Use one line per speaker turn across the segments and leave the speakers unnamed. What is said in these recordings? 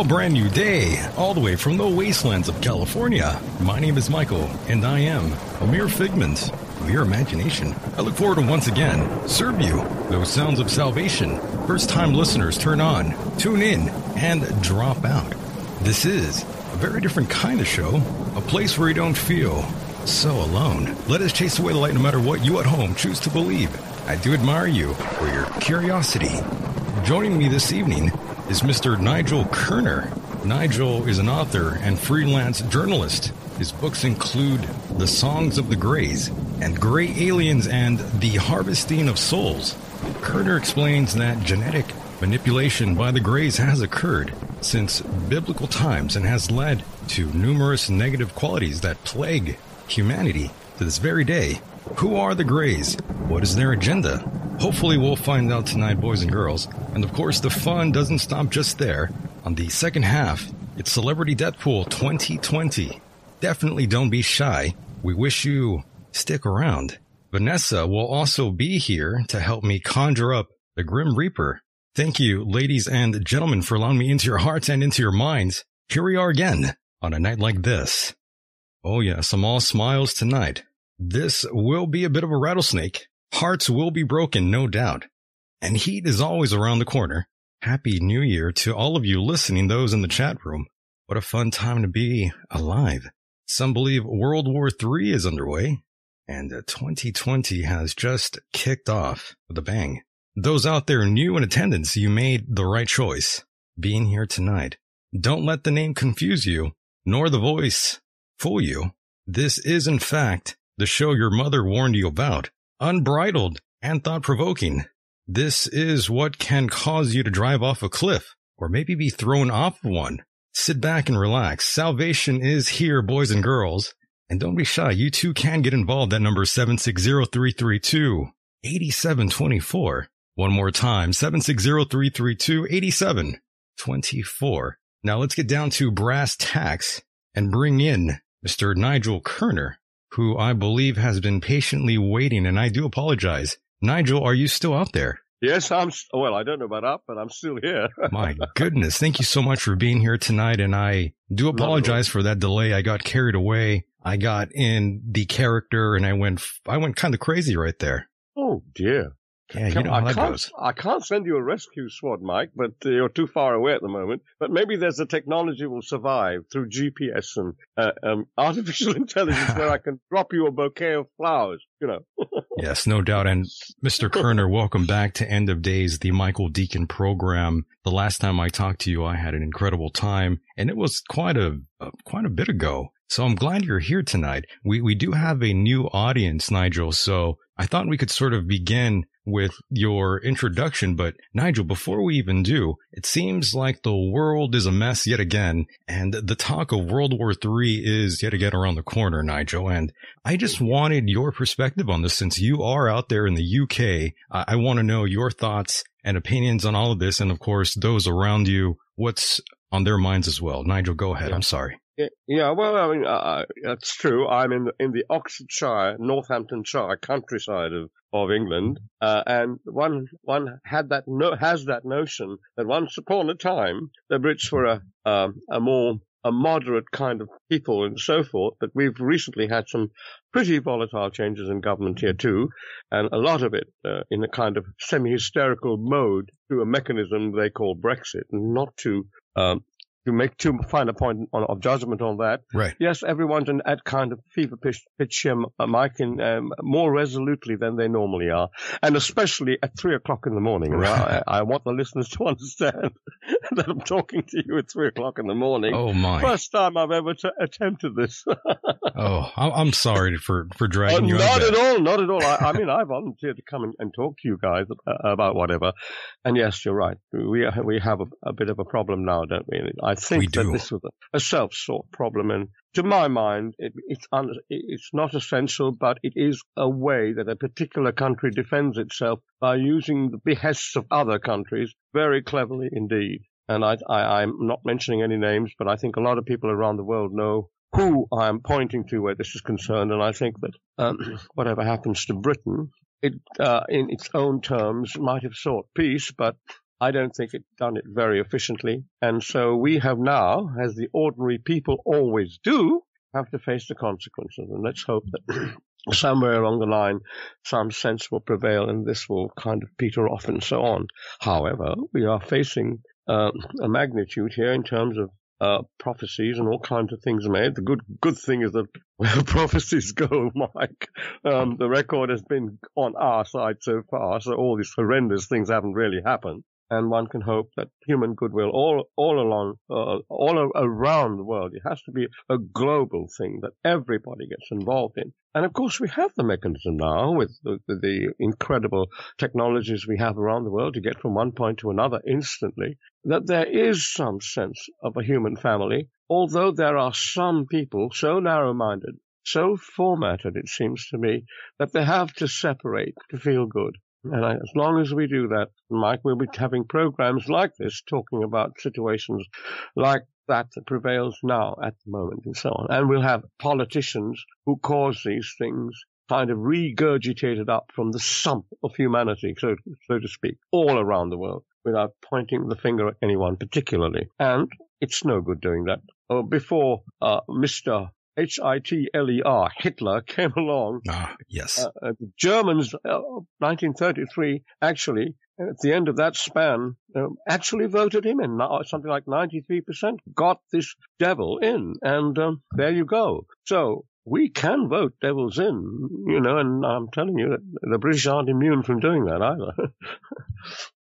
A brand new day, all the way from the wastelands of California. My name is Michael, and I am a mere figment of your imagination. I look forward to once again serve you those sounds of salvation. First time listeners turn on, tune in, and drop out. This is a very different kind of show, a place where you don't feel so alone. Let us chase away the light no matter what you at home choose to believe. I do admire you for your curiosity. Joining me this evening is Mr. Nigel Kerner. Nigel is an author and freelance journalist. His books include The Songs of the Greys and Grey Aliens and The Harvesting of Souls. Kerner explains that genetic manipulation by the Greys has occurred since biblical times and has led to numerous negative qualities that plague humanity to this very day. Who are the Greys? What is their agenda? Hopefully, we'll find out tonight, boys and girls. And of course, the fun doesn't stop just there. On the second half, it's Celebrity Deathpool 2020. Definitely don't be shy. We wish you stick around. Vanessa will also be here to help me conjure up the Grim Reaper. Thank you, ladies and gentlemen, for allowing me into your hearts and into your minds. Here we are again on a night like this. Oh yes, I'm all smiles tonight. This will be a bit of a rattlesnake. Hearts will be broken, no doubt. And heat is always around the corner. Happy New Year to all of you listening, those in the chat room. What a fun time to be alive. Some believe World War III is underway, and uh, 2020 has just kicked off with a bang. Those out there new in attendance, you made the right choice being here tonight. Don't let the name confuse you, nor the voice fool you. This is, in fact, the show your mother warned you about. Unbridled and thought provoking. This is what can cause you to drive off a cliff or maybe be thrown off one. Sit back and relax. Salvation is here, boys and girls. And don't be shy. You too can get involved at number 760-332-8724. One more time, 760-332-8724. Now let's get down to brass tacks and bring in Mr. Nigel Kerner, who I believe has been patiently waiting, and I do apologize. Nigel, are you still out there?
Yes, I'm. Well, I don't know about up, but I'm still here.
My goodness, thank you so much for being here tonight, and I do apologize for that delay. I got carried away. I got in the character, and I went. I went kind of crazy right there.
Oh dear.
Yeah, you know
I can't. I can't send you a rescue squad, Mike, but uh, you're too far away at the moment. But maybe there's a technology will survive through GPS and uh, um, artificial intelligence where I can drop you a bouquet of flowers. You know.
Yes, no doubt. And Mr. Kerner, welcome back to End of Days, the Michael Decon program. The last time I talked to you, I had an incredible time, and it was quite a uh, quite a bit ago. So I'm glad you're here tonight. We we do have a new audience, Nigel. So I thought we could sort of begin with your introduction, but Nigel, before we even do, it seems like the world is a mess yet again, and the talk of World War III is yet again around the corner, Nigel. And I just wanted your perspective on this since you are out there in the UK. I, I want to know your thoughts and opinions on all of this, and of course, those around you, what's on their minds as well. Nigel, go ahead. Yeah. I'm sorry.
Yeah, well, I mean, uh, uh, that's true. I'm in the, in the Oxfordshire, Northamptonshire countryside of, of England, uh, and one one had that no, has that notion that once upon a time the Brits were a a more a moderate kind of people and so forth, but we've recently had some pretty volatile changes in government here too, and a lot of it uh, in a kind of semi-hysterical mode through a mechanism they call Brexit, not to um, to make too fine a point on, of judgment on that.
Right.
Yes, everyone's in at kind of fever pitch, pitch um, Mike, in, um, more resolutely than they normally are, and especially at three o'clock in the morning. Right. I, I, want the listeners to understand that I'm talking to you at three o'clock in the morning.
Oh my!
First time I've ever t- attempted this.
oh, I'm sorry for for dragging uh, you.
Not at all. Not at all. I, I, mean, I volunteered to come and, and talk to you guys about whatever. And yes, you're right. We we have a, a bit of a problem now, don't we? I think that this was a, a self-sought problem, and to my mind, it, it's un, it's not essential, but it is a way that a particular country defends itself by using the behests of other countries very cleverly indeed. And I, I, I'm not mentioning any names, but I think a lot of people around the world know who I'm pointing to where this is concerned, and I think that um, whatever happens to Britain, it, uh, in its own terms, might have sought peace, but I don't think it's done it very efficiently. And so we have now, as the ordinary people always do, have to face the consequences. And let's hope that somewhere along the line, some sense will prevail and this will kind of peter off and so on. However, we are facing uh, a magnitude here in terms of uh, prophecies and all kinds of things made. The good good thing is that where prophecies go, Mike, um, the record has been on our side so far, so all these horrendous things haven't really happened and one can hope that human goodwill all all along uh, all around the world it has to be a global thing that everybody gets involved in and of course we have the mechanism now with the, the, incredible technologies we have around the world to get from one point to another instantly that there is some sense of a human family although there are some people so narrow-minded so formatted, it seems to me, that they have to separate to feel good. And I, as long as we do that, Mike, we'll be having programs like this talking about situations like that that prevails now at the moment and so on. And we'll have politicians who cause these things kind of regurgitated up from the sump of humanity, so, so to speak, all around the world without pointing the finger at anyone particularly. And it's no good doing that. Uh, before uh, Mr. H-I-T-L-E-R, Hitler came along.
Ah, yes.
Uh, uh, the Germans, uh, 1933, actually, at the end of that span, um, actually voted him in. Something like 93% got this devil in. And um, there you go. So we can vote devils in, you know, and I'm telling you that the British aren't immune from doing that either.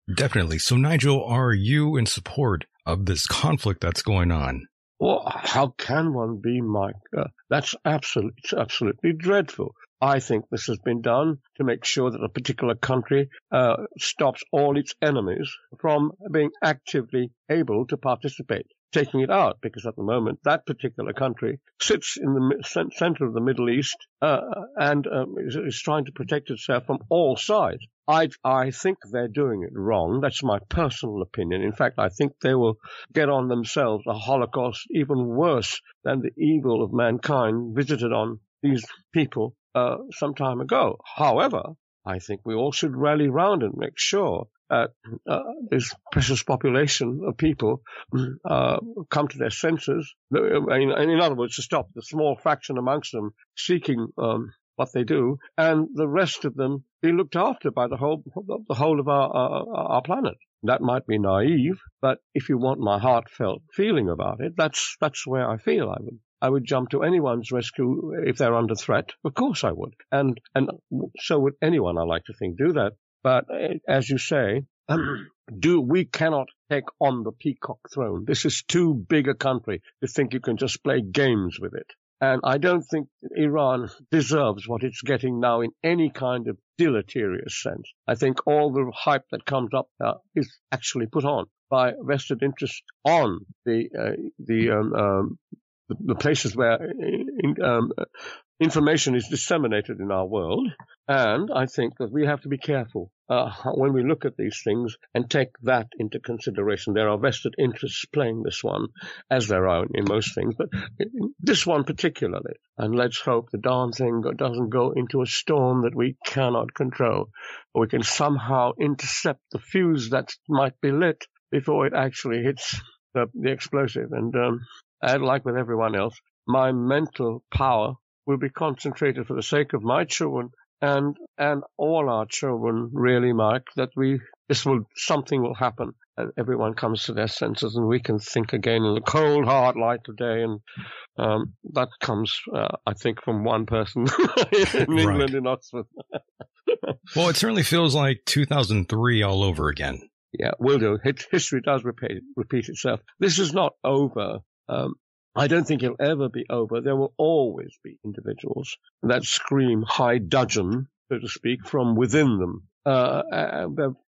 Definitely. So, Nigel, are you in support of this conflict that's going on?
Well, how can one be, Mike? Uh, that's absolutely, it's absolutely dreadful. I think this has been done to make sure that a particular country uh, stops all its enemies from being actively able to participate taking it out because at the moment that particular country sits in the center of the Middle East uh, and um, is, is, trying to protect itself from all sides. I, I think they're doing it wrong. That's my personal opinion. In fact, I think they will get on themselves a Holocaust even worse than the evil of mankind visited on these people uh, some time ago. However, I think we all should rally round and make sure uh, uh, this precious population of people uh, come to their senses. In, in, other words, to stop the small fraction amongst them seeking um, what they do, and the rest of them be looked after by the whole the whole of our our planet. That might be naive, but if you want my heartfelt feeling about it, that's that's where I feel I would I would jump to anyone's rescue if they're under threat. Of course I would, and and so would anyone. I like to think do that. But uh, as you say, do we cannot take on the peacock throne. This is too big a country to think you can just play games with it. And I don't think Iran deserves what it's getting now in any kind of deleterious sense. I think all the hype that comes up uh, is actually put on by vested interest on the uh, the, um, um, the, places where in, um, information is disseminated in our world, and I think that we have to be careful uh, when we look at these things and take that into consideration. There are vested interests playing this one, as there are in most things, but this one particularly. And let's hope the darn thing doesn't go into a storm that we cannot control, we can somehow intercept the fuse that might be lit before it actually hits the, the explosive. And um, like with everyone else, my mental power will be concentrated for the sake of my children and and all our children really Mike that we this will something will happen and everyone comes to their senses and we can think again in the cold hard light of day and um, that comes uh, I think from one person in England in Oxford.
well, it certainly feels like 2003 all over again.
Yeah, will do. History does repeat repeat itself. This is not over. Um, I don't think it'll ever be over. There will always be individuals that scream high dudgeon, so to speak, from within them. Uh, uh,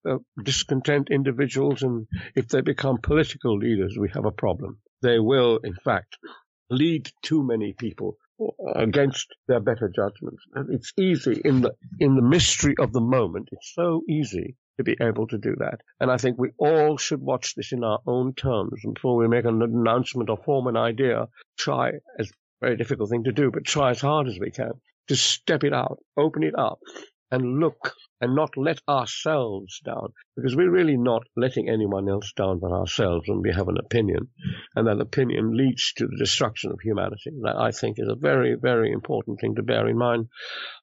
uh, discontent individuals, and if they become political leaders, we have a problem. They will, in fact, lead too many people against their better judgments. And it's easy in the in the mystery of the moment. It's so easy to be able to do that. And I think we all should watch this in our own terms And before we make an announcement or form an idea. Try, as very difficult thing to do, but try as hard as we can to step it out, open it up, and look and not let ourselves down because we're really not letting anyone else down but ourselves when we have an opinion and that opinion leads to the destruction of humanity. That i think is a very very important thing to bear in mind.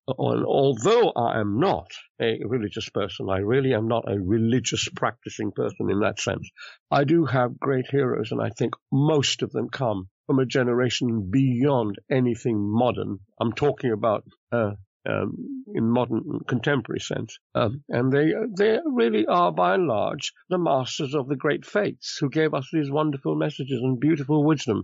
And although i am not a religious person i really am not a religious practicing person in that sense. I do have great heroes and i think most of them come from a generation beyond anything modern. I'm talking about uh, um, in modern contemporary sense. Um, and they they really are by and large the masters of the great faiths who gave us these wonderful messages and beautiful wisdom.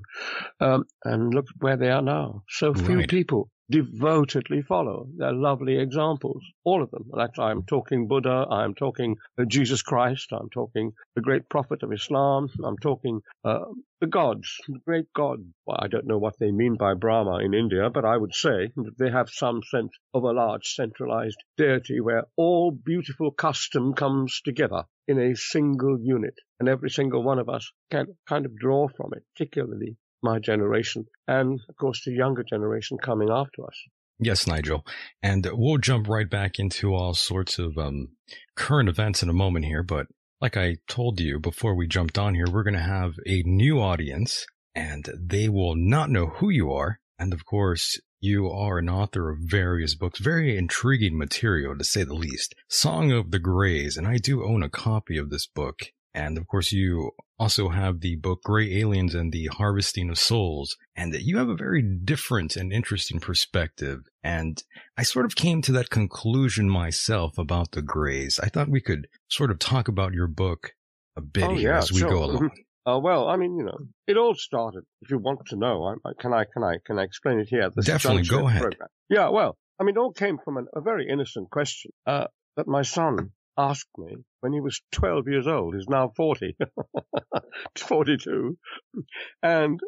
Um, and look where they are now. So few right. people devotedly follow their lovely examples. All of them. I'm talking Buddha, I'm talking Jesus Christ, I'm talking the great prophet of Islam, I'm talking uh, the gods, the great god. Well, I don't know what they mean by Brahma in India, but I would say that they have some sense of a large centralized deity where all beautiful custom comes together in a single unit, and every single one of us can kind of draw from it, particularly my generation and, of course, the younger generation coming after us.
Yes, Nigel. And we'll jump right back into all sorts of um, current events in a moment here. But like I told you before we jumped on here, we're going to have a new audience and they will not know who you are. And of course, you are an author of various books, very intriguing material to say the least. Song of the Greys, and I do own a copy of this book. And of course, you also have the book Grey Aliens and the Harvesting of Souls. And you have a very different and interesting perspective. And I sort of came to that conclusion myself about the Greys. I thought we could sort of talk about your book a bit oh, here yeah, as we sure. go along.
Uh, well, I mean, you know, it all started. If you want to know, I, I, can I can I can I explain it here?
Definitely, go ahead. Program.
Yeah, well, I mean, it all came from an, a very innocent question uh, that my son asked me when he was 12 years old. He's now 40, 42. And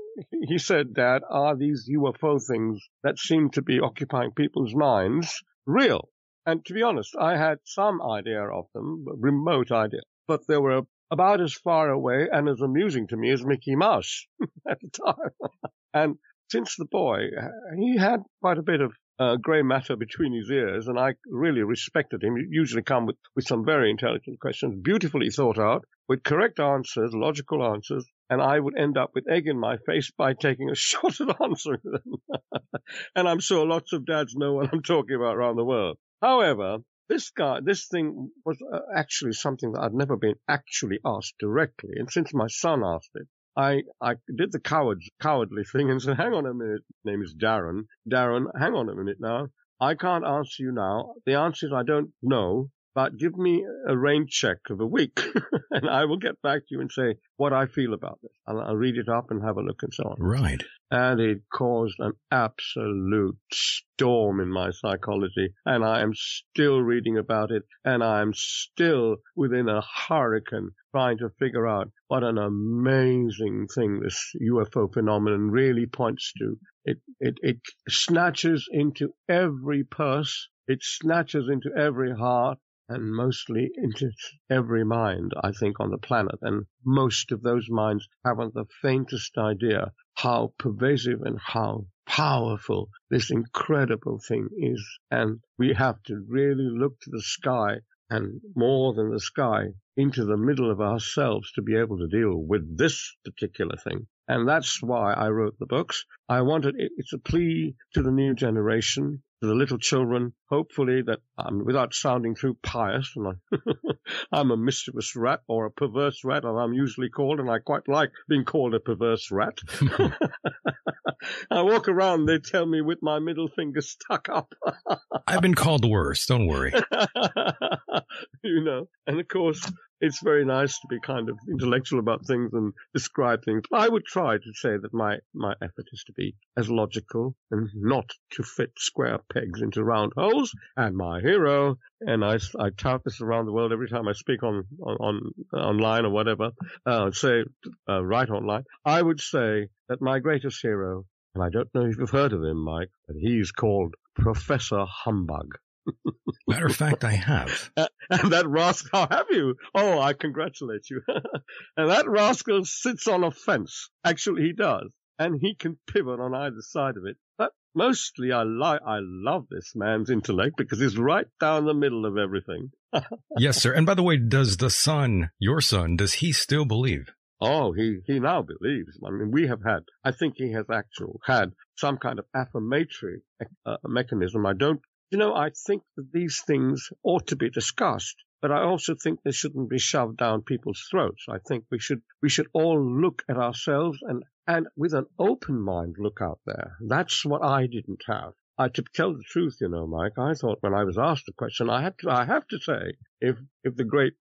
he said, Dad, are these UFO things that seem to be occupying people's minds real? And to be honest, I had some idea of them, remote idea, but they were about as far away and as amusing to me as Mickey Mouse at the time. and since the boy, he had quite a bit of uh, grey matter between his ears, and I really respected him. He usually come with, with some very intelligent questions, beautifully thought out, with correct answers, logical answers, and I would end up with egg in my face by taking a shot at answering them. and I'm sure lots of dads know what I'm talking about around the world. However, this guy, this thing was uh, actually something that I'd never been actually asked directly, and since my son asked it, I, I did the coward, cowardly thing and said, hang on a minute. His name is Darren. Darren, hang on a minute now. I can't answer you now. The answer is I don't know, but give me a rain check of a week and I will get back to you and say what I feel about this. I'll, I'll read it up and have a look and so on.
Right.
And it caused an absolute storm in my psychology. And I am still reading about it and I am still within a hurricane trying to figure out what an amazing thing this UFO phenomenon really points to. It, it, it snatches into every purse. It snatches into every heart and mostly into every mind, I think, on the planet. And most of those minds haven't the faintest idea how pervasive and how powerful this incredible thing is. And we have to really look to the sky and more than the sky into the middle of ourselves to be able to deal with this particular thing. And that's why I wrote the books. I wanted, it's a plea to the new generation, to the little children, hopefully that, um, without sounding too pious, and I, I'm a mischievous rat or a perverse rat, and I'm usually called, and I quite like being called a perverse rat. I walk around, they tell me with my middle finger stuck up.
I've been called worse, don't worry.
you know, and of course, it's very nice to be kind of intellectual about things and describe things. I would try to say that my, my effort is to be as logical and not to fit square pegs into round holes. And my hero, and I, I tout this around the world every time I speak on, on, on online or whatever, uh, say, uh, right online. I would say that my greatest hero, and I don't know if you've heard of him, Mike, but he's called Professor Humbug.
Matter of fact, I have.
and that rascal, have you? Oh, I congratulate you. and that rascal sits on a fence. Actually, he does. And he can pivot on either side of it. But mostly I like, I love this man's intellect because he's right down the middle of everything.
yes, sir. And by the way, does the son, your son, does he still believe?
Oh, he, he now believes. I mean, we have had, I think he has actual had some kind of affirmatory uh, mechanism. I don't you know, I think that these things ought to be discussed, but I also think they shouldn't be shoved down people's throats. I think we should we should all look at ourselves and and with an open mind look out there. That's what I didn't have. I, to tell the truth, you know, Mike, I thought when I was asked the question, I had to, I have to say, if, if the great,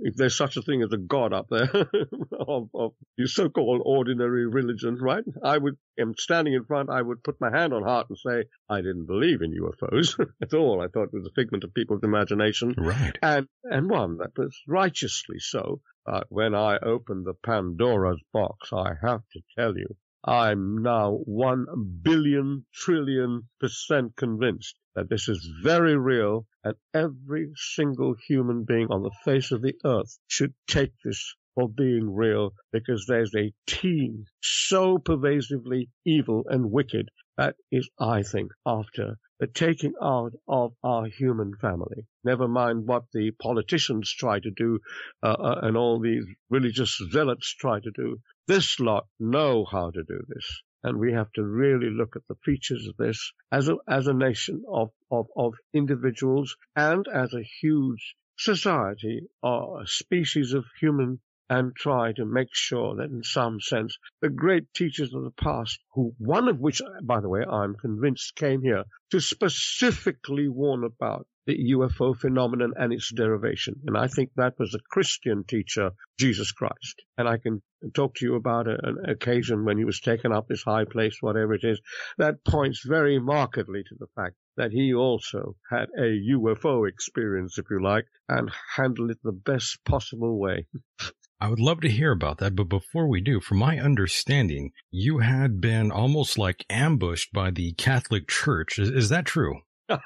if there's such a thing as a God up there of, of your so-called ordinary religion, right? I would, am standing in front, I would put my hand on heart and say, I didn't believe in UFOs at all. I thought it was a figment of people's imagination.
Right.
And, and one that was righteously so. But when I opened the Pandora's box, I have to tell you, I'm now one billion trillion percent convinced that this is very real and every single human being on the face of the earth should take this for being real because there's a team so pervasively evil and wicked that is, I think, after taking out of our human family. Never mind what the politicians try to do uh, uh, and all these religious zealots try to do. This lot know how to do this. And we have to really look at the features of this as a, as a nation of, of, of individuals and as a huge society or a species of human and try to make sure that in some sense the great teachers of the past, who one of which, by the way, I'm convinced came here to specifically warn about the UFO phenomenon and its derivation. And I think that was a Christian teacher, Jesus Christ. And I can talk to you about a, an occasion when he was taken up this high place, whatever it is, that points very markedly to the fact that he also had a UFO experience, if you like, and handled it the best possible way.
I would love to hear about that, but before we do, from my understanding, you had been almost like ambushed by the Catholic Church. Is, is that true?
uh,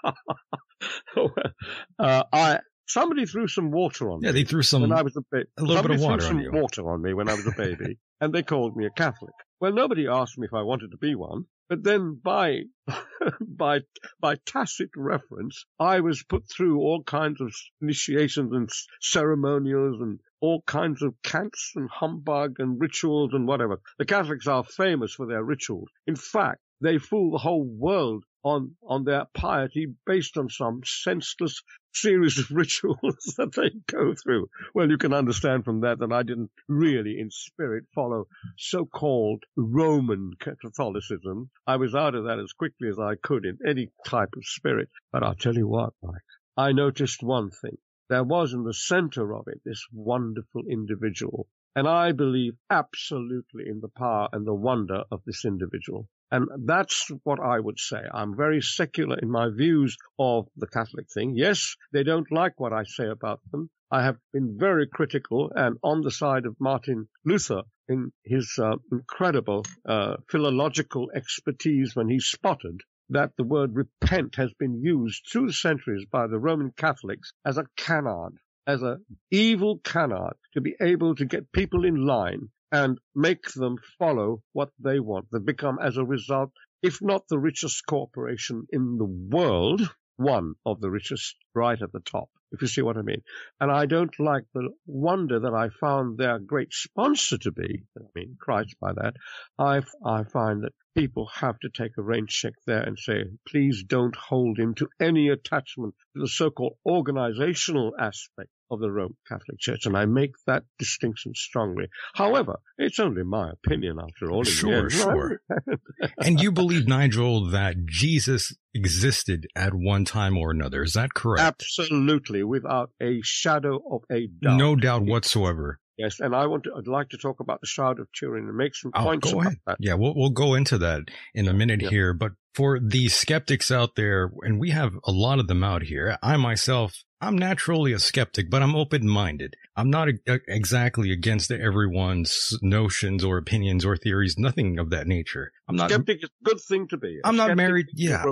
I somebody threw some water on
yeah,
me.
Yeah, they threw some
when I was a baby.
a little bit of water on you.
water on me when I was a baby, and they called me a Catholic. Well, nobody asked me if I wanted to be one, but then by by by tacit reference, I was put through all kinds of initiations and ceremonials and all kinds of cants and humbug and rituals and whatever. The Catholics are famous for their rituals. In fact, they fool the whole world on on their piety based on some senseless series of rituals that they go through. Well, you can understand from that that I didn't really, in spirit, follow so-called Roman Catholicism. I was out of that as quickly as I could in any type of spirit. But I'll tell you what, Mike, I noticed one thing. there was in the center of it this wonderful individual. And I believe absolutely in the power and the wonder of this individual. And that's what I would say. I'm very secular in my views of the Catholic thing. Yes, they don't like what I say about them. I have been very critical and on the side of Martin Luther in his uh, incredible uh, philological expertise when he spotted that the word repent has been used through the centuries by the Roman Catholics as a canard, as an evil canard to be able to get people in line and make them follow what they want. They become, as a result, if not the richest corporation in the world, one of the richest right at the top, if you see what I mean. And I don't like the wonder that I found their great sponsor to be, I mean Christ by that. I, I find that people have to take a rain check there and say, please don't hold him to any attachment to the so-called organizational aspect of the Roman Catholic Church, and I make that distinction strongly. However, it's only my opinion after all.
Sure, sure. and you believe, Nigel, that Jesus existed at one time or another. Is that correct?
Absolutely, without a shadow of a doubt.
No doubt whatsoever.
Yes, and I want to, I'd like to talk about the Shroud of Turin and make some oh, points
go ahead.
That.
Yeah, we'll, we'll go into that in a minute yeah. here. But for the skeptics out there, and we have a lot of them out here, I myself I'm naturally a skeptic, but I'm open minded. I'm not a- exactly against everyone's notions or opinions or theories, nothing of that nature. I'm not.
Skeptic is a good thing to be.
i am not married. Yeah.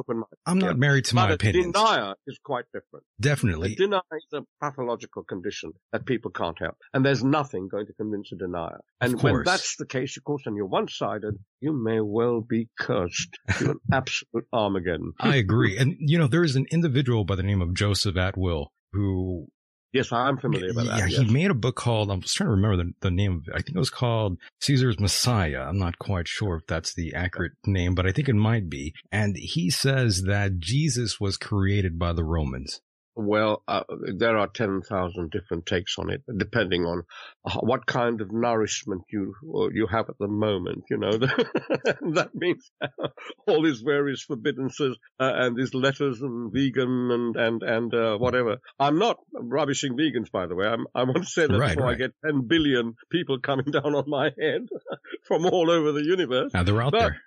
I'm not yeah. married to
but
my opinions.
denier is quite different.
Definitely.
A denier is a pathological condition that people can't help. And there's nothing going to convince a denier. And when that's the case, of course, and you're one sided, you may well be cursed to an absolute Armageddon.
I agree. And, you know, there is an individual by the name of Joseph Atwill who
Yes, I'm familiar with that.
Yeah,
yes.
he made a book called, I'm just trying to remember the, the name of it. I think it was called Caesar's Messiah. I'm not quite sure if that's the accurate name, but I think it might be. And he says that Jesus was created by the Romans.
Well, uh, there are 10,000 different takes on it, depending on what kind of nourishment you you have at the moment. You know, that means all these various forbiddances uh, and these letters and vegan and and and uh, whatever. I'm not rubbishing vegans, by the way. I'm, i want to say that
right,
before
right.
I get 10 billion people coming down on my head from all over the universe.
Now they're out
but,
there.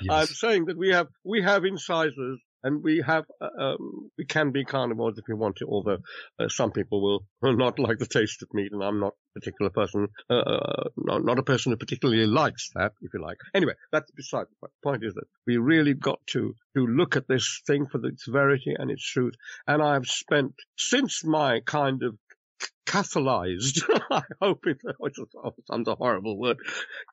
yes. I'm saying that we have we have incisors and we have uh, um, we can be carnivores if we want to, although uh, some people will, not like the taste of meat, and I'm not a particular person, uh, uh, not, not, a person who particularly likes that, if you like. Anyway, that's beside the point. The point is that we really got to to look at this thing for its verity and its truth, and I've spent since my kind of Catholized, I hope it, sounds a horrible word,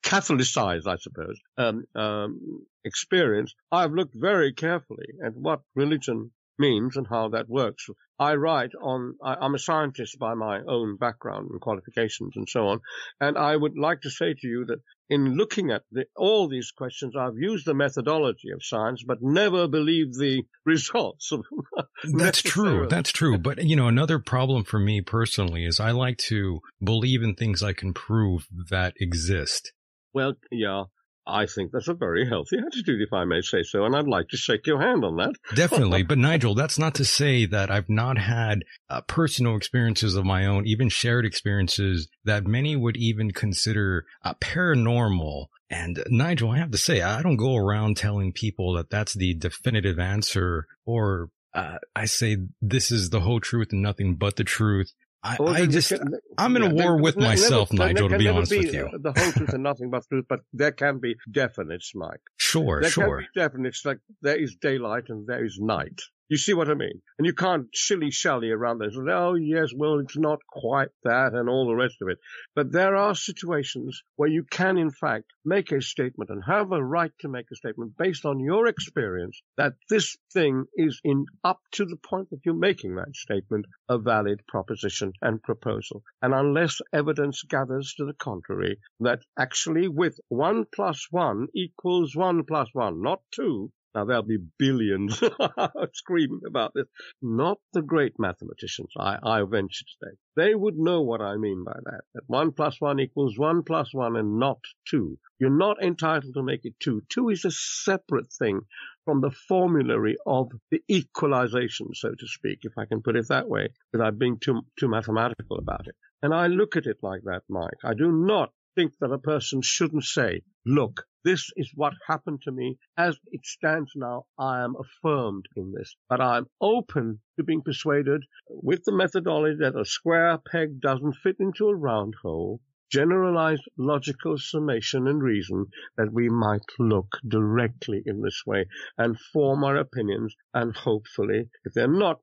Catholicized, I suppose, um, um, experience, I've looked very carefully at what religion means and how that works. I write on, I, am a scientist by my own background and qualifications and so on. And I would like to say to you that in looking at the, all these questions, I've used the methodology of science, but never believed the results of
That's true. That's true. But, you know, another problem for me personally is I like to believe in things I can prove that exist.
Well, yeah. I think that's a very healthy attitude, if I may say so, and I'd like to shake your hand on that.
Definitely. But Nigel, that's not to say that I've not had uh, personal experiences of my own, even shared experiences that many would even consider uh, paranormal. And Nigel, I have to say, I don't go around telling people that that's the definitive answer or uh, I say this is the whole truth and nothing but the truth. I, I just, can, I'm in yeah, a war with myself, never, Nigel, to be honest
be
with you.
The whole truth and nothing but truth, but there can be definites, Mike.
Sure,
there
sure.
There can be definites, like there is daylight and there is night. You see what I mean? And you can't shilly shally around this. Oh, yes, well, it's not quite that and all the rest of it. But there are situations where you can, in fact, make a statement and have a right to make a statement based on your experience that this thing is in up to the point that you're making that statement a valid proposition and proposal. And unless evidence gathers to the contrary, that actually with one plus one equals one plus one, not two, now there'll be billions screaming about this. Not the great mathematicians, I, I venture to say. They would know what I mean by that. That one plus one equals one plus one and not two. You're not entitled to make it two. Two is a separate thing from the formulary of the equalization, so to speak, if I can put it that way, without being too, too mathematical about it. And I look at it like that, Mike. I do not think that a person shouldn't say, look, this is what happened to me. As it stands now, I am affirmed in this, but I'm open to being persuaded with the methodology that a square peg doesn't fit into a round hole, generalized logical summation and reason that we might look directly in this way and form our opinions and hopefully, if they're not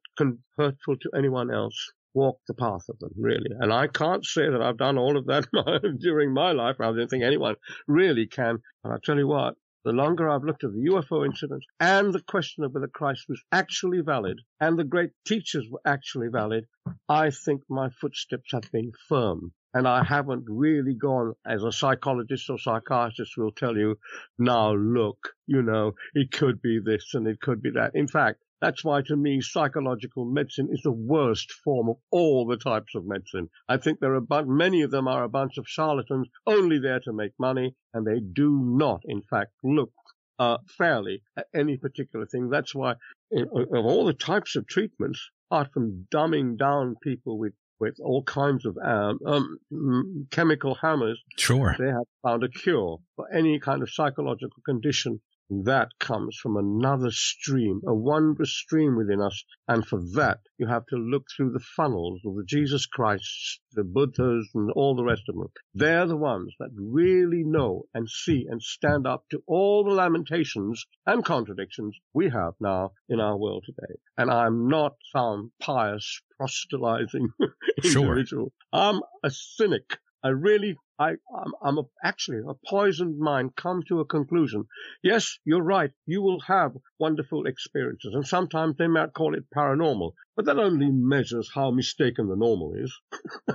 hurtful to anyone else, walk the path of them, really. And I can't say that I've done all of that during my life. I don't think anyone really can. But I tell you what, the longer I've looked at the UFO incident and the question of whether Christ was actually valid and the great teachers were actually valid, I think my footsteps have been firm. And I haven't really gone, as a psychologist or psychiatrist will tell you, now look, you know, it could be this and it could be that. In fact, that's why, to me, psychological medicine is the worst form of all the types of medicine. I think there are but many of them are a bunch of charlatans only there to make money, and they do not, in fact, look uh, fairly at any particular thing. That's why, in, of all the types of treatments, apart from dumbing down people with with all kinds of um, um, chemical hammers,
sure,
they have found a cure for any kind of psychological condition that comes from another stream, a wondrous stream within us. And for that, you have to look through the funnels of the Jesus Christs, the Buddhas, and all the rest of them. They're the ones that really know and see and stand up to all the lamentations and contradictions we have now in our world today. And I'm not some pious proselytizing individual. Sure. I'm a cynic. I really I, I'm, I'm a, actually a poisoned mind come to a conclusion. Yes, you're right. You will have wonderful experiences, and sometimes they might call it paranormal, but that only measures how mistaken the normal is.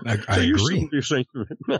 I, I
so
agree.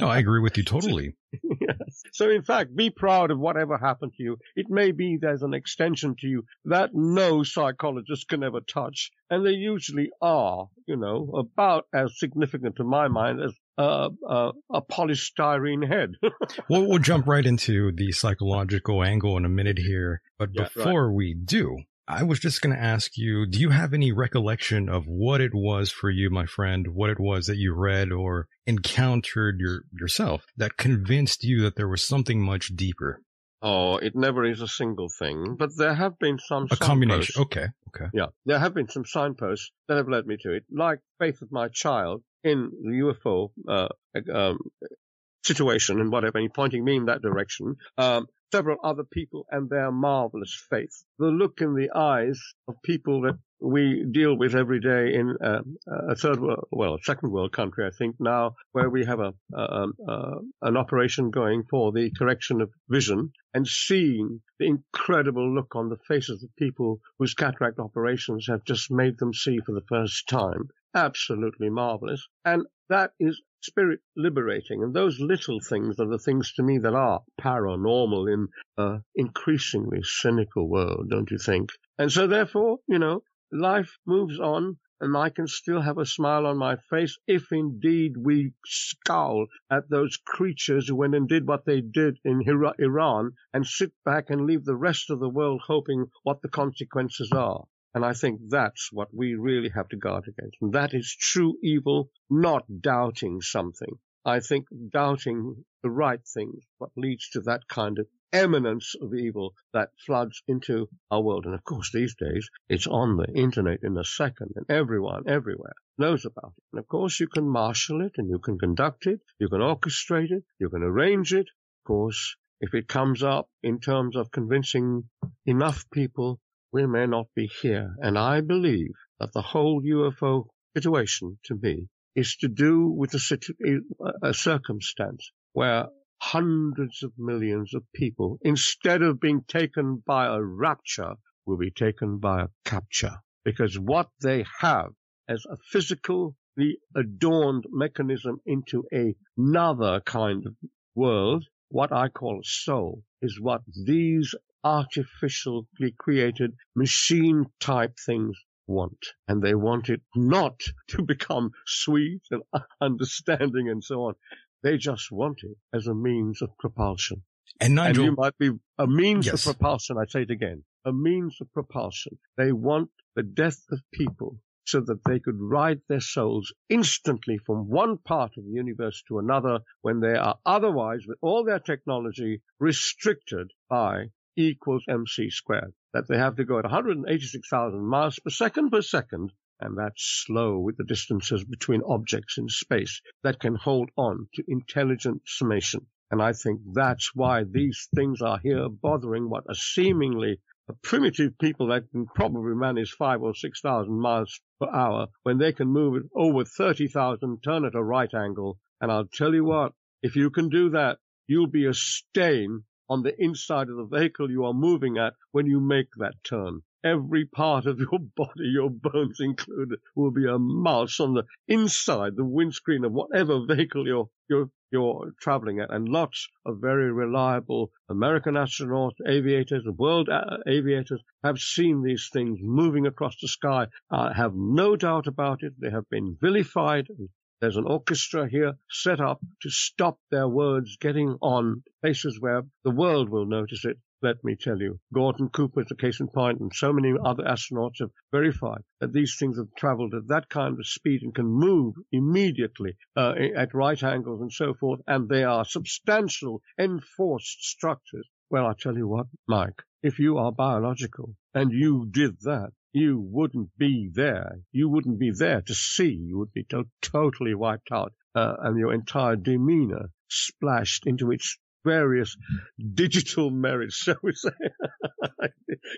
no,
I agree with you totally.
yes. So in fact, be proud of whatever happened to you. It may be there's an extension to you that no psychologist can ever touch, and they usually are, you know, about as significant to my mind as uh, uh, a polystyrene head.
well, we'll jump right into the psychological angle in a minute here. But yeah, before right. we do, I was just going to ask you, do you have any recollection of what it was for you, my friend, what it was that you read or encountered your, yourself that convinced you that there was something much deeper?
Oh, it never is a single thing, but there have been some
a combination. Okay, okay.
Yeah, there have been some signposts that have led me to it, like Faith of My Child in the UFO uh, um, situation and whatever, and pointing me in that direction. Um, several other people and their marvelous faith. The look in the eyes of people that we deal with every day in uh, a third world, well, second world country, I think now, where we have a, um, uh, an operation going for the correction of vision and seeing the incredible look on the faces of people whose cataract operations have just made them see for the first time. Absolutely marvelous. And that is spirit liberating. And those little things are the things to me that are paranormal in an increasingly cynical world, don't you think? And so therefore, you know, life moves on and I can still have a smile on my face if indeed we scowl at those creatures who went and did what they did in Iran and sit back and leave the rest of the world hoping what the consequences are. And I think that's what we really have to guard against. And that is true evil, not doubting something. I think doubting the right things, what leads to that kind of eminence of evil that floods into our world. And of course, these days, it's on the internet in a second, and everyone, everywhere knows about it. And of course, you can marshal it, and you can conduct it, you can orchestrate it, you can arrange it. Of course, if it comes up in terms of convincing enough people we may not be here. And I believe that the whole UFO situation to me is to do with a, a uh, uh, circumstance where hundreds of millions of people, instead of being taken by a rapture, will be taken by a capture. Because what they have as a physically adorned mechanism into another kind of world, what I call soul, is what these artificially created machine type things want. And they want it not to become sweet and understanding and so on. They just want it as a means of propulsion.
And Nigel,
and you might be a means
Yes.
of propulsion. I say it again, a means of propulsion. They want the death of people so that they could ride their souls instantly from one part of the universe to another when they are otherwise, with all their technology, restricted by E equals mc squared. That they have to go at 186,000 miles per second per second, and that's slow with the distances between objects in space that can hold on to intelligent summation. And I think that's why these things are here bothering what are seemingly primitive people that can probably manage five or six thousand miles per hour when they can move at over 30,000, turn at a right angle. And I'll tell you what, if you can do that, you'll be a stain on the inside of the vehicle you are moving at when you make that turn. Every part of your body, your bones included, will be a mouse on the inside, the windscreen of whatever vehicle you're, you're, you're traveling at. And lots of very reliable American astronauts, aviators, world uh, aviators have seen these things moving across the sky. I have no doubt about it. They have been vilified. There's an orchestra here set up to stop their words getting on places where the world will notice it. Let me tell you, Gordon Cooper is a case in point, and so many other astronauts have verified that these things have traveled at that kind of speed and can move immediately uh, at right angles and so forth, and they are substantial enforced structures. Well, I tell you what, Mike, if you are biological and you did that, you wouldn't be there. You wouldn't be there to see. You would be to- totally wiped out, uh, and your entire demeanor splashed into its various digital merits, shall we say.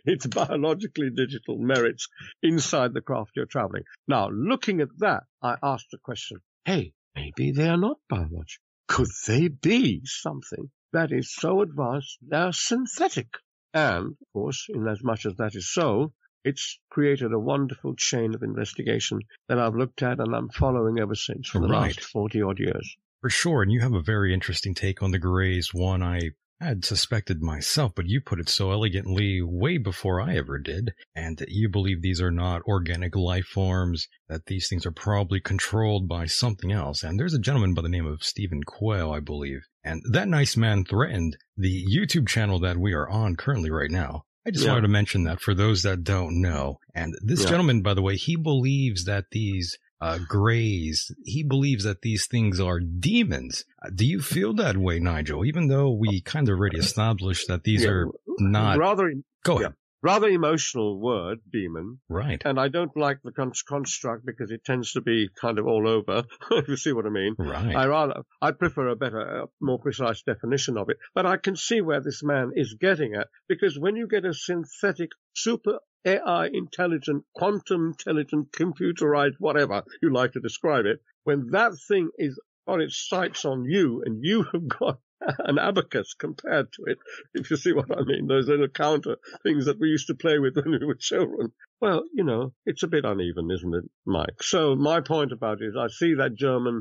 its biologically digital merits inside the craft you're traveling. Now, looking at that, I asked the question, hey, maybe they are not biological. Could they be something that is so advanced they're synthetic? And, of course, inasmuch as as that is so, it's created a wonderful chain of investigation that I've looked at and I'm following ever since for the
Right.
last 40 odd years.
For sure, and you have a very interesting take on the Greys, one I had suspected myself, but you put it so elegantly way before I ever did, and that you believe these are not organic life forms, that these things are probably controlled by something else. And there's a gentleman by the name of Stephen Quayle, I believe, and that nice man threatened the YouTube channel that we are on currently right now. I just
Yeah.
wanted to mention that for those that don't know. And this
Yeah.
gentleman, by the way, he believes that these uh, grays. He believes that these things are demons. Uh, Do you feel that way, Nigel? Even though we kind of already established that these
Yeah,
are not.
rather
Go ahead.
rather emotional word, demon.
Right.
And I don't like the con- construct because it tends to be kind of all over, if you see what I mean.
Right.
I rather, I prefer a better, uh, more precise definition of it. But I can see where this man is getting at because when you get a synthetic, super AI intelligent, quantum intelligent, computerized, whatever you like to describe it, when that thing is on its sights on you and you have got an abacus compared to it, if you see what I mean, those little counter things that we used to play with when we were children. Well, you know, it's a bit uneven, isn't it, Mike? So my point about it is I see that German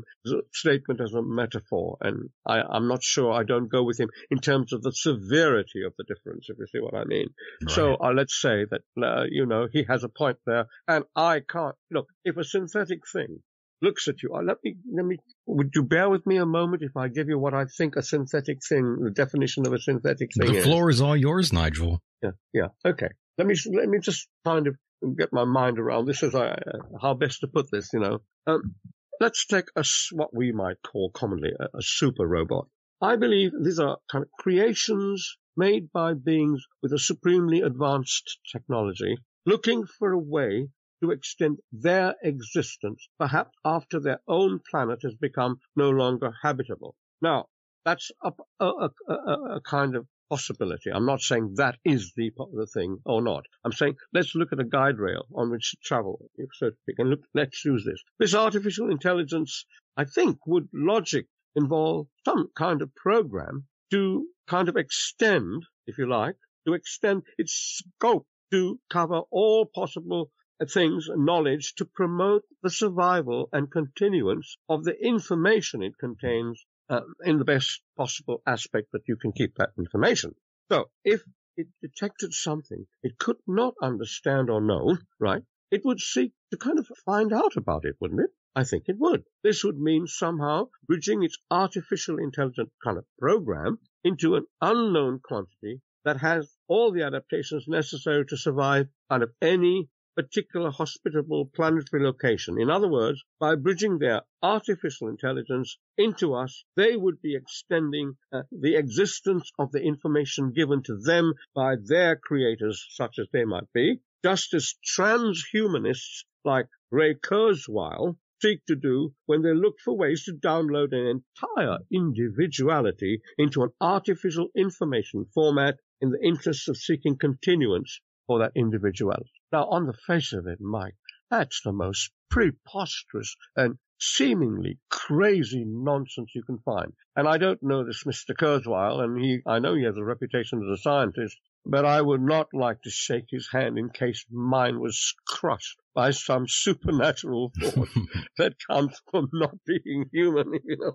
statement as a metaphor, and I, I'm not sure I don't go with him in terms of the severity of the difference, if you see what I mean. So uh, let's say that, uh, you know, he has a point there, and I can't, look, if a synthetic thing looks at you, uh, let me, let me, would you bear with me a moment if I give you what I think a synthetic thing, the definition of a synthetic thing
the
is?
floor is all yours, Nigel.
Yeah, yeah. Okay. Let me let me just kind of get my mind around this as I uh, how best to put this. You know, um, let's take a what we might call commonly a, a super robot. I believe these are kind of creations made by beings with a supremely advanced technology, looking for a way to extend their existence, perhaps after their own planet has become no longer habitable. Now, that's a, a, a, a, kind of possibility. I'm not saying that is the, the thing or not. I'm saying let's look at a guide rail on which to travel, so to speak, and look, let's use this. This artificial intelligence, I think, would logic involve some kind of program to kind of extend, if you like, to extend its scope to cover all possible things, knowledge to promote the survival and continuance of the information it contains uh, in the best possible aspect that you can keep that information. So if it detected something it could not understand or know, right, it would seek to kind of find out about it, wouldn't it? I think it would. This would mean somehow bridging its artificial intelligent kind of program into an unknown quantity that has all the adaptations necessary to survive out of any particular hospitable planetary location. In other words, by bridging their artificial intelligence into us, they would be extending uh, the existence of the information given to them by their creators, such as they might be, just as transhumanists like Ray Kurzweil seek to do when they look for ways to download an entire individuality into an artificial information format in the interests of seeking continuance for that individuality. Now, on the face of it, Mike, that's the most preposterous and seemingly crazy nonsense you can find. And I don't know this Mr. Kurzweil, and he, I know he has a reputation as a scientist, but I would not like to shake his hand in case mine was crushed by some supernatural force that comes from not being human. You know?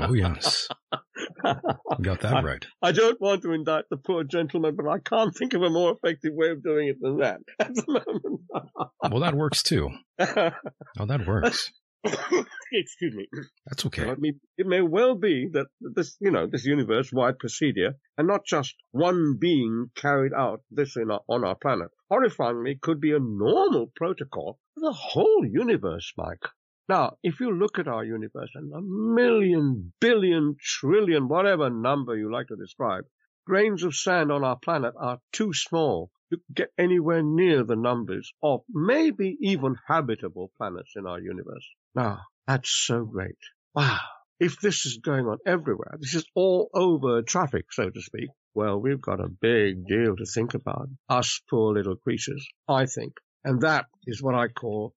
oh yes, got that
I,
right.
I don't want to indict the poor gentleman, but I can't think of a more effective way of doing it than that at the moment.
well, that works too. Oh, that works.
Excuse me.
That's okay.
I mean, it may well be that this, you know, this universe-wide procedure, and not just one being carried out this our, on our planet, horrifyingly could be a normal protocol for the whole universe, Mike. Now, if you look at our universe and a million, billion, trillion, whatever number you like to describe, grains of sand on our planet are too small to get anywhere near the numbers of maybe even habitable planets in our universe. Now, that's so great. Wow. If this is going on everywhere, this is all over traffic, so to speak, well, we've got a big deal to think about. Us poor little creatures, I think. And that is what I call.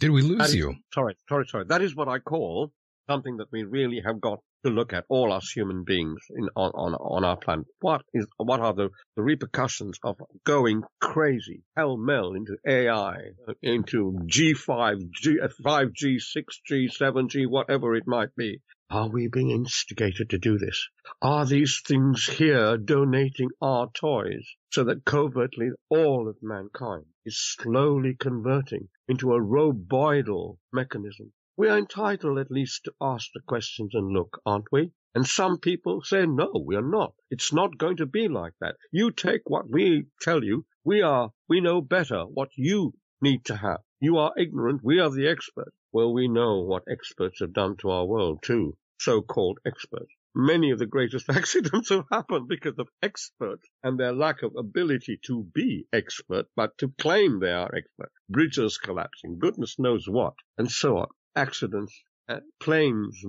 Did we lose
is,
you?
Sorry, sorry, sorry. That is what I call something that we really have got to look at all us human beings in, on, on, on our planet. What is, what are the, the repercussions of going crazy, hell mel into AI, into G5, G, 5G, 6G, 7G, whatever it might be? Are we being instigated to do this? Are these things here donating our toys so that covertly all of mankind is slowly converting into a roboidal mechanism we are entitled at least to ask the questions and look, aren't we? And some people say, no, we are not. It's not going to be like that. You take what we tell you. We are, we know better what you need to have. You are ignorant. We are the experts. Well, we know what experts have done to our world too. So-called experts. Many of the greatest accidents have happened because of experts and their lack of ability to be expert, but to claim they are expert. Bridges collapsing, goodness knows what, and so on accidents, uh, planes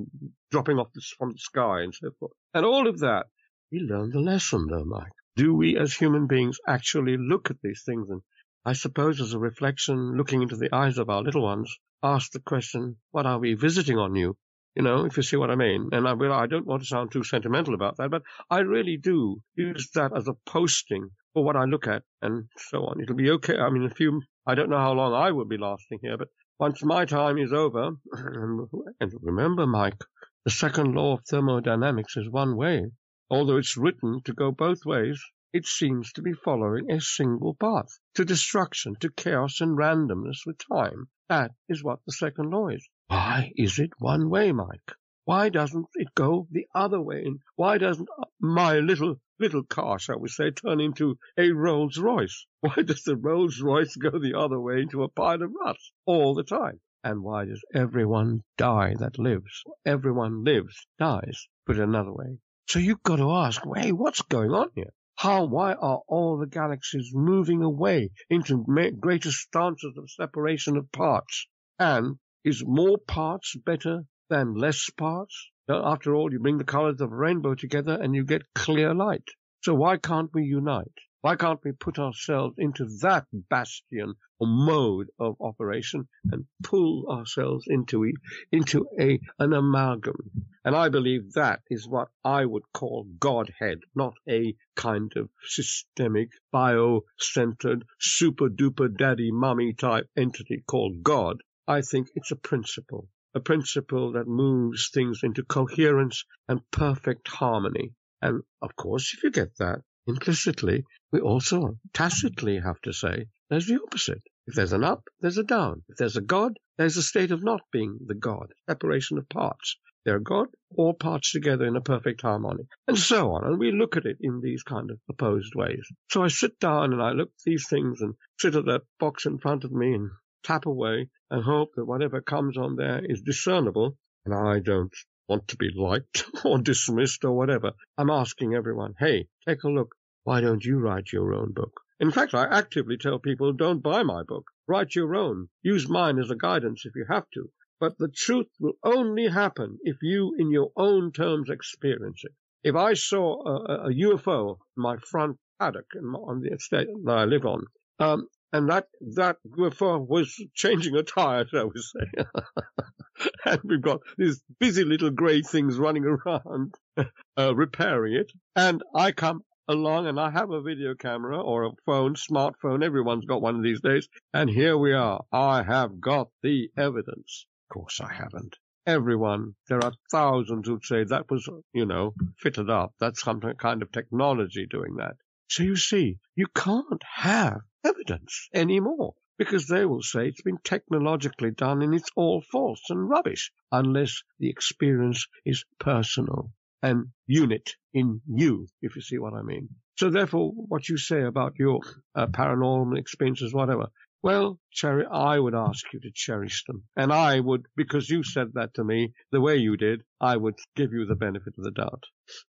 dropping off the, from the sky and so forth. And all of that, we learn the lesson though, Mike. Do we as human beings actually look at these things and I suppose as a reflection, looking into the eyes of our little ones, ask the question, what are we visiting on you? You know, if you see what I mean. And I, well, I don't want to sound too sentimental about that, but I really do use that as a posting for what I look at and so on. It'll be okay. I mean, a few, I don't know how long I will be lasting here, but once my time is over, and remember, Mike, the second law of thermodynamics is one way. Although it's written to go both ways, it seems to be following a single path to destruction, to chaos and randomness with time. That is what the second law is. Why is it one way, Mike? Why doesn't it go the other way? And why doesn't my little little car, shall we say, turn into a Rolls Royce? Why does the Rolls Royce go the other way into a pile of rust all the time? And why does everyone die that lives? Everyone lives, dies, put another way. So you've got to ask, hey, what's going on here? How, why are all the galaxies moving away into greater stances of separation of parts? And is more parts better than less parts? After all, you bring the colors of a rainbow together and you get clear light. So why can't we unite? Why can't we put ourselves into that bastion or mode of operation and pull ourselves into a, into a an amalgam? And I believe that is what I would call Godhead, not a kind of systemic, bio-centered, super-duper daddy mummy type entity called God. I think it's a principle a principle that moves things into coherence and perfect harmony. And of course, if you get that implicitly, we also tacitly have to say there's the opposite. If there's an up, there's a down. If there's a God, there's a state of not being the God, separation of parts. They're God, all parts together in a perfect harmony, and so on. And we look at it in these kind of opposed ways. So I sit down and I look at these things and sit at that box in front of me and tap away and hope that whatever comes on there is discernible. And I don't want to be liked or dismissed or whatever. I'm asking everyone, hey, take a look. Why don't you write your own book? In fact, I actively tell people don't buy my book. Write your own. Use mine as a guidance if you have to. But the truth will only happen if you, in your own terms, experience it. If I saw a, a UFO in my front paddock on the estate that I live on, um, and that that UFO was changing a tire, shall we say, and we've got these busy little grey things running around uh, repairing it, and I come along and I have a video camera or a phone, smartphone, everyone's got one these days, and here we are. I have got the evidence Of course I haven't. Everyone, there are thousands who'd say that was, you know, fitted up. That's some kind of technology doing that. So you see, you can't have evidence anymore because they will say it's been technologically done and it's all false and rubbish unless the experience is personal and unit in you, if you see what I mean. So therefore, what you say about your uh, paranormal experiences, whatever, well, Cherry, I would ask you to cherish them. And I would, because you said that to me the way you did, I would give you the benefit of the doubt.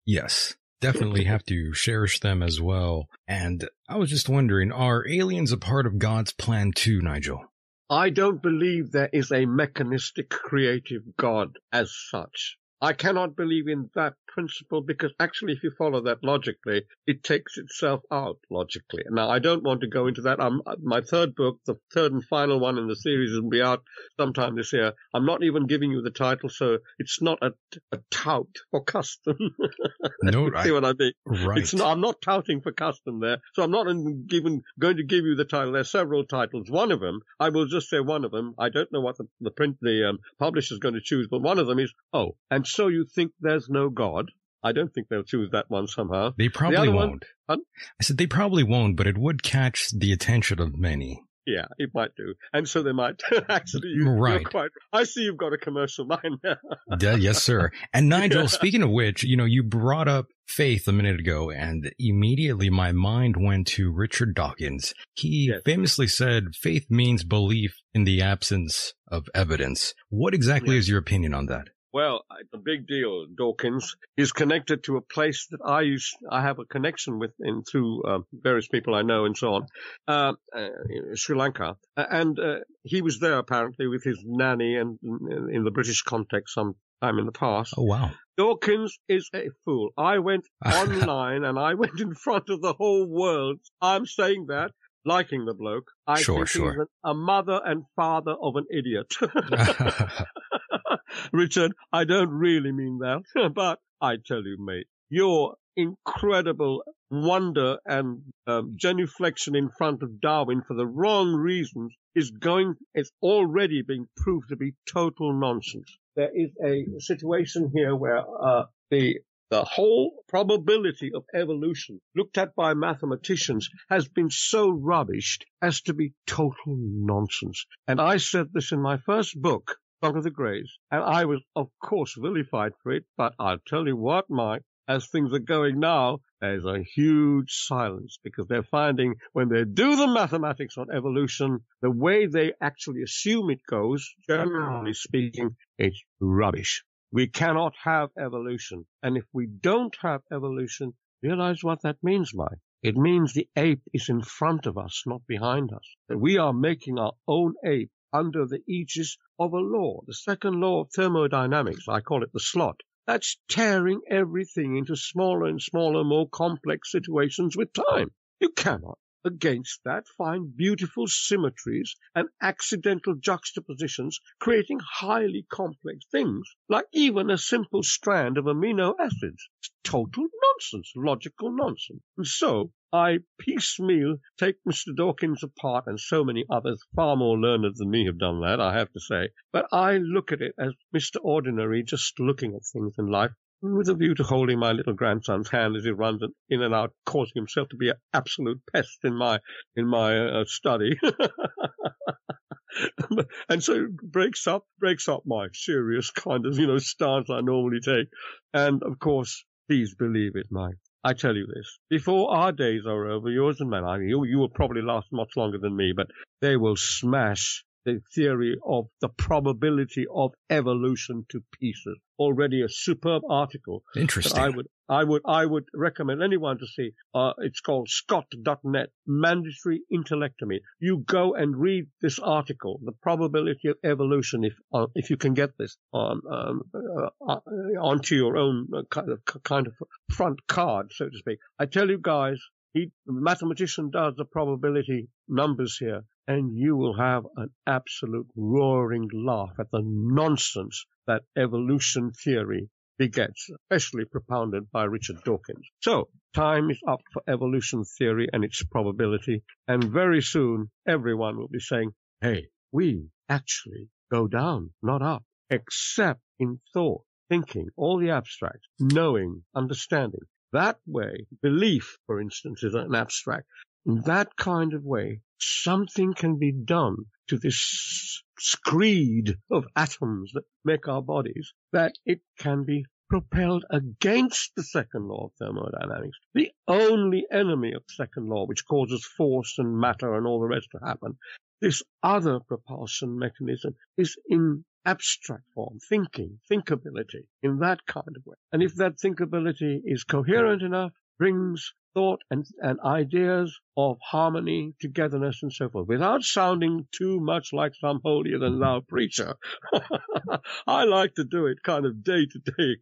Yes, definitely have to cherish them as well. And I was just wondering, are aliens a part of God's plan too, Nigel?
I don't believe there is a mechanistic creative God as such. I cannot believe in that principle because actually, if you follow that logically, it takes itself out logically. Now, I don't want to go into that. I'm, my third book, the third and final one in the series, will be out sometime this year. I'm not even giving you the title, so it's not a, a tout for custom.
No,
see what I mean?
Right.
It's not, I'm not touting for custom there, so I'm not even going to give you the title. There's several titles. One of them, I will just say one of them. I don't know what the, the print, the um, publisher's going to choose, but one of them is, oh, and so you think there's no God? I don't think they'll choose that one somehow.
They probably
the
won't.
One,
I said they probably won't, but it would catch the attention of many.
Yeah, it might do. And so they might actually. You,
right.
Quite, I see you've got a commercial mind now.
yeah, yes, sir. And Nigel, yeah. speaking of which, you know, you brought up faith a minute ago and immediately my mind went to Richard Dawkins. He yes. famously said faith means belief in the absence of evidence. What exactly yes. is your opinion on that?
Well, the big deal, Dawkins, is connected to a place that I use. I have a connection with in through uh, various people I know and so on, uh, uh, Sri Lanka, and uh, he was there apparently with his nanny and in the British context some time in the past.
Oh wow!
Dawkins is a fool. I went online and I went in front of the whole world. I'm saying that liking the bloke. I
sure,
think
sure.
he's a mother and father of an idiot. Richard, I don't really mean that, but I tell you, mate, your incredible wonder and um, genuflection in front of Darwin for the wrong reasons is going, it's already being proved to be total nonsense. There is a situation here where uh, the the whole probability of evolution looked at by mathematicians has been so rubbished as to be total nonsense. And I said this in my first book, Of the Greys, and I was, of course, vilified for it, but I'll tell you what, Mike, as things are going now, there's a huge silence because they're finding when they do the mathematics on evolution, the way they actually assume it goes, generally speaking, it's rubbish. We cannot have evolution. And if we don't have evolution, realize what that means, Mike. It means the ape is in front of us, not behind us. That we are making our own ape under the aegis of a law, the second law of thermodynamics. I call it the slot. That's tearing everything into smaller and smaller, more complex situations with time. You cannot, against that, find beautiful symmetries and accidental juxtapositions, creating highly complex things, like even a simple strand of amino acids. It's total nonsense, logical nonsense. And so, I piecemeal take Mr. Dawkins apart, and so many others far more learned than me have done that, I have to say. But I look at it as Mr. Ordinary, just looking at things in life. With a view to holding my little grandson's hand as he runs in and out, causing himself to be an absolute pest in my in my uh, study. and so breaks up breaks up my serious kind of you know stance I normally take. And of course, please believe it, Mike. I tell you this, before our days are over, yours and mine, you, you will probably last much longer than me, but they will smash the theory of the probability of evolution to pieces. Already a superb article.
Interesting.
I would, I would, I would recommend anyone to see. Uh, it's called Scott.net, Mandatory Intellectomy. You go and read this article, the probability of evolution, if uh, if you can get this on um, uh, uh onto your own uh, kind of kind of front card, so to speak. I tell you guys, he, the mathematician does the probability numbers here, and you will have an absolute roaring laugh at the nonsense that evolution theory begets, especially propounded by Richard Dawkins. So, time is up for evolution theory and its probability, and very soon everyone will be saying, hey, we actually go down, not up, except in thought, thinking, all the abstract, knowing, understanding. That way, belief, for instance, is an abstract. In that kind of way, something can be done to this screed of atoms that make our bodies that it can be propelled against the second law of thermodynamics, the only enemy of second law, which causes force and matter and all the rest to happen. This other propulsion mechanism is in abstract form, thinking, thinkability in that kind of way. And if that thinkability is coherent enough, brings thought and, and ideas of harmony, togetherness, and so forth, without sounding too much like some holier than thou preacher. I like to do it kind of day to day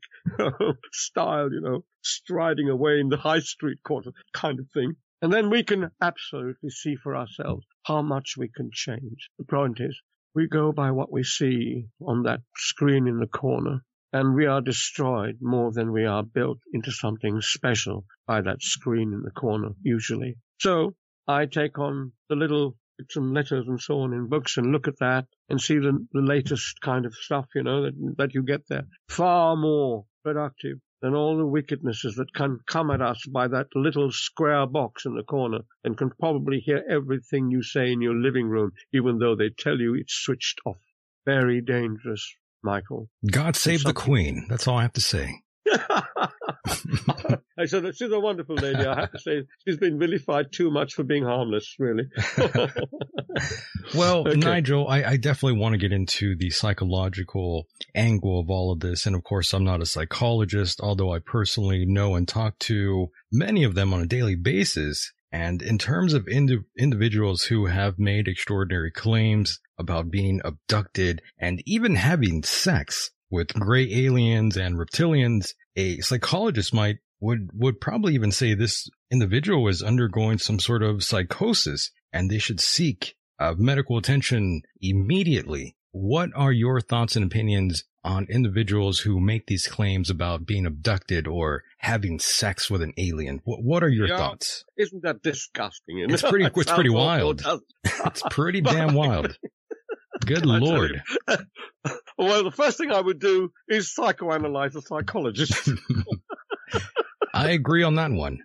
style, you know, striding away in the high street quarter kind of thing. And then we can absolutely see for ourselves how much we can change. The point is, we go by what we see on that screen in the corner, and we are destroyed more than we are built into something special by that screen in the corner, usually. So I take on the little and letters and so on in books and look at that and see the, the latest kind of stuff, you know, that, that you get there. Far more productive than all the wickednesses that can come at us by that little square box in the corner and can probably hear everything you say in your living room, even though they tell you it's switched off. Very dangerous, Michael.
God save the Queen. That's all I have to say.
I said she's a wonderful lady. I have to say she's been vilified too much for being harmless, really.
well, okay. Nigel, I, I, definitely want to get into the psychological angle of all of this. And of course, I'm not a psychologist, although I personally know and talk to many of them on a daily basis. And in terms of indi- individuals who have made extraordinary claims about being abducted and even having sex with gray aliens and reptilians, a psychologist might would would probably even say this individual is undergoing some sort of psychosis and they should seek uh, medical attention immediately. What are your thoughts and opinions on individuals who make these claims about being abducted or having sex with an alien? What, what are your yeah, thoughts?
Isn't that disgusting?
It's pretty. It's pretty wild. it's pretty damn wild. Good lord.
well, the first thing I would do is psychoanalyze a psychologist.
I agree on that one.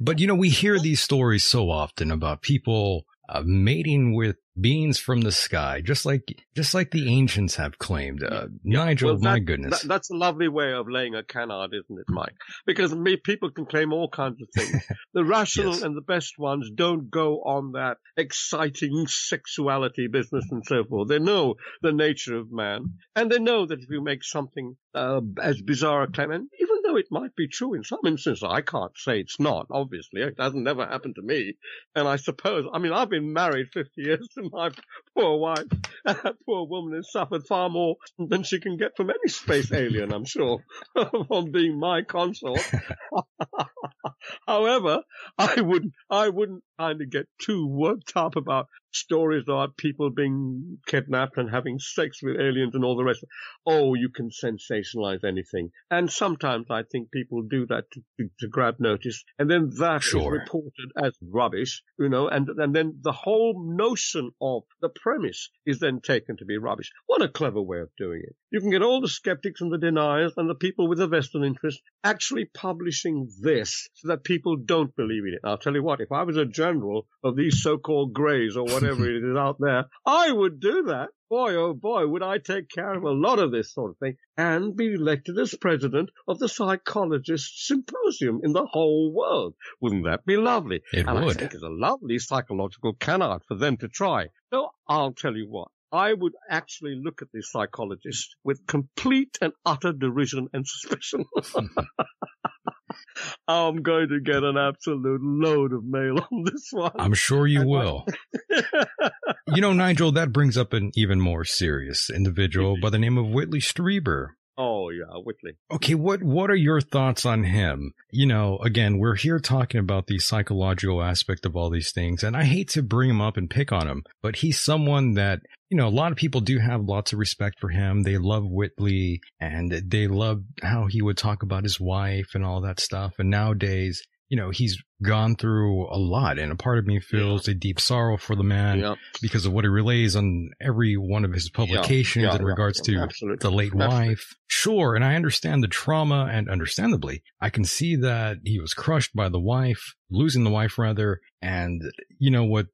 But you know, we hear these stories so often about people uh, mating with beings from the sky, just like just like the ancients have claimed. Uh, Nigel, well, that, my goodness,
that, that's a lovely way of laying a canard, isn't it, Mike? Because me, people can claim all kinds of things. the rational yes. and the best ones don't go on that exciting sexuality business and so forth. They know the nature of man, and they know that if you make something uh, as bizarre a claim, and even though it might be true in some instances, I can't say it's not. Obviously, it hasn't never happened to me, and I suppose, I mean, I've been married 50 years my poor wife, that poor woman has suffered far more than she can get from any space alien, I'm sure, from being my consort. However, I wouldn't, I wouldn't kind of get too worked up about stories about people being kidnapped and having sex with aliens and all the rest. Oh, you can sensationalize anything. And sometimes I think people do that to, to, to grab notice. And then that sure. is reported as rubbish, you know, and, and then the whole notion of the premise is then taken to be rubbish. What a clever way of doing it. You can get all the skeptics and the deniers and the people with a vested interest actually publishing this so that people don't believe in it. I'll tell you what, if I was a general of these so-called greys or whatever it is out there, I would do that. Boy, oh boy, would I take care of a lot of this sort of thing and be elected as president of the psychologist symposium in the whole world. Wouldn't that be lovely?
It
and
would.
I think it's a lovely psychological canard for them to try. So I'll tell you what, I would actually look at these psychologists with complete and utter derision and suspicion. I'm going to get an absolute load of mail on this one.
I'm sure you will. you know, Nigel, that brings up an even more serious individual mm-hmm. by the name of Whitley Strieber.
Oh yeah, Whitley.
Okay, what what are your thoughts on him? You know, again, we're here talking about the psychological aspect of all these things, and I hate to bring him up and pick on him, but he's someone that you know, a lot of people do have lots of respect for him. They love Whitley and they love how he would talk about his wife and all that stuff. And nowadays, you know, he's gone through a lot and a part of me feels yeah. a deep sorrow for the man yeah. because of what he relays on every one of his publications yeah. in regards to Absolutely. the late Absolutely. wife. Sure. And I understand the trauma and understandably, I can see that he was crushed by the wife, losing the wife rather. And you know what,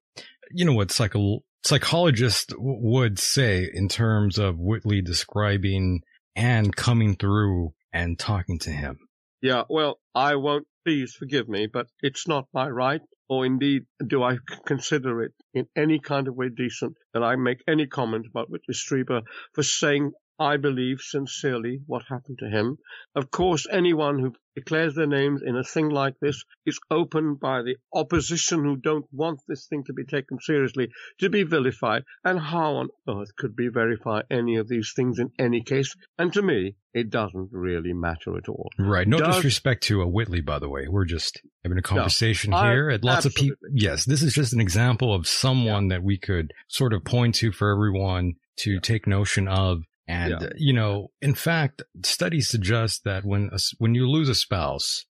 you know what psycho, psychologists would say in terms of Whitley describing and coming through and talking to him.
Yeah, well, I won't please forgive me, but it's not my right, or indeed do I consider it in any kind of way decent that I make any comment about Whitley Strieber for saying I believe sincerely what happened to him. Of course, anyone who declares their names in a thing like this is open by the opposition who don't want this thing to be taken seriously to be vilified. And how on earth could we verify any of these things in any case? And to me, it doesn't really matter at all.
Right. No Does, disrespect to a Whitley, by the way. We're just having a conversation no, here. I, lots absolutely. of people. Yes, this is just an example of someone yeah. that we could sort of point to for everyone to yeah. take notion of and, yeah. you know, in fact, studies suggest that when, a, when you lose a spouse,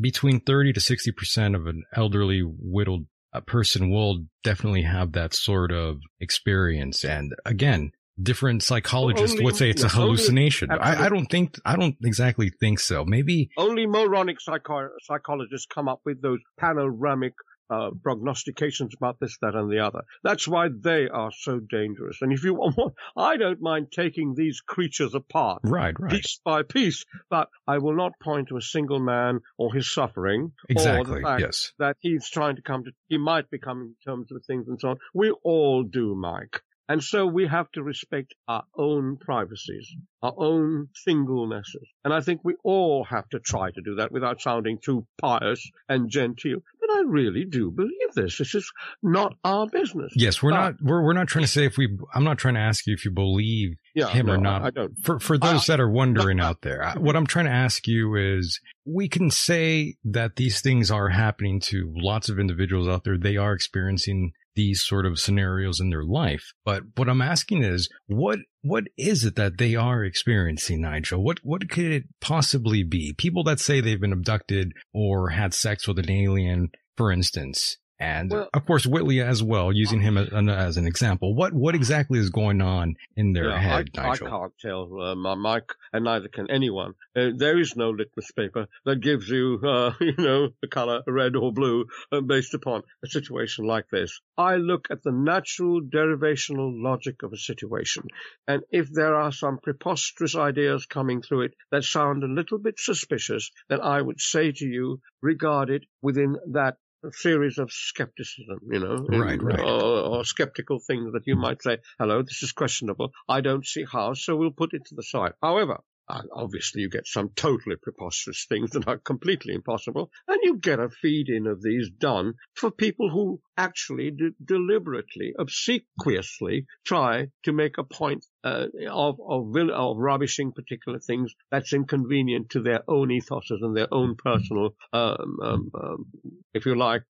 between 30 to 60% of an elderly widowed uh, person will definitely have that sort of experience. And again, different psychologists only, would say it's a hallucination. Only, I, I, don't think, I don't exactly think so. Maybe
only moronic psycho- psychologists come up with those panoramic uh, prognostications about this, that, and the other. That's why they are so dangerous. And if you want, I don't mind taking these creatures apart,
right, right,
piece by piece, but I will not point to a single man or his suffering,
exactly,
or the fact
yes.
that he's trying to come to, he might be coming to terms with things and so on. We all do, Mike. And so we have to respect our own privacies, our own singlenesses. And I think we all have to try to do that without sounding too pious and genteel. But I really do believe this. This is not our business.
Yes, we're but, not, we're, we're not trying to say if we, I'm not trying to ask you if you believe yeah, him
no,
or not.
I, I don't.
For, for those that are wondering out there, what I'm trying to ask you is we can say that these things are happening to lots of individuals out there. They are experiencing these sort of scenarios in their life. But what I'm asking is, what what is it that they are experiencing, Nigel? What what could it possibly be? People that say they've been abducted or had sex with an alien, for instance. And well, of course, Whitley as well, using him as, as, an example. What what exactly is going on in their yeah, head,
I,
Nigel?
I can't tell, uh, Mike, and neither can anyone. Uh, there is no litmus paper that gives you, uh, you know, the color red or blue uh, based upon a situation like this. I look at the natural derivational logic of a situation, and if there are some preposterous ideas coming through it that sound a little bit suspicious, then I would say to you, regard it within that series of skepticism, you know,
right, right.
Or, or, skeptical things that you might say, hello, this is questionable. I don't see how, so we'll put it to the side. However, obviously you get some totally preposterous things that are completely impossible, and you get a feed in of these done for people who actually de- deliberately, obsequiously try to make a point uh, of, of, of rubbishing particular things that's inconvenient to their own ethoses and their own personal, um, um, um, if you like,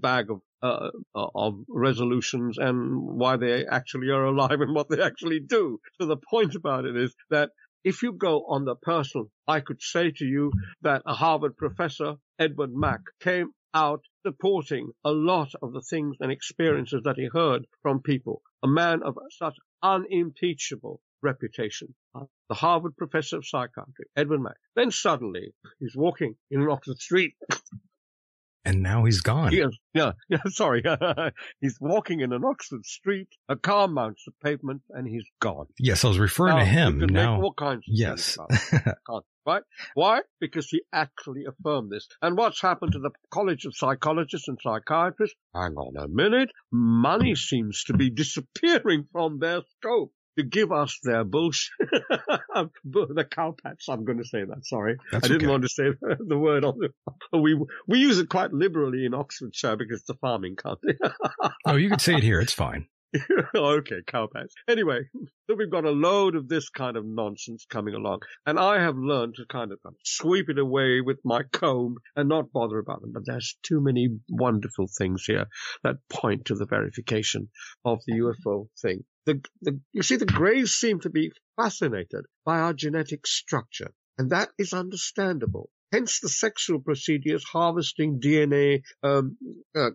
bag of uh, of resolutions and why they actually are alive and what they actually do. So the point about it is that if you go on the personal, I could say to you that a Harvard professor, Edward Mack, came out supporting a lot of the things and experiences that he heard from people. A man of such unimpeachable reputation. The Harvard professor of psychiatry, Edward Mack. Then suddenly he's walking in an Oxford street
and now he's gone.
Yeah, yeah, yeah sorry. he's walking in an Oxford street. A car mounts the pavement, and he's gone.
Yes, I was referring now, to him. now,
all kinds of
yes,
right? Why? Because he actually affirmed this. And what's happened to the College of Psychologists and Psychiatrists? Hang on a minute. Money seems to be disappearing from their scope to give us their bullshit. the cowpats. I'm going to say that. Sorry,
That's
I didn't
okay.
want to say the word on the. We we use it quite liberally in Oxfordshire because it's a farming country.
oh, you can say it here. It's fine.
okay, cowpats. Anyway, so we've got a load of this kind of nonsense coming along, and I have learned to kind of sweep it away with my comb and not bother about them. But there's too many wonderful things here that point to the verification of the UFO thing. The, the, you see, the Greys seem to be fascinated by our genetic structure, and that is understandable. Hence the sexual procedures, harvesting DNA, um, uh,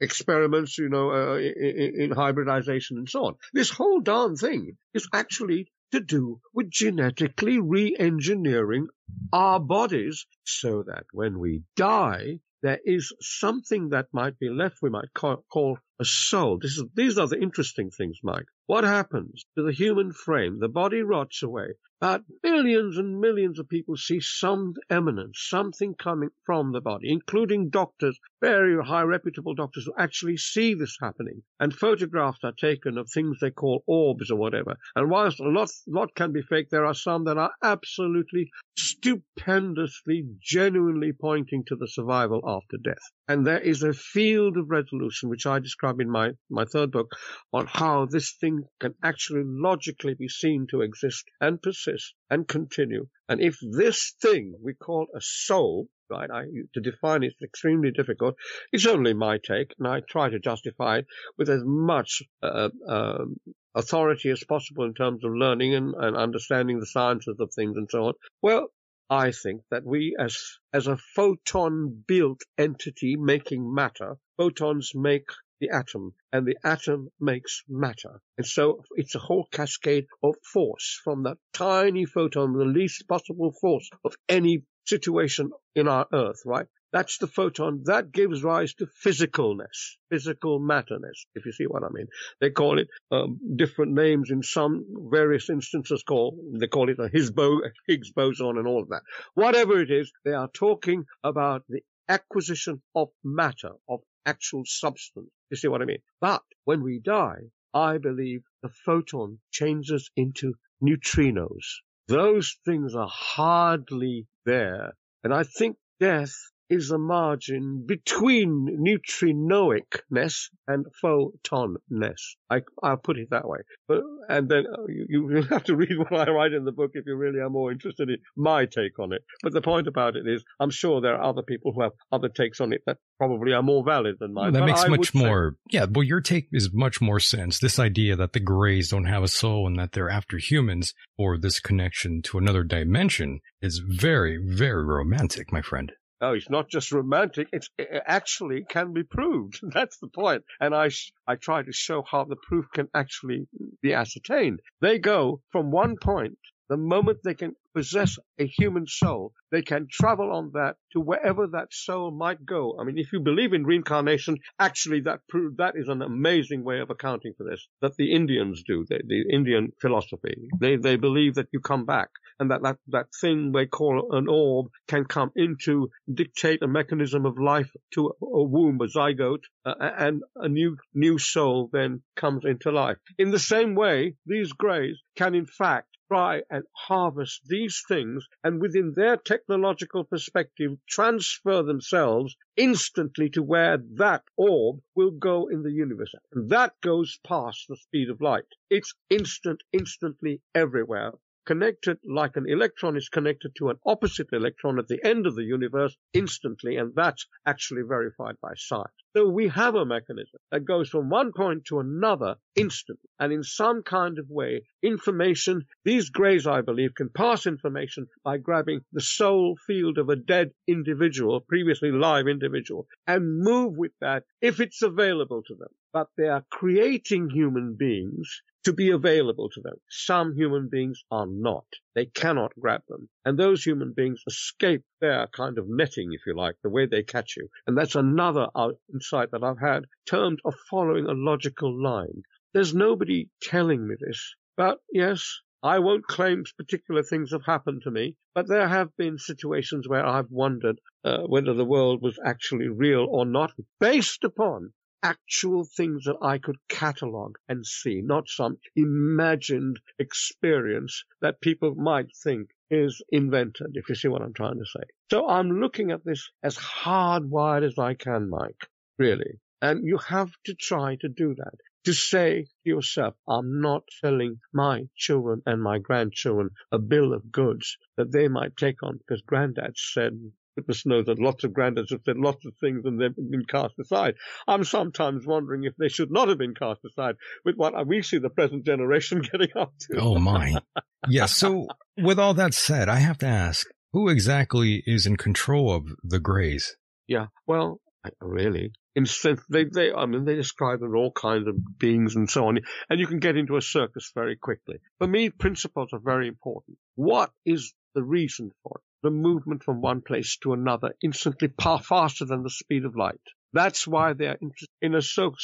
experiments, you know, uh, in, in hybridization and so on. This whole darn thing is actually to do with genetically re-engineering our bodies so that when we die, there is something that might be left we might call, call a soul. Is, these are the interesting things, Mike. What happens to the human frame? The body rots away. But millions and millions of people see some eminence, something coming from the body, including doctors, very high reputable doctors who actually see this happening. And photographs are taken of things they call orbs or whatever. And whilst a lot, lot can be fake, there are some that are absolutely stupendously, genuinely pointing to the survival after death. And there is a field of resolution, which I describe in my, my third book, on how this thing can actually logically be seen to exist and persist and continue. And if this thing we call a soul, right, I, to define it is extremely difficult. It's only my take, and I try to justify it with as much uh, uh, authority as possible in terms of learning and, and understanding the sciences of things and so on. Well, I think that we as, as a photon built entity making matter, photons make the atom and the atom makes matter. And so it's a whole cascade of force from that tiny photon, the least possible force of any situation in our earth, right? That's the photon. That gives rise to physicalness, physical matterness, if you see what I mean. They call it um, different names in some various instances. Call they call it a Higgs boson and all of that. Whatever it is, they are talking about the acquisition of matter, of actual substance. You see what I mean? But when we die, I believe the photon changes into neutrinos. Those things are hardly there. And I think death is the margin between neutrinoicness and photonness. I, I'll put it that way. But, and then uh, you'll have to read what I write in the book if you really are more interested in my take on it. But the point about it is, I'm sure there are other people who have other takes on it that probably are more valid than mine.
Well, that
but
makes
I
much
would say-
more. Yeah, well, your take is much more sense. This idea that the Greys don't have a soul and that they're after humans or this connection to another dimension is very, very romantic, my friend.
No, it's not just romantic. It's, it actually can be proved. That's the point. And I, I try to show how the proof can actually be ascertained. They go from one point, the moment they can possess a human soul, they can travel on that to wherever that soul might go. I mean, if you believe in reincarnation, actually that pro- that is an amazing way of accounting for this, that the Indians do, the, the Indian philosophy. They, they believe that you come back and that, that, that thing they call an orb can come into dictate a mechanism of life to a, womb, a zygote, uh, and a new, new soul then comes into life. In the same way, these greys can in fact try and harvest these things and within their technological perspective transfer themselves instantly to where that orb will go in the universe. And that goes past the speed of light. It's instant, instantly everywhere connected like an electron is connected to an opposite electron at the end of the universe instantly, and that's actually verified by science. So we have a mechanism that goes from one point to another instantly. And in some kind of way, information, these greys, I believe, can pass information by grabbing the soul field of a dead individual, previously live individual, and move with that if it's available to them. But they are creating human beings to be available to them. Some human beings are not. They cannot grab them. And those human beings escape their kind of netting, if you like, the way they catch you. And that's another uh, insight that I've had termed of following a logical line. There's nobody telling me this. But yes, I won't claim particular things have happened to me, but there have been situations where I've wondered uh, whether the world was actually real or not, based upon actual things that I could catalog and see, not some imagined experience that people might think is invented, if you see what I'm trying to say. So I'm looking at this as hardwired as I can, Mike, really. And you have to try to do that. To say to yourself, I'm not selling my children and my grandchildren a bill of goods that they might take on because granddad said goodness knows that lots of granddads have said lots of things and they've been cast aside. I'm sometimes wondering if they should not have been cast aside with what we see the present generation getting up to.
Oh my. yeah. So with all that said, I have to ask, who exactly is in control of the Greys?
Yeah. Well, really. In sense, they, they, I mean, they describe them all kinds of beings and so on, and you can get into a circus very quickly. For me, principles are very important. What is the reason for it? The movement from one place to another instantly faster than the speed of light. That's why they're in a, so,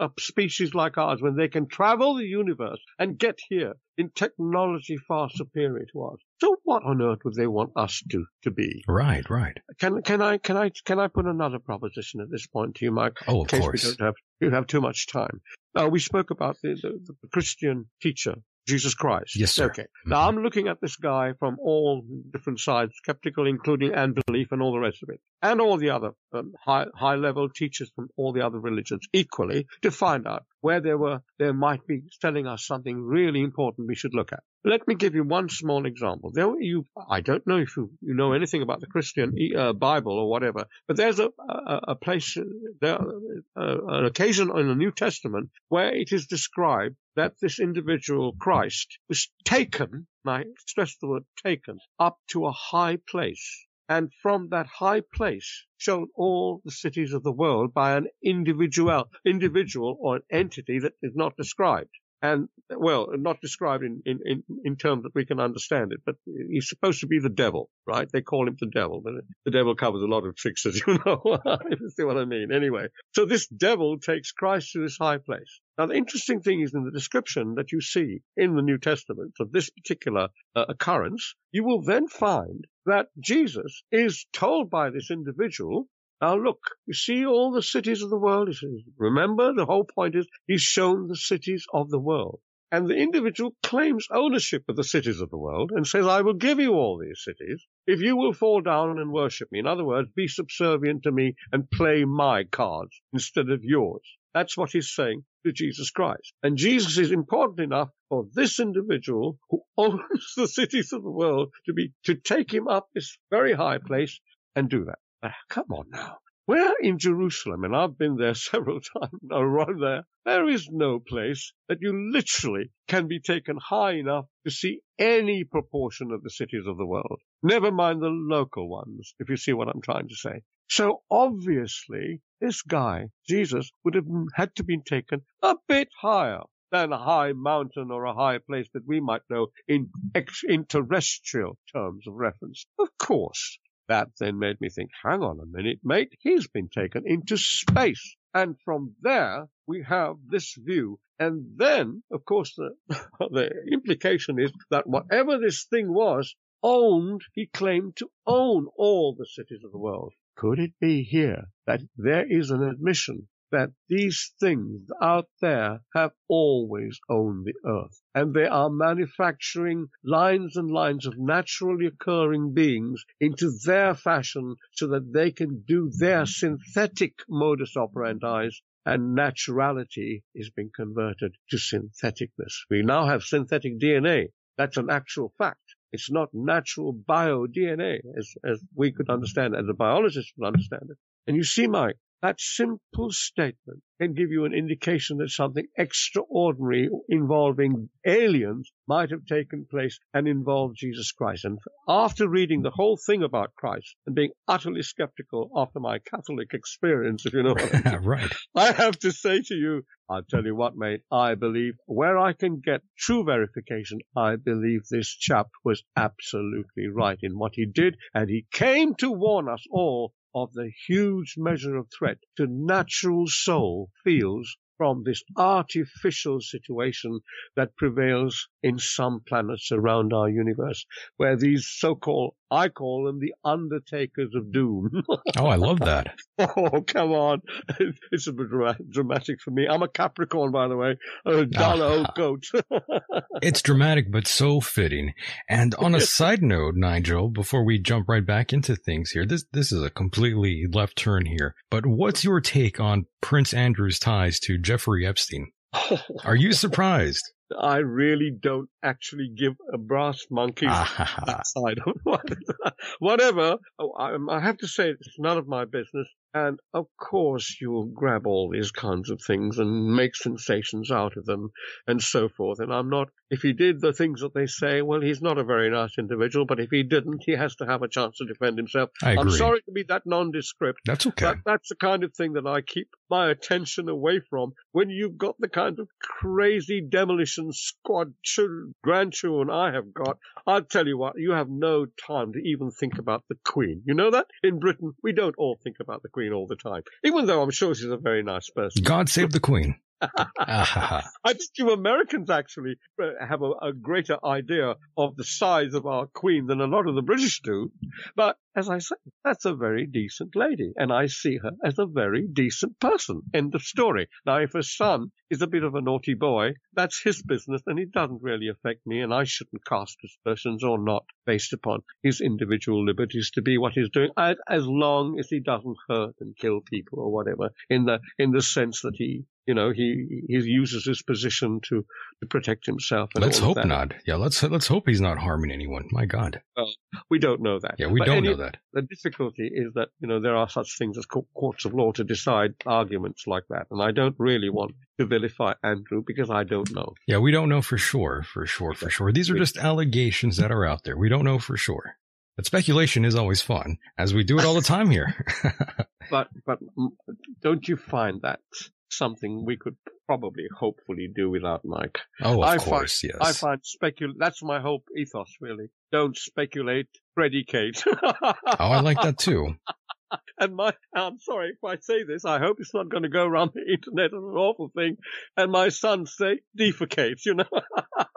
a species like ours, when they can travel the universe and get here in technology far superior to ours. So what on earth would they want us to, to be?
Right, right.
Can, can I, can I, can I put another proposition at this point to you, Mike?
Oh, of
in case
course.
We don't have, we don't have too much time. Uh, we spoke about the, the, the Christian teacher Jesus Christ.
Yes, sir.
Okay. Mm-hmm. Now I'm looking at this guy from all different sides, skeptical, including unbelief and all the rest of it, and all the other um, high high level teachers from all the other religions equally to find out where there were there might be telling us something really important we should look at. Let me give you one small example. There you I don't know if you, you know anything about the Christian uh, Bible or whatever, but there's a a, a place there uh, an occasion in the New Testament where it is described that this individual Christ was taken, and I stress the word taken, up to a high place and from that high place shown all the cities of the world by an individual, individual or an entity that is not described. And, well, not described in, in, in, in terms that we can understand it, but he's supposed to be the devil, right? They call him the devil, but the devil covers a lot of tricks, as you know. you see what I mean? Anyway, so this devil takes Christ to this high place. Now, the interesting thing is in the description that you see in the New Testament of this particular uh, occurrence, you will then find that Jesus is told by this individual now look, you see all the cities of the world. Remember, the whole point is he's shown the cities of the world. And the individual claims ownership of the cities of the world and says, I will give you all these cities if you will fall down and worship me. In other words, be subservient to me and play my cards instead of yours. That's what he's saying to Jesus Christ. And Jesus is important enough for this individual who owns the cities of the world to be, to take him up this very high place and do that. Uh, come on now. We're in Jerusalem, and I've been there several times, around there, there is no place that you literally can be taken high enough to see any proportion of the cities of the world. Never mind the local ones, if you see what I'm trying to say. So obviously, this guy, Jesus, would have had to be taken a bit higher than a high mountain or a high place that we might know in, ex- terms of reference. Of course, that then made me think, hang on a minute, mate, he's been taken into space. And from there, we have this view. And then, of course, the, the implication is that whatever this thing was, owned, he claimed to own all the cities of the world. Could it be here that there is an admission that these things out there have always owned the earth. And they are manufacturing lines and lines of naturally occurring beings into their fashion so that they can do their synthetic modus operandi and naturality is being converted to syntheticness. We now have synthetic DNA. That's an actual fact. It's not natural bio DNA as, as we could understand, as a biologist would understand it. And you see, Mike, that simple statement can give you an indication that something extraordinary involving aliens might have taken place and involved Jesus Christ. And after reading the whole thing about Christ and being utterly skeptical after my Catholic experience, if you know what I mean,
right.
I have to say to you, I'll tell you what, mate, I believe where I can get true verification, I believe this chap was absolutely right in what he did, and he came to warn us all of the huge measure of threat to natural soul feels from this artificial situation that prevails in some planets around our universe, where these so-called, I call them the undertakers of doom.
oh, I love that.
oh, come on. It's a bit dramatic for me. I'm a Capricorn, by the way, a dull old ah. goat.
it's dramatic, but so fitting. And on a side note, Nigel, before we jump right back into things here, this, this is a completely left turn here, but what's your take on Prince Andrew's ties to Jeffrey Epstein? Are you surprised?
I really don't actually give a brass monkey's side of whatever. Oh, um, I have to say it's none of my business. And of course you'll grab all these kinds of things and make sensations out of them and so forth. And I'm not, if he did the things that they say, well, he's not a very nice individual, but if he didn't, he has to have a chance to defend himself.
I agree.
I'm sorry to be that nondescript.
That's okay.
But that's the kind of thing that I keep my attention away from when you've got the kind of crazy demolition squad children, grandchildren I have got. I'll tell you what, you have no time to even think about the Queen. You know that? In Britain, we don't all think about the Queen Queen all the time, even though I'm sure she's a very nice person.
God save the Queen.
I think you Americans actually uh, have a, a, greater idea of the size of our queen than a lot of the British do. But as I say, that's a very decent lady, and I see her as a very decent person. End of story. Now, if her son is a bit of a naughty boy, that's his business, and it doesn't really affect me, and I shouldn't cast aspersions or not based upon his individual liberties to be what he's doing, as long as he doesn't hurt and kill people or whatever, in the in the sense that he you know, he he uses his position to to protect himself.
let's hope not. Yeah, let's let's hope he's not harming anyone. My God.
Well, we don't know that.
Yeah, we but don't any, know that.
The difficulty is that you know there are such things as courts of law to decide arguments like that, and I don't really want to vilify Andrew because I don't know.
Yeah, we don't know for sure, for sure, for sure. These are just allegations that are out there. We don't know for sure. But speculation is always fun, as we do it all the time here.
but but don't you find that something we could probably hopefully do without Mike.
Oh, of I course,
find,
yes.
I find specul. That's my whole ethos, really. Don't speculate, predicate. oh,
I like that too.
and my, I'm sorry if I say this. I hope it's not going to go around the internet as an awful thing. And my son say defecate. You know.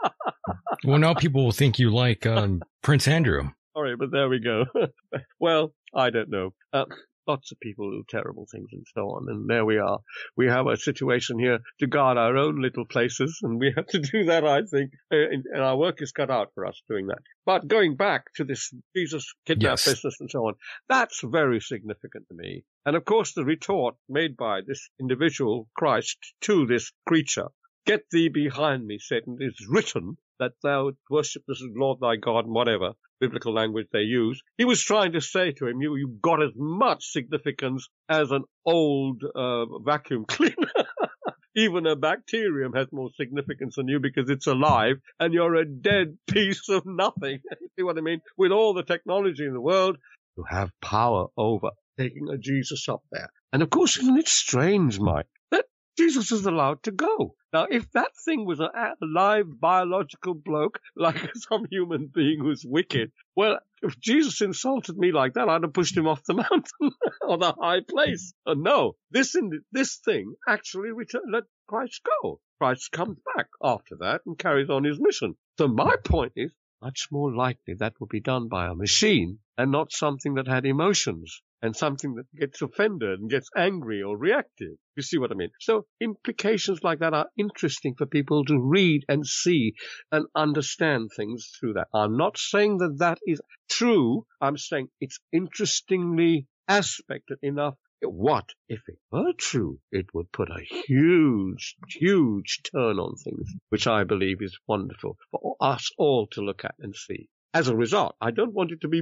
well, now people will think you like um, Prince Andrew.
Sorry, but there we go. well, I don't know. Uh, lots of people do terrible things and so on. And there we are. We have a situation here to guard our own little places, and we have to do that, I think, uh, and, our work is cut out for us doing that. But going back to this Jesus kidnap yes. business and so on, that's very significant to me. And of course, the retort made by this individual Christ to this creature Get thee behind me, Satan, is written that thou worship this Lord thy God whatever biblical language they use. He was trying to say to him, you, you've got as much significance as an old uh, vacuum cleaner. Even a bacterium has more significance than you because it's alive and you're a dead piece of nothing. See what I mean? With all the technology in the world, you have power over taking a Jesus up there. And of course, isn't it strange, Mike, Jesus is allowed to go? Now, if that thing was a live biological bloke, like some human being who's wicked, well, if Jesus insulted me like that, I'd have pushed him off the mountain or the high place. No, this in, this thing actually return, let Christ go. Christ comes back after that and carries on his mission. So my point is, much more likely that would be done by a machine and not something that had emotions and something that gets offended and gets angry or reactive. You see what I mean? So implications like that are interesting for people to read and see and understand things through that. I'm not saying that that is true. I'm saying it's interestingly aspected enough what if it were true? It would put a huge, huge turn on things, which I believe is wonderful for us all to look at and see. As a result, I don't want it to be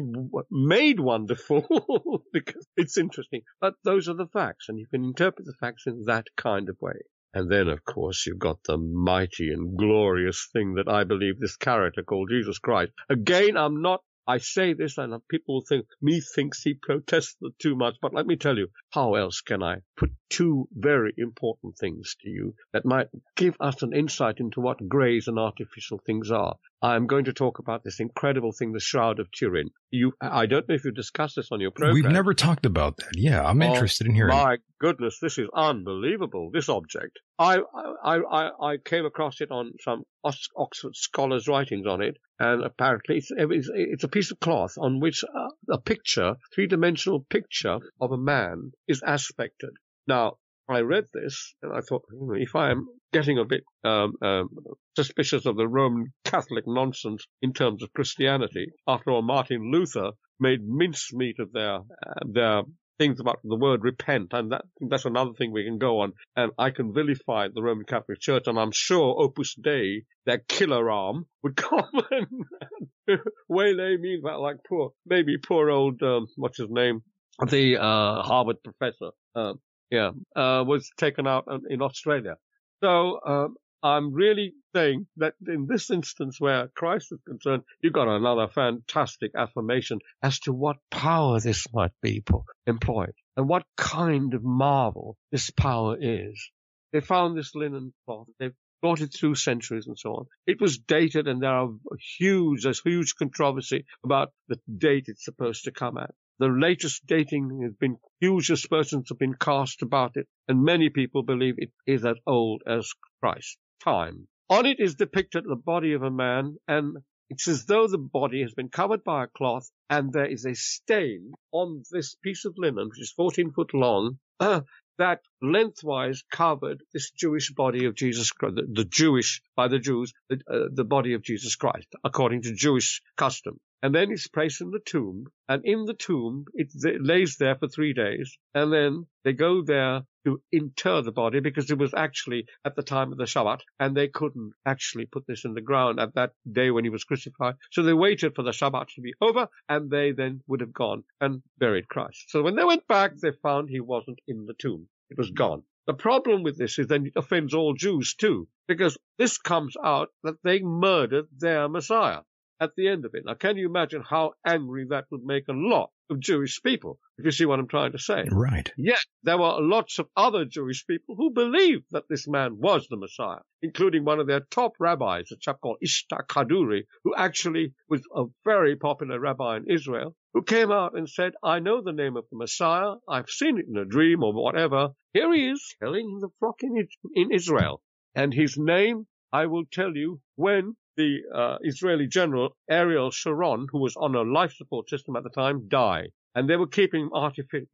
made wonderful because it's interesting, but those are the facts, and you can interpret the facts in that kind of way. And then, of course, you've got the mighty and glorious thing that I believe this character called Jesus Christ. Again, I'm not I say this and people think me thinks he protests too much, but let me tell you, how else can I put two very important things to you that might give us an insight into what greys and artificial things are? I'm going to talk about this incredible thing, the Shroud of Turin. You, I don't know if you discussed this on your program.
We've never talked about that. Yeah, I'm oh, interested in hearing.
My goodness, this is unbelievable. This object. I, I, I, I came across it on some Oxford scholars' writings on it, and apparently it's, it's a piece of cloth on which a, a picture, three-dimensional picture of a man is aspected. Now, I read this and I thought, if I am getting a bit um, um, suspicious of the Roman Catholic nonsense in terms of Christianity, after all, Martin Luther made mincemeat of their uh, their things about the word repent, and that that's another thing we can go on. And I can vilify the Roman Catholic Church, and I'm sure Opus Dei, their killer arm, would come and waylay me like poor, maybe poor old um, what's his name, the uh, Harvard professor. Um, yeah, uh, was taken out in Australia. So um, I'm really saying that in this instance where Christ is concerned, you've got another fantastic affirmation as to what power this might be employed and what kind of marvel this power is. They found this linen cloth. They've brought it through centuries and so on. It was dated and there are huge, there's huge controversy about the date it's supposed to come at. The latest dating has been huge aspersions have been cast about it, and many people believe it is as old as Christ's time. On it is depicted the body of a man, and it's as though the body has been covered by a cloth, and there is a stain on this piece of linen, which is 14 foot long, uh, that lengthwise covered this Jewish body of Jesus Christ, the, the Jewish, by the Jews, the, uh, the body of Jesus Christ, according to Jewish custom and then it's placed in the tomb, and in the tomb it lays there for three days, and then they go there to inter the body because it was actually at the time of the Shabbat, and they couldn't actually put this in the ground at that day when he was crucified. So they waited for the Shabbat to be over, and they then would have gone and buried Christ. So when they went back, they found he wasn't in the tomb. It was gone. The problem with this is then it offends all Jews too, because this comes out that they murdered their Messiah at the end of it. Now, can you imagine how angry that would make a lot of Jewish people, if you see what I'm trying to say?
Right.
Yet, there were lots of other Jewish people who believed that this man was the Messiah, including one of their top rabbis, a chap called Yitzhak Kaduri, who actually was a very popular rabbi in Israel, who came out and said, I know the name of the Messiah. I've seen it in a dream or whatever. Here he is, killing the flock in, in Israel. And his name, I will tell you when the uh, Israeli general Ariel Sharon, who was on a life support system at the time, died. And they were keeping him artific-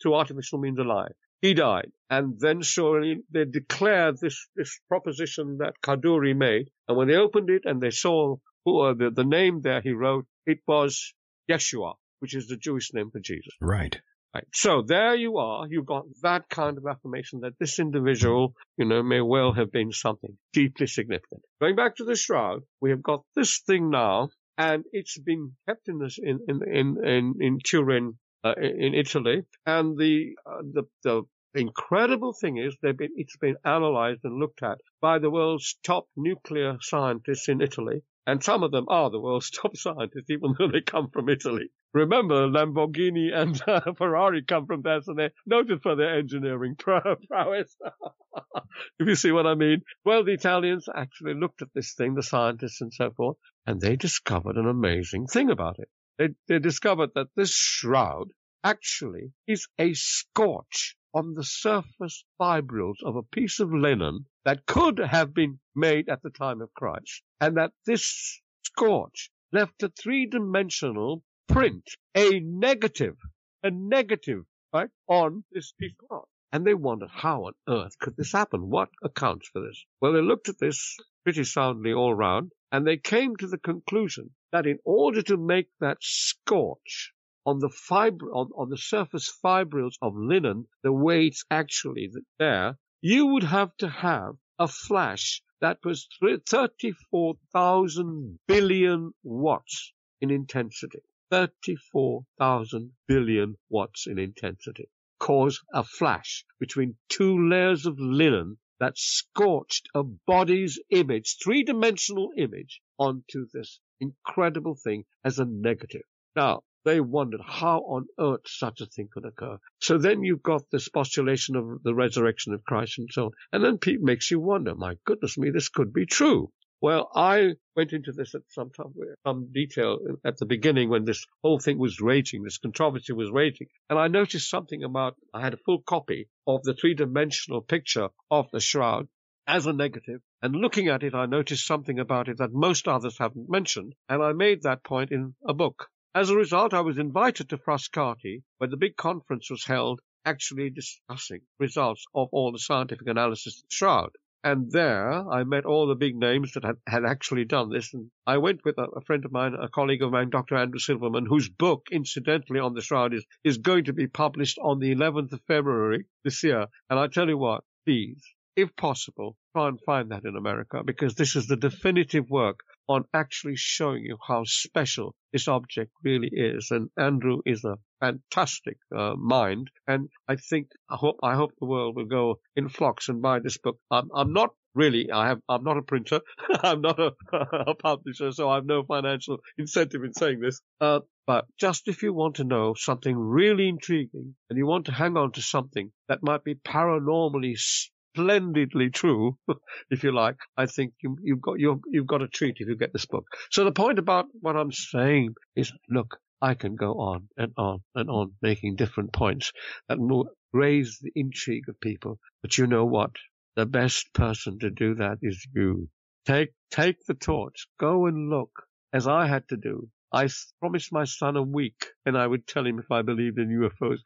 through artificial means alive. He died. And then surely they declared this, this proposition that Kaduri made. And when they opened it and they saw who, uh, the, the name there he wrote, it was Yeshua, which is the Jewish name for Jesus.
Right.
Right. So there you are. You've got that kind of affirmation that this individual, you know, may well have been something deeply significant. Going back to the shroud, we have got this thing now, and it's been kept in this in in in in, in Turin, uh, in Italy, and the uh, the the incredible thing is been, it's been analyzed and looked at by the world's top nuclear scientists in Italy. And some of them are the world's top scientists, even though they come from Italy. Remember, Lamborghini and uh, Ferrari come from there, so they're noted for their engineering prowess. if you see what I mean. Well, the Italians actually looked at this thing, the scientists and so forth, and they discovered an amazing thing about it. They, they discovered that this shroud actually is a scorch on the surface fibrils of a piece of linen that could have been made at the time of Christ, and that this scorch left a three-dimensional print, a negative, a negative, right, on this piece of cloth. And they wondered how on earth could this happen? What accounts for this? Well, they looked at this pretty soundly all round, and they came to the conclusion that in order to make that scorch on the fiber on, on the surface fibrils of linen the way it's actually there, you would have to have a flash that was 34,000 billion watts. in intensity. 34,000 billion watts in intensity. Cause a flash between two layers of linen that scorched a body's image, three-dimensional image, onto this incredible thing as a negative. Now, they wondered how on earth such a thing could occur. So then you've got this postulation of the resurrection of Christ and so on. And then it makes you wonder, my goodness me, this could be true. Well, I went into this at some time, some detail at the beginning when this whole thing was raging, this controversy was raging, and I noticed something about. I had a full copy of the three-dimensional picture of the shroud as a negative, and looking at it, I noticed something about it that most others haven't mentioned, and I made that point in a book. As a result, I was invited to Frascati, where the big conference was held, actually discussing results of all the scientific analysis of the shroud. And there I met all the big names that had, had actually done this. And I went with a, a, friend of mine, a colleague of mine, Dr. Andrew Silverman, whose book, incidentally, on the shroud is, is going to be published on the 11th of February this year. And I tell you what, please, if possible, try and find that in America because this is the definitive work on actually showing you how special this object really is. And Andrew is a fantastic uh, mind, and I think I hope I hope the world will go in flocks and buy this book. I'm, I'm not really I have I'm not a printer, I'm not a, a, publisher, so I have no financial incentive in saying this. Uh, but just if you want to know something really intriguing and you want to hang on to something that might be paranormally splendidly true, if you like. I think you, have got you you've got a treat if you get this book. So the point about what I'm saying is, look, I can go on and on and on making different points that will raise the intrigue of people. But you know what? The best person to do that is you. Take take the torch. Go and look, as I had to do. I promised my son a week, and I would tell him if I believed in UFOs.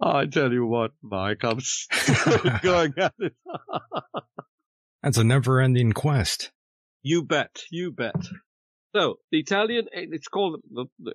I tell you what, Mike, I'm still going at it.
That's a never-ending quest.
You bet, you bet. So, the Italian, it's called,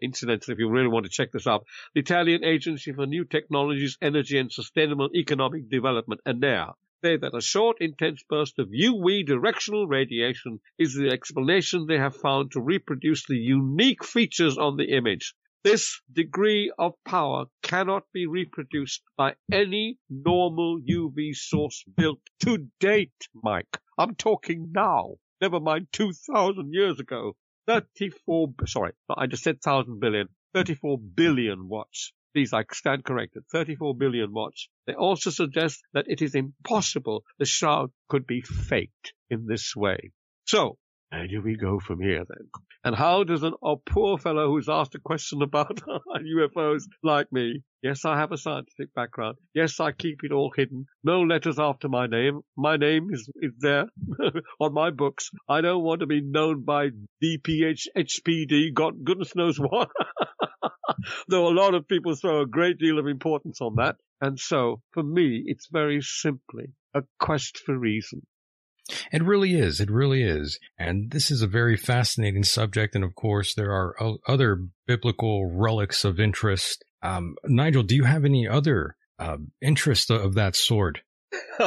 incidentally, if you really want to check this out, the Italian Agency for New Technologies, Energy and Sustainable Economic Development, ENEA, say that a short, intense burst of UV directional radiation is the explanation they have found to reproduce the unique features on the image. This degree of power cannot be reproduced by any normal UV source built to date, Mike. I'm talking now. Never mind 2,000 years ago. 34, sorry, I just said 1,000 billion. 34 billion watts Please, I stand corrected. 34 billion watts. They also suggest that it is impossible the shroud could be faked in this way. So, where do we go from here then? And how does an, a poor fellow who's asked a question about UFOs like me, yes, I have a scientific background. Yes, I keep it all hidden. No letters after my name. My name is, is there on my books. I don't want to be known by DPH, HPD, God, goodness knows what. Though a lot of people throw a great deal of importance on that. And so, for me, it's very simply a quest for reason.
It really is. It really is. And this is a very fascinating subject. And of course, there are other biblical relics of interest. Um, Nigel, do you have any other uh, interest of that sort?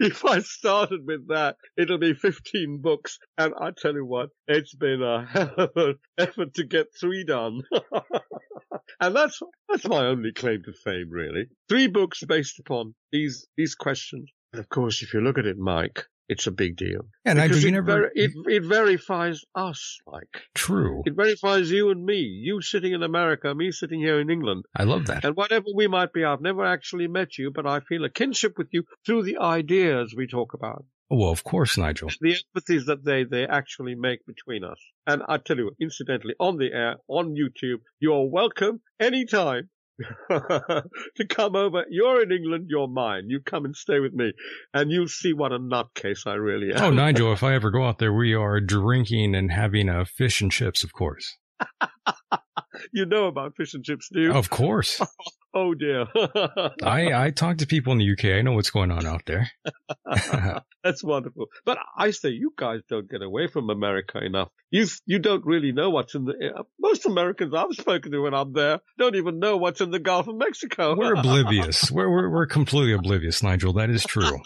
if I started with that, it'll be 15 books. And I tell you what, it's been a hell of an effort to get three done. and that's, that's my only claim to fame, really. Three books based upon these, these questions. Of course, if you look at it, Mike, it's a big deal.
And I
it,
never...
ver- it, it verifies us, like
true.
It verifies you and me. You sitting in America, me sitting here in England.
I love that.
And whatever we might be, I've never actually met you, but I feel a kinship with you through the ideas we talk about.
Well, of course, Nigel.
The empathies that they, they actually make between us. And I tell you, incidentally, on the air, on YouTube, you're welcome anytime to come over. You're in England, you're mine. You come and stay with me, and you'll see what a nutcase I really am.
Oh, Nigel, if I ever go out there, we are drinking and having a fish and chips, of course.
you know about fish and chips, do?
Of course.
oh dear.
I I talk to people in the UK. I know what's going on out there.
That's wonderful. But I say you guys don't get away from America enough. You you don't really know what's in the. Uh, most Americans I've spoken to when I'm there don't even know what's in the Gulf of Mexico.
we're oblivious. We're, we're we're completely oblivious, Nigel. That is true.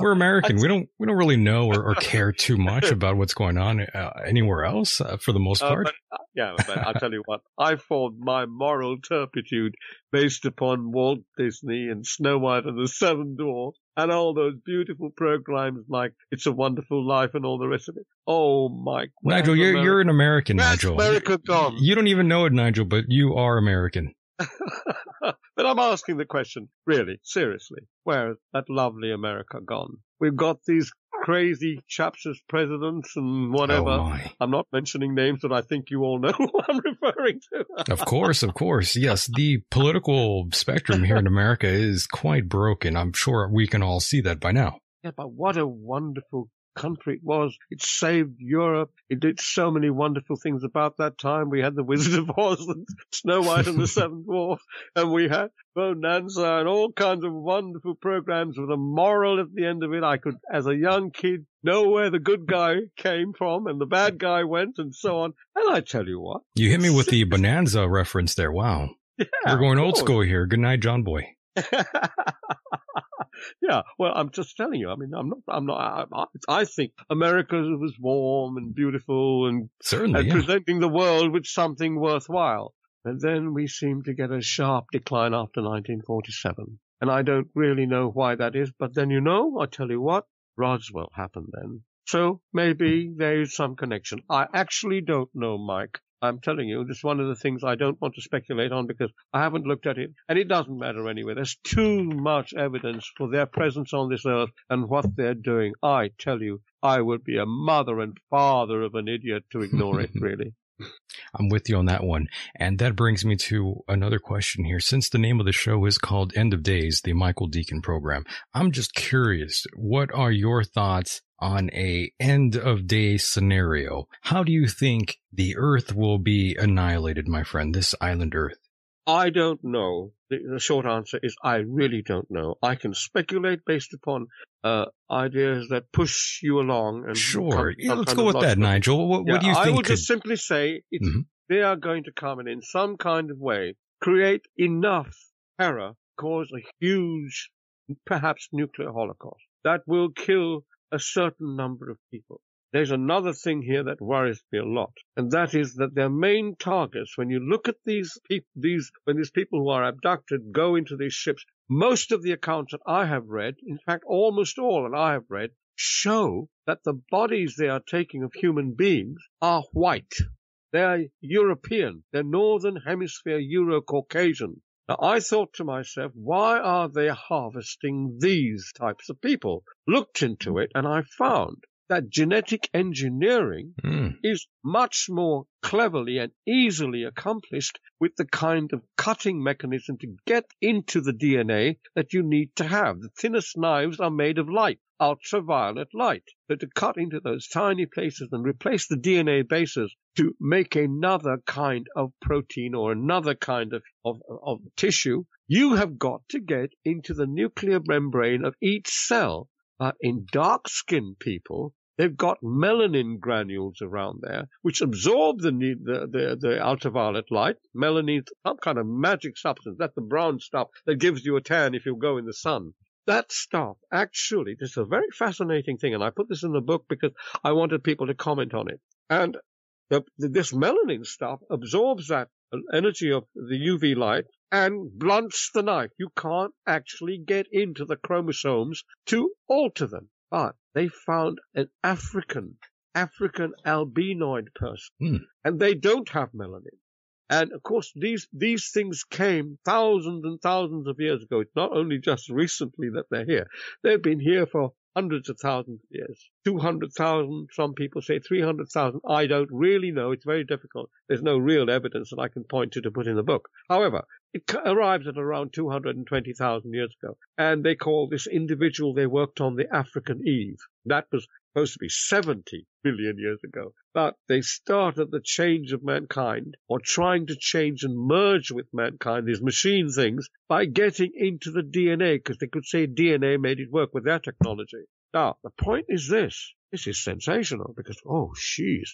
We're American. We don't we don't really know or, or care too much about what's going on uh, anywhere else uh, for the most part.
Uh, but, yeah, but I'll tell you what. I formed my moral turpitude based upon Walt Disney and Snow White and the Seven Dwarfs and all those beautiful programs like It's a Wonderful Life and all the rest of it. Oh, Mike.
Nigel, you're
America?
you're an American,
Where's
Nigel.
America gone?
You don't even know it, Nigel, but you are American.
but I'm asking the question, really, seriously, where is that lovely America gone? We've got these crazy chaps as presidents and whatever.
Oh.
I'm not mentioning names, but I think you all know who I'm referring to.
Of course, of course. Yes, the political spectrum here in America is quite broken. I'm sure we can all see that by now.
Yeah, but what a wonderful country it was. It saved Europe. It did so many wonderful things about that time. We had the Wizard of Oz and Snow White and the Seven Dwarfs, and we had Bonanza and all kinds of wonderful programs with a moral at the end of it. I could, as a young kid, know where the good guy came from and the bad guy went and so on. And I tell you what.
You hit me with the Bonanza reference there. Wow.
Yeah,
We're going old school here. Good night, John Boy.
yeah, well, I'm just telling you. I mean, I'm not. I'm not. I, I think America was warm and beautiful and,
Certainly.
and
Yeah.
presenting the world with something worthwhile. And then we seem to get a sharp decline after 1947. And I don't really know why that is. But then you know, I tell you what, Roswell happened then. So maybe there is some connection. I actually don't know, Mike. I'm telling you, this is one of the things I don't want to speculate on because I haven't looked at it, and it doesn't matter anyway. There's too much evidence for their presence on this earth and what they're doing. I tell you, I would be a mother and father of an idiot to ignore it, really.
I'm with you on that one. And that brings me to another question here. Since the name of the show is called End of Days, the Michael Decon program, I'm just curious, what are your thoughts on a end of day scenario? How do you think the earth will be annihilated, my friend, this island earth?
I don't know. The, the short answer is I really don't know. I can speculate based upon uh, ideas that push you along. And
Sure. Yeah, let's go with that, Nigel. What,
Yeah,
what do you
I
think?
would
could-
just simply say it's,
Mhm.
they are going to come and in some kind of way, create enough terror, cause a huge, perhaps nuclear holocaust that will kill a certain number of people. There's another thing here that worries me a lot, and that is that their main targets, when you look at these people, these, when these people who are abducted go into these ships, most of the accounts that I have read, in fact, almost all that I have read, show that the bodies they are taking of human beings are white. They're European. They're Northern Hemisphere Euro-Caucasian. Now, I thought to myself, why are they harvesting these types of people? Looked into it, and I found that genetic engineering
Hmm.
is much more cleverly and easily accomplished with the kind of cutting mechanism to get into the DNA that you need to have. The thinnest knives are made of light, ultraviolet light. So to cut into those tiny places and replace the DNA bases to make another kind of protein or another kind of, of, of tissue, you have got to get into the nuclear membrane of each cell. But in dark skinned people, They've got melanin granules around there, which absorb the, the, the, the ultraviolet light. Melanin, some kind of magic substance. That's the brown stuff that gives you a tan if you go in the sun. That stuff, actually, this is a very fascinating thing, and I put this in the book because I wanted people to comment on it. And the, this melanin stuff absorbs that energy of the UV light and blunts the knife. You can't actually get into the chromosomes to alter them. But they found an African, African albinoid person,
Hmm.
and they don't have melanin. And of course, these, these things came thousands and thousands of years ago. It's not only just recently that they're here. They've been here for hundreds of thousands of years. 200,000, some people say 300,000. I don't really know. It's very difficult. There's no real evidence that I can point to to put in the book. However, it arrives at around 220,000 years ago. And they call this individual they worked on the African Eve. That was supposed to be 70 billion years ago. But they started the change of mankind, or trying to change and merge with mankind, these machine things, by getting into the DNA, because they could say DNA made it work with their technology. Now, the point is this. This is sensational, because, oh, jeez.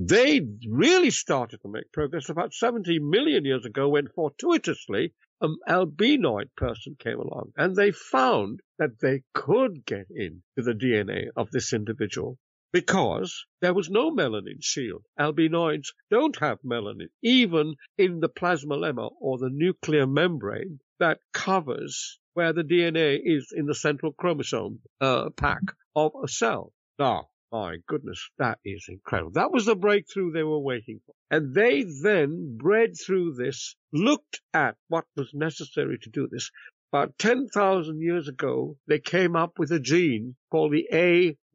They really started to make progress about 70 million years ago when fortuitously an albinoid person came along and they found that they could get into the DNA of this individual because there was no melanin shield. Albinoids don't have melanin, even in the plasmalemma or the nuclear membrane that covers where the DNA is in the central chromosome uh, pack of a cell. Now, my goodness, that is incredible. That was the breakthrough they were waiting for. And they then bred through this, looked at what was necessary to do this. About 10,000 years ago, they came up with a gene called the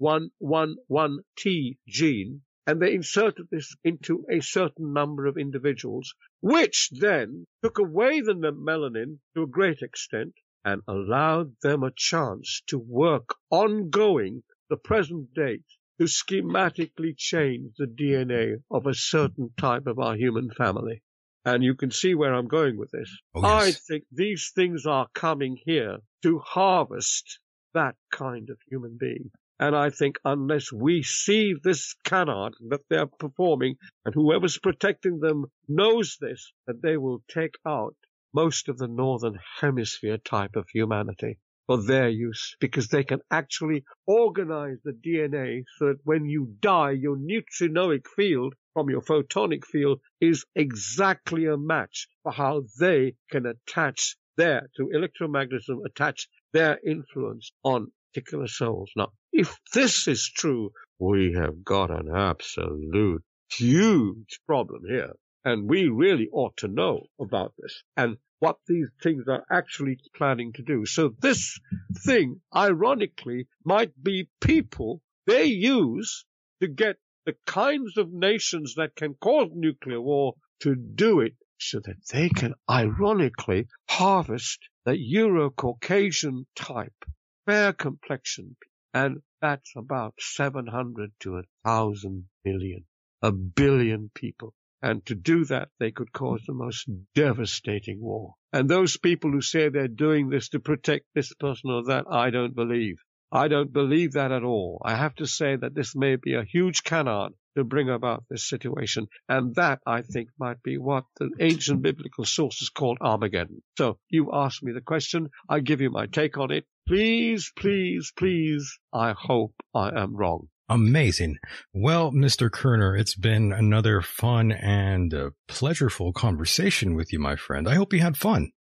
A111T gene, and they inserted this into a certain number of individuals, which then took away the melanin to a great extent and allowed them a chance to work ongoing the present date to schematically change the DNA of a certain type of our human family. And you can see where I'm going with this.
Oh, yes.
I think these things are coming here to harvest that kind of human being. And I think unless we see this canard that they're performing, and whoever's protecting them knows this, that they will take out most of the northern hemisphere type of humanity for their use because they can actually organize the DNA so that when you die, your neutrinoic field from your photonic field is exactly a match for how they can attach their, to electromagnetism, attach their influence on particular souls. Now, if this is true, we have got an absolute huge problem here. And we really ought to know about this. And what these things are actually planning to do. So this thing, ironically, might be people they use to get the kinds of nations that can cause nuclear war to do it so that they can ironically harvest the Euro-Caucasian type, fair complexion, and that's about 700 to a thousand billion, a billion people. And to do that, they could cause the most devastating war. And those people who say they're doing this to protect this person or that, I don't believe. I don't believe that at all. I have to say that this may be a huge canard to bring about this situation. And that, I think, might be what the ancient biblical sources called Armageddon. So you ask me the question. I give you my take on it. Please, please, please. I hope I am wrong.
Amazing. Well, Mr. Kerner, it's been another fun and uh, pleasureful conversation with you, my friend. I hope you had fun.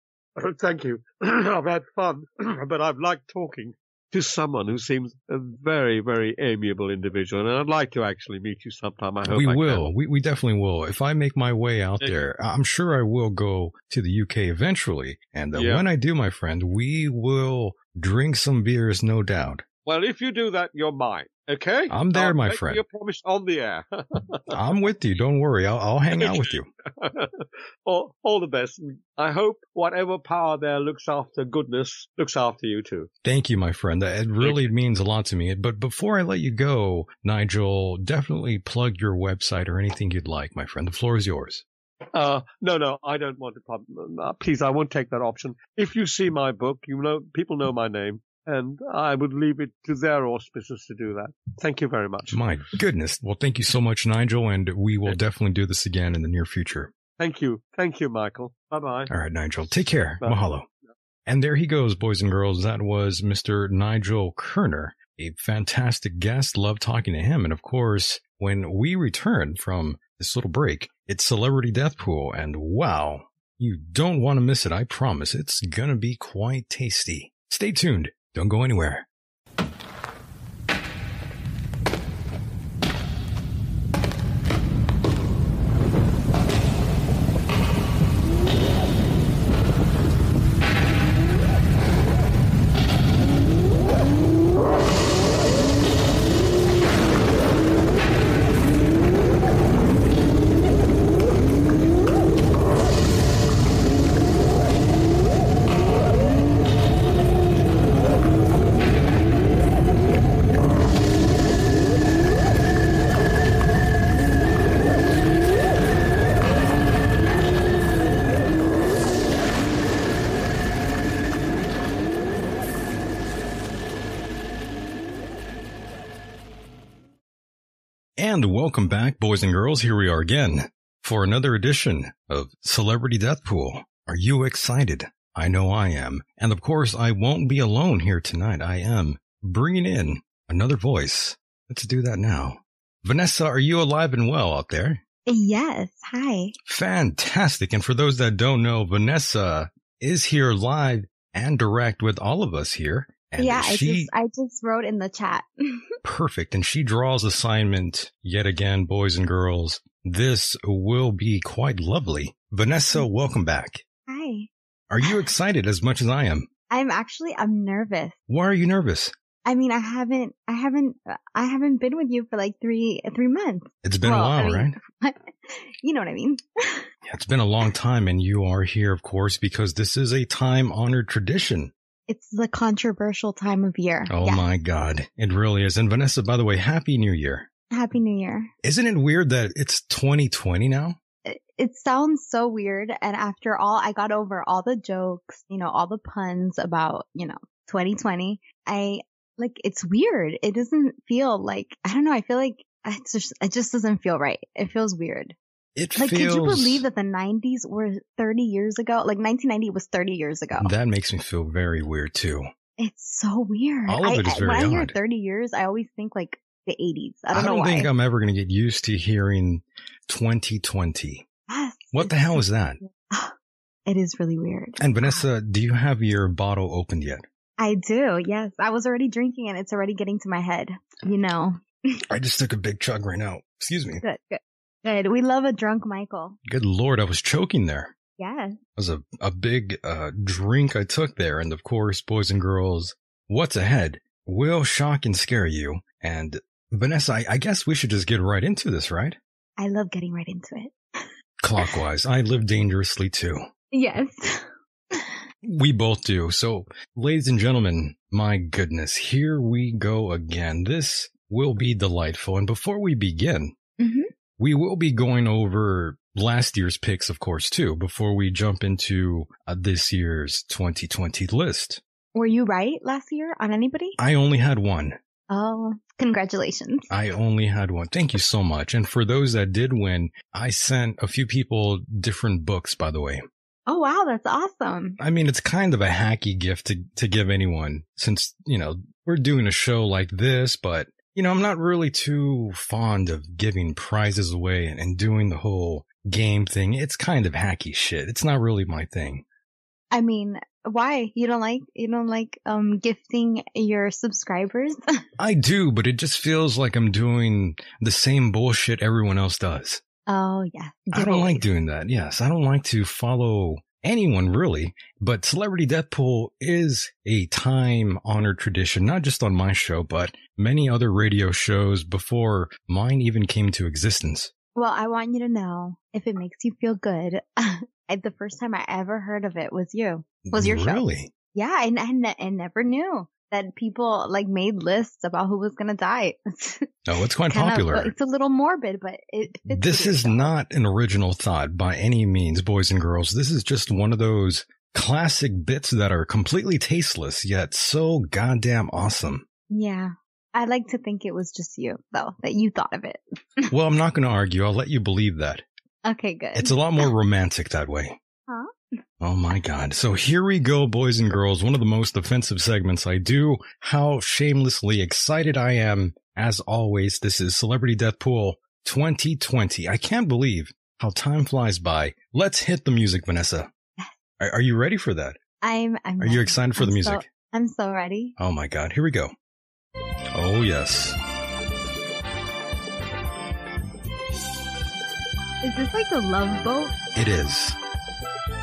Oh, thank you. I've had fun, but I've liked talking to someone who seems a very, very amiable individual. And I'd like to actually meet you sometime. I hope
we
I
will.
Can.
We, we definitely will. If I make my way out
Thank you.
there, I'm sure I will go to the UK eventually. And uh,
Yeah.
when I do, my friend, we will drink some beers, no doubt.
Well, if you do that, you're mine. Okay?
I'm there,
I'll
my
make
friend.
You a promise on the air.
I'm with you. Don't worry. I'll, I'll hang out with you.
all, all the best. I hope whatever power there looks after goodness looks after you too.
Thank you, my friend. That- It really means a lot to me. But before I let you go, Nigel, definitely plug your website or anything you'd like, my friend. The floor is yours.
Uh, no, no, I don't want to. pub- Uh, please, I won't take that option. If you see my book, you know, people know my name, and I would leave it to their auspices to do that. Thank you very much.
My goodness. Well, thank you so much, Nigel, and we will definitely do this again in the near future.
Thank you. Thank you, Michael. Bye bye.
All right, Nigel. Take care.
Bye.
Mahalo. And there he goes, boys and girls. That was Mr. Nigel Kerner, a fantastic guest. Love talking to him. And of course, when we return from this little break, it's Celebrity Death Pool. And wow, you don't want to miss it. I promise. It's going to be quite tasty. Stay tuned. Don't go anywhere. Welcome back, boys and girls. Here we are again for another edition of Celebrity Death Pool. Are you excited? I know I am. And of course, I won't be alone here tonight. I am bringing in another voice. Let's do that now. Vanessa, are you alive and well out there?
Yes. Hi.
Fantastic. And for those that don't know, Vanessa is here live and direct with all of us here. And
yeah,
she,
I just I just wrote in the chat.
perfect. And she draws assignment yet again, boys and girls. This will be quite lovely. Vanessa, welcome back.
Hi.
Are you excited as much as I am?
I'm actually I'm nervous.
Why are you nervous?
I mean, I haven't I haven't I haven't been with you for like 3 3 months.
It's been
Well,
a while,
I mean-
right?
you know what I mean?
Yeah, It's been a long time and you are here, of course, because this is a time honored tradition.
It's the controversial time of year.
Oh
Yeah.
my God. It really is. And Vanessa, by the way, happy new year.
Happy New Year.
Isn't it weird that it's 2020 now?
It, it sounds so weird and after all I got over all the jokes, you know, all the puns about, you know, 2020. I like it's weird. It doesn't feel like I don't know, I feel like it's just it just doesn't feel right. It feels weird.
It
Like,
feels.
could you believe that the 90s were 30 years ago? Like 1990 was 30 years ago.
That makes me feel very weird too.
it's so weird.
All of
I,
it is
I-
very
when I hear 30 years, I always think like the 80s. I don't know why.
think I'm ever going to get used to hearing 2020.
Yes,
What the hell is that?
It is really weird.
And Vanessa, do you have your bottle opened yet?
I do. Yes, I was already drinking and it's already getting to my head. You know,
I just took a big chug right now. Excuse me.
good, good, good. We love a drunk Michael.
Good Lord, I was choking there.
Yes.
It was a, a big uh, drink I took there. And of course, boys and girls, what's ahead will shock and scare you. And Vanessa, I, I guess we should just get right into this, right?
I love getting right into it.
Clockwise. I live dangerously too.
Yes.
We both do. So, ladies and gentlemen, my goodness, here we go again. This will be delightful. And before we begin. We will be going over last year's picks, of course, too, before we jump into uh, this year's 2020 list.
Were you right last year on anybody?
I only had one.
Oh, congratulations.
I only had one. Thank you so much. And for those that did win, I sent a few people different books, by the way.
Oh, wow. That's awesome.
I mean, it's kind of a hacky gift to, to give anyone since, you know, we're doing a show like this, but, you know, I'm not really too fond of giving prizes away and, and doing the whole game thing. It's kind of hacky shit. It's not really my thing.
I mean, why? You don't like, you don't like, um, gifting your subscribers?
I do, but it just feels like I'm doing the same bullshit everyone else does.
oh, yeah.
I don't like doing that. Yes, I don't like to follow anyone really, but Celebrity Death Pool is a time honored tradition, not just on my show, but many other radio shows before mine even came to existence.
Well, I want you to know if it makes you feel good. The first time I ever heard of it was you. Was your show.
really?
Yeah, I, I, ne- I never knew that people like made lists about who was gonna die.
Oh, it's quite
Kind of-
popular.
it's a little morbid, but it
This is not an original thought by any means, boys and girls. This is just one of those classic bits that are completely tasteless, yet so goddamn awesome.
Yeah. I like to think it was just you, though, that you thought of it.
Well, I'm not going to argue. I'll let you believe that.
Okay, good.
It's a lot more romantic that way. Oh my God. So here we go, boys and girls. One of the most offensive segments I do. How shamelessly excited I am. As always, this is Celebrity Death Pool 2020. I can't believe how time flies by. Let's hit the music, Vanessa. Are, are you ready for that?
I'm. I'm.
Are you excited for
I'm
the music?
So, I'm so ready.
Oh my God. Here we go. Oh yes.
Is this like the Love Boat?
It is.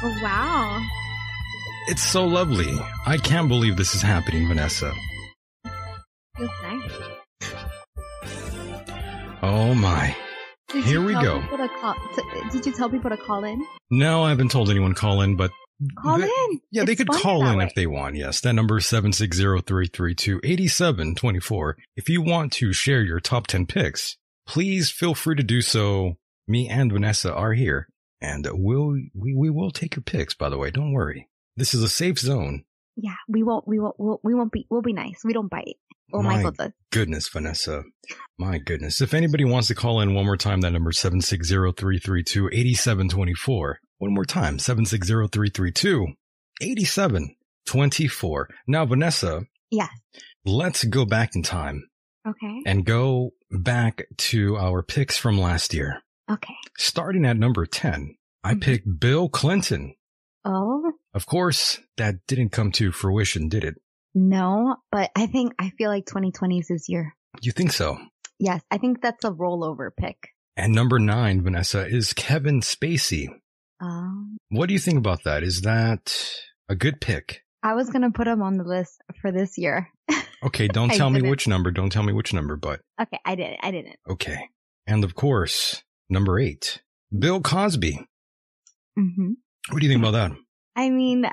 Oh wow!
It's so lovely. I can't believe this is happening, Vanessa.
Feels nice.
Oh my.
Did
Here we go.
to call- to- did you tell people to call in?
No, I haven't told anyone call in, but
Call
the-
in.
Yeah, they could call in
way.
if they want. Yes, that number is 760-332-8724. If you want to share your top 10 picks, please feel free to do so. Me and Vanessa are here and we'll, we, we will take your picks, by the way. Don't worry. This is a safe zone.
Yeah, we won't. We won't. We'll, we won't be. We'll be nice. We don't bite. Well,
My
Michael does.
Goodness, Vanessa. My goodness. If anybody wants to call in one more time, that number is 760-332-8724. One more time, 760-332-8724. Now, Vanessa.
Yes.
Let's go back in time.
Okay.
And go back to our picks from last year.
Okay.
Starting at number 10, I
Mhm.
picked Bill Clinton.
Oh,
Of course, that didn't come to fruition, did it?
no, but I think, I feel like 2020 is his year.
You think so?
Yes, I think that's a rollover pick.
And number nine, Vanessa, is Kevin Spacey.
Um,
What do you think about that? Is that a good pick?
I was going to put him on the list for this year.
Okay, don't tell me which number. Don't tell me which number, but
Okay, I did. I didn't.
okay. And of course, number eight, Bill Cosby.
hmm
What do you think about that?
I mean,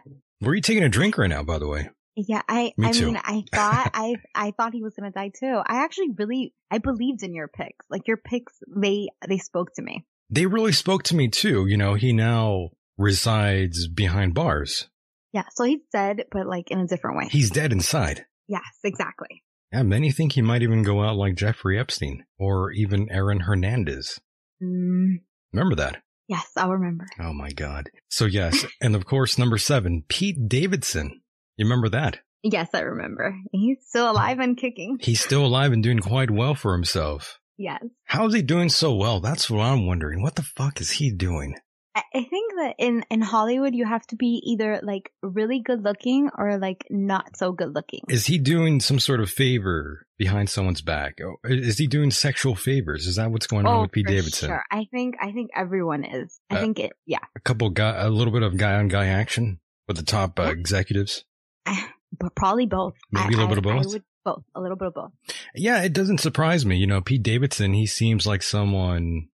Were you taking a drink right now, by the way?
yeah, I,
Me
I
too.
mean, I thought, I, I thought he was going to die too. I actually really, I believed in your picks. Like your picks, they, they spoke to me.
They really spoke to me too. You know, he now resides behind bars.
Yeah. So he's dead, but like in a different way.
He's dead inside.
yes, exactly.
Yeah, many think he might even go out like Jeffrey Epstein or even Aaron Hernandez.
Mm,
Remember that?
yes, I'll remember.
Oh my God. So yes. and of course, number seven, Pete Davidson. You remember that?
Yes, I remember. He's still alive and kicking.
He's still alive and doing quite well for himself.
Yes.
How is he doing so well? That's what I'm wondering. What the fuck is he doing?
I I think that in, in Hollywood, you have to be either like really good looking or like not so good looking.
Is he doing some sort of favor behind someone's back? Is he doing sexual favors? Is that what's going on with Pete
Oh,
Davidson?
Sure. I think, I think everyone is. I
Uh,
think it, yeah,
A couple guy, a little bit of guy on guy action with the top uh, executives.
but probably both.
Maybe a little
I-
bit of
I- I
both?
would- both. A little bit of both.
Yeah, it doesn't surprise me. You know, Pete Davidson, he seems like someone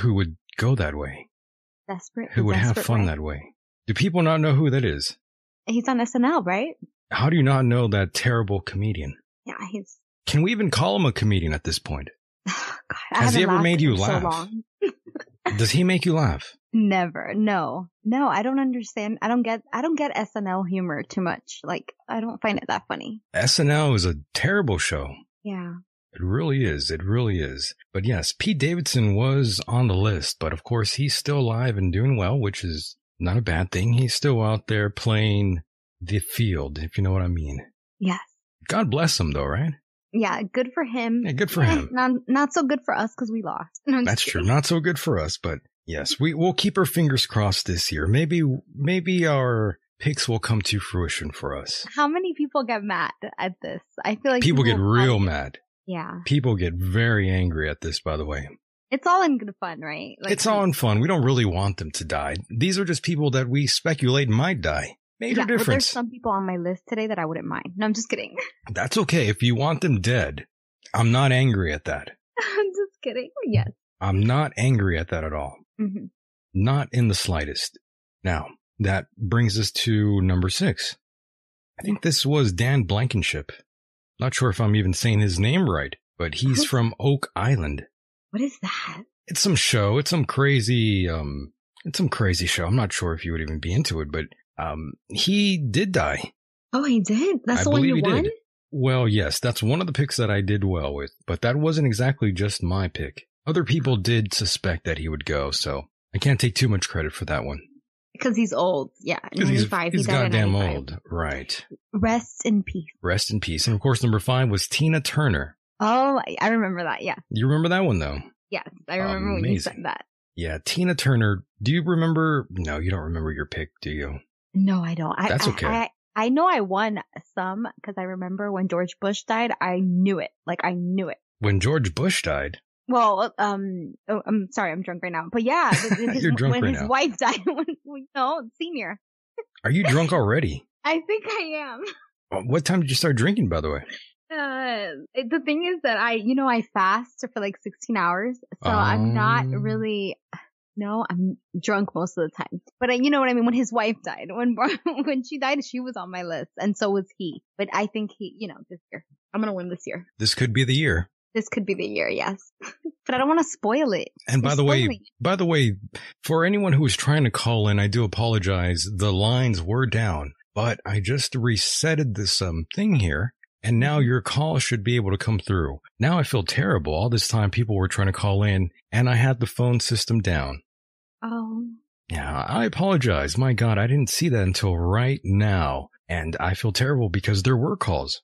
who would go that way,
Desperate.
who would have fun
right?
that way. Do people not know who that is?
He's on SNL, right?
How do you not know that terrible comedian?
Yeah, he's.
Can we even call him a comedian at this point?
God,
Has he ever made you laugh?
So long.
Does he make you laugh?
Never. No. No, I don't understand. I don't get. I don't get SNL humor too much. Like, I don't find it that funny.
SNL is a terrible show.
Yeah.
It really is. It really is. But yes, Pete Davidson was on the list, but of course he's still alive and doing well, which is not a bad thing. He's still out there playing the field, if you know what I mean.
Yes.
God bless him though, right?
Yeah. Good for him.
Yeah, good for
Eh,
him.
Not not so good for us because we lost. No,
That's true. Not so good for us, but yes, we we'll keep our fingers crossed this year. Maybe, maybe our picks will come to fruition for us.
How many people get mad at this? I feel like
People get real mad.
Yeah.
People get very angry at this, by the way.
It's all in good fun, right? Like,
it's all in fun. We don't really want them to die. These are just people that we speculate might die. Major
yeah, but there's some people on my list today that I wouldn't mind. No, I'm just kidding.
That's okay. If you want them dead, I'm not angry at that.
I'm just kidding. Yes.
I'm not angry at that at all.
hmm
Not in the slightest. Now, that brings us to number six. I think this was Dan Blankenship. Not sure if I'm even saying his name right, but he's from Oak Island.
What is that?
It's some show. It's some crazy, um, it's some crazy show. I'm not sure if you would even be into it, but, um, he did die.
Oh, he did. That's
I
the one
believe
you
he
won.
did. Well, yes, that's one of the picks that I did well with, but that wasn't exactly just my pick. Other people did suspect that he would go, so I can't take too much credit for that one.
Because he's old. Yeah,
he's,
95.
he's
he died at
goddamn
95.
old. Right.
Rest in peace.
Rest in peace. And of course, number five was Tina Turner.
Oh, I- I remember that. Yeah.
You remember that one though?
Yes. I remember when you said that.
Yeah, Tina Turner. Do you remember? No, you don't remember your pick, do you?
No, I don't. I,
That's
I-
okay.
I, I know I won some because I remember when George Bush died, I knew it. Like I knew it.
When George Bush died,
Well, um, oh, I'm sorry, I'm drunk right now. But yeah, his-
You're drunk
when
right
his
now.
wife died, when, you know, senior.
are you drunk already?
I think I am.
Uh, What time did you start drinking, by the way?
Uh, the thing is that I, you know, I fast for like 16 hours, so I'm not
Um.
really. No, I'm drunk most of the time. But I, you know what I mean. When his wife died, when when she died, she was on my list, and so was he. But I think he, you know, this year I'm gonna win this year.
This could be the year.
This could be the year, yes. but I don't want to spoil it.
And by
You're
the way,
it.
by the way, for anyone who was trying to call in, I do apologize. The lines were down, but I just resetted this um thing here, and now
Mm-hmm.
your call should be able to come through. Now I feel terrible. All this time, people were trying to call in, and I had the phone system down.
Oh,
Yeah, I apologize. My God, I didn't see that until right now. And I feel terrible because there were calls.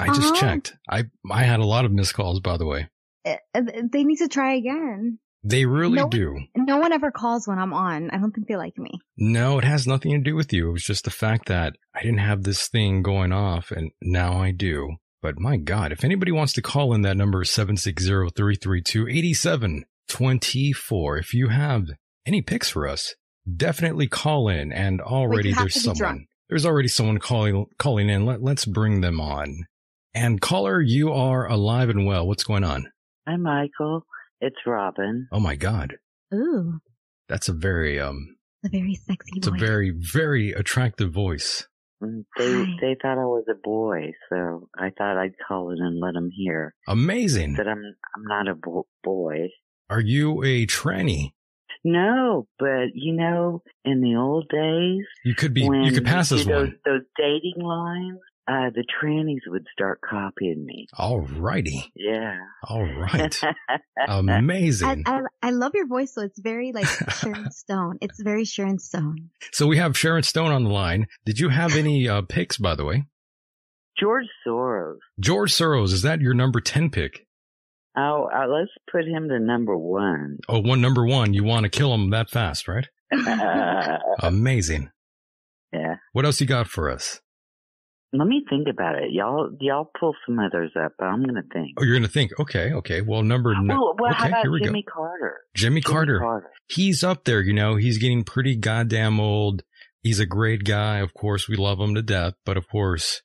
I just
Uh-huh.
checked. I, I had a lot of missed calls, by the way.
Uh, uh, They need to try again.
They really
No.
do.
No one ever calls when I'm on. I don't think they like me.
No, it has nothing to do with you. It was just the fact that I didn't have this thing going off and now I do. But my God, if anybody wants to call in, that number is 760-332-8724. If you have any picks for us, definitely call in. And already there's someone,
drunk.
there's already someone calling, calling in. Let, let's bring them on. And caller, you are alive and well. What's going on?
Hi, Michael. It's Robin.
Oh my God.
Ooh,
That's a very, um,
the very sexy voice.
it's a very, very attractive voice.
Mm, They
Hi.
they thought I was a boy, so I thought I'd call in and let them hear
Amazing.
that I'm I'm not a bo- boy.
Are you a tranny?
No, but you know, in the old days,
You could be. You could pass
you
as
see those,
one.
those dating lines, uh, the trannies would start copying me.
All righty.
Yeah.
All right. Amazing.
I, I love your voice, so It's very like Sharon Stone. It's very Sharon Stone.
So we have Sharon Stone on the line. Did you have any uh, picks, by the way?
George Soros.
George Soros, is that your number 10 pick?
Oh, uh, let's put him to number one.
Oh, one number one. You want to kill him that fast, right? Amazing.
yeah.
What else you got for us?
Let me think about it. Y'all, y'all pull some others up, but I'm gonna think.
Oh, you're going to think. Okay. Okay. Well, number n-
Well, well how
okay,
about
here we go.
Jimmy Carter?
Jimmy
Jimmy
Carter.
Carter.
He's up there, you know, he's getting pretty goddamn old. He's a great guy. Of course, we love him to death, but of course,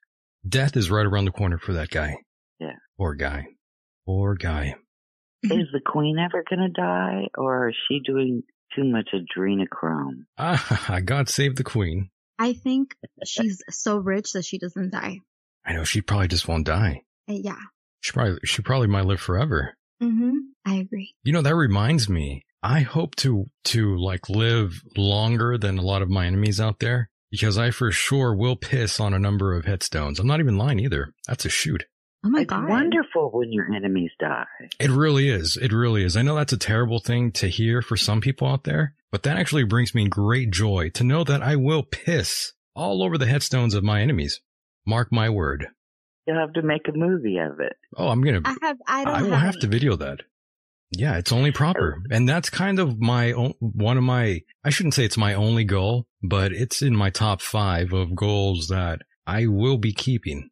death is right around the corner for that guy.
Yeah.
Poor guy. Poor guy.
Is the queen ever gonna die, or is she doing too much adrenochrome?
Ah, God save the queen.
I think she's so rich that she doesn't die.
I know she probably just won't die.
Uh, yeah.
She probably, she probably might live forever.
Mm-hmm. I agree.
You know, that reminds me. I hope to, to like live longer than a lot of my enemies out there because I for sure will piss on a number of headstones. I'm not even lying either. That's a shoot.
Oh my
it's
god.
wonderful when your enemies die.
It really is. It really is. I know that's a terrible thing to hear for some people out there, but that actually brings me great joy to know that I will piss all over the headstones of my enemies. Mark my word.
You'll have to make a movie of it.
Oh, I'm going to,
I have. I don't.
I will
have,
have to video that. Yeah, it's only proper. Oh. And that's kind of my, own, one of my, I shouldn't say it's my only goal, but it's in my top five of goals that I will be keeping.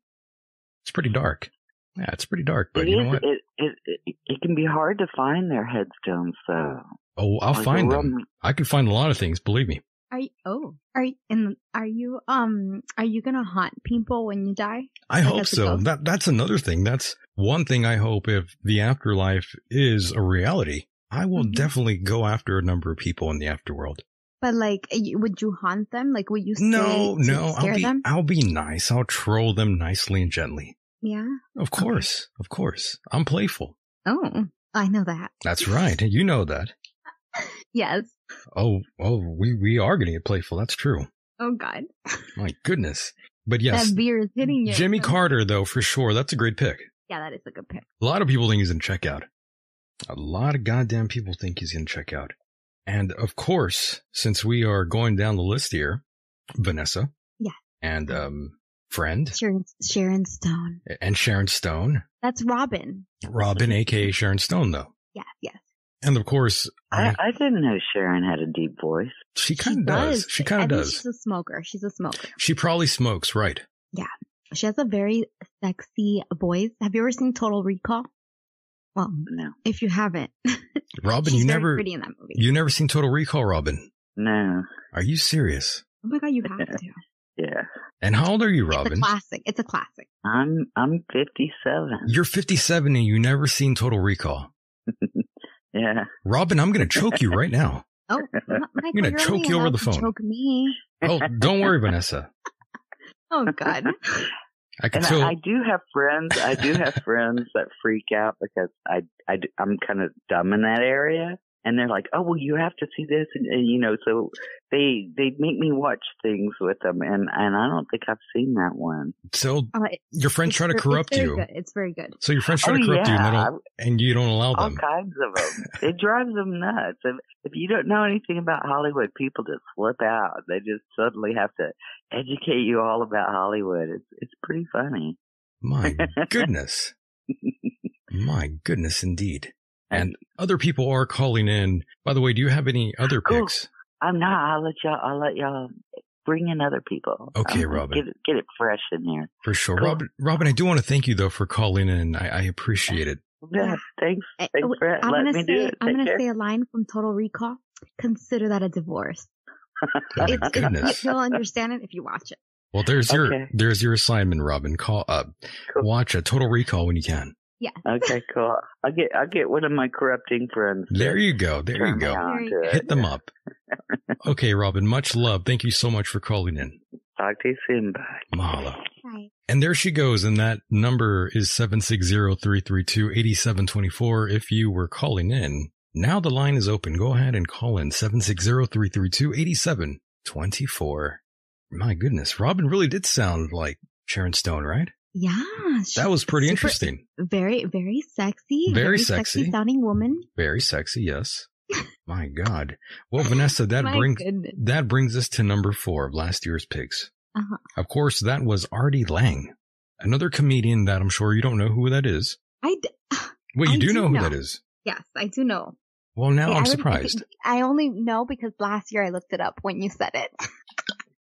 It's pretty dark. Yeah, it's pretty dark, but
it
you
is.
know what?
It, it it it can be hard to find their headstones, though.
Oh, I'll
Like
find them.
Roman-
I can find a lot of things, believe me.
Are you? Oh. Are you? And are you? Um. Are you gonna haunt people when you die?
I
Like
hope so.
ghost?
That that's another thing. That's one thing I hope if the afterlife is a reality, I will
Mhm.
definitely go after a number of people in the afterworld.
But like, would you haunt them? Like, would you?
No,
stay to
no,
Scare
I'll be
them?
I'll be nice. I'll troll them nicely and gently.
Yeah.
Of course. Of course. I'm playful.
Oh, I know that.
That's right. You know that.
Yes.
Oh, oh, we we are going to get playful. That's true.
Oh God.
My goodness. But yes,
That beer is hitting you.
Jimmy Carter though, for sure. That's a great pick.
Yeah, that is a good pick.
A lot of people think he's in checkout. A lot of goddamn people think he's in checkout. And of course, since we are going down the list here, Vanessa.
Yeah.
And, um, friend
Sharon, Sharon Stone.
and Sharon Stone,
That's Robin.
Robin, aka Sharon Stone though.
Yeah. Yes.
And of course,
I,
I,
I didn't know Sharon had a deep voice.
she kind of does. She kind of does.
She's a smoker. She's a smoker.
She probably smokes, right? Yeah.
She has a very sexy voice. Have you ever seen Total Recall? Well,
No,
if you haven't,
Robin,
she's
you
very
never,
pretty in that movie.
you never seen Total Recall, Robin.
no,
Are you serious?
oh my god, you have to.
Yeah.
And how old are you,
It's
Robin?
a classic. It's a classic.
I'm I'm 57.
You're 57 and you never seen Total Recall.
Yeah.
Robin, I'm going to choke you right now.
Oh, I'm
gonna choke you over the phone.
Choke me.
Oh, don't worry, Vanessa.
Oh god.
I can
And
still.
I, I do have friends. I do have friends that freak out because I, I am kind of dumb in that area, and they're like, "Oh, well, you have to see this," and, and you know, so they they make me watch things with them, and and I don't think I've seen that one.
So
oh, it-
your friends try to corrupt
it's
you.
Good. It's very good.
So your friends try
Oh,
to corrupt you, and, they
yeah.
don't, and you don't allow them.
All kinds of them. it drives them nuts. If, if you don't know anything about Hollywood, people just flip out. They just suddenly have to educate you all about Hollywood. It's it's pretty funny.
My goodness. My goodness, indeed. And other people are calling in. By the way, do you have any other
Cool.
picks?
I'm not. I'll let y'all. I'll let y'all bring in other people.
Okay,
Um,
Robin.
Get it, get it fresh in there.
For sure.
Cool.
Robin, Robin, I do want to thank you though for calling in. I, I appreciate it.
Yeah. Thanks.
Eh,
Thanks for
I'm
letting
gonna
me do
say
it.
I'm gonna
care.
say a line from Total Recall. Consider that a divorce.
Oh my
It's,
goodness.
you'll understand it if you watch it.
Well, there's your there's your assignment, Robin. Call up,
Cool.
watch a Total Recall when you can.
Yeah.
Okay, cool. I'll get I'll get one of my corrupting friends.
There you go. There you go.
on
Very
to it.
Hit them up. Okay, Robin. Much love. Thank you so much for calling in.
Talk to you soon. Bye.
Mahalo.
Right.
And there she goes. And that number is 760-332-8724 if you were calling in. Now the line is open. Go ahead and call in 760-332-8724. My goodness. Robin really did sound like Sharon Stone, right?
Yeah.
That was pretty interesting.
Very, very sexy.
Very sexy.
sounding woman.
Very sexy. Yes. My God. Well, Vanessa, that brings,
goodness.
that brings us to number four of last year's picks.
Uh-huh.
Of course, that was Artie Lange, another comedian that I'm sure you don't know who that is.
I d-
Well, you
I
do
do
know who
know.
that is.
yes, I do know.
Well, now
I- I
I'm
would-
surprised.
I only know because last year I looked it up when you said it.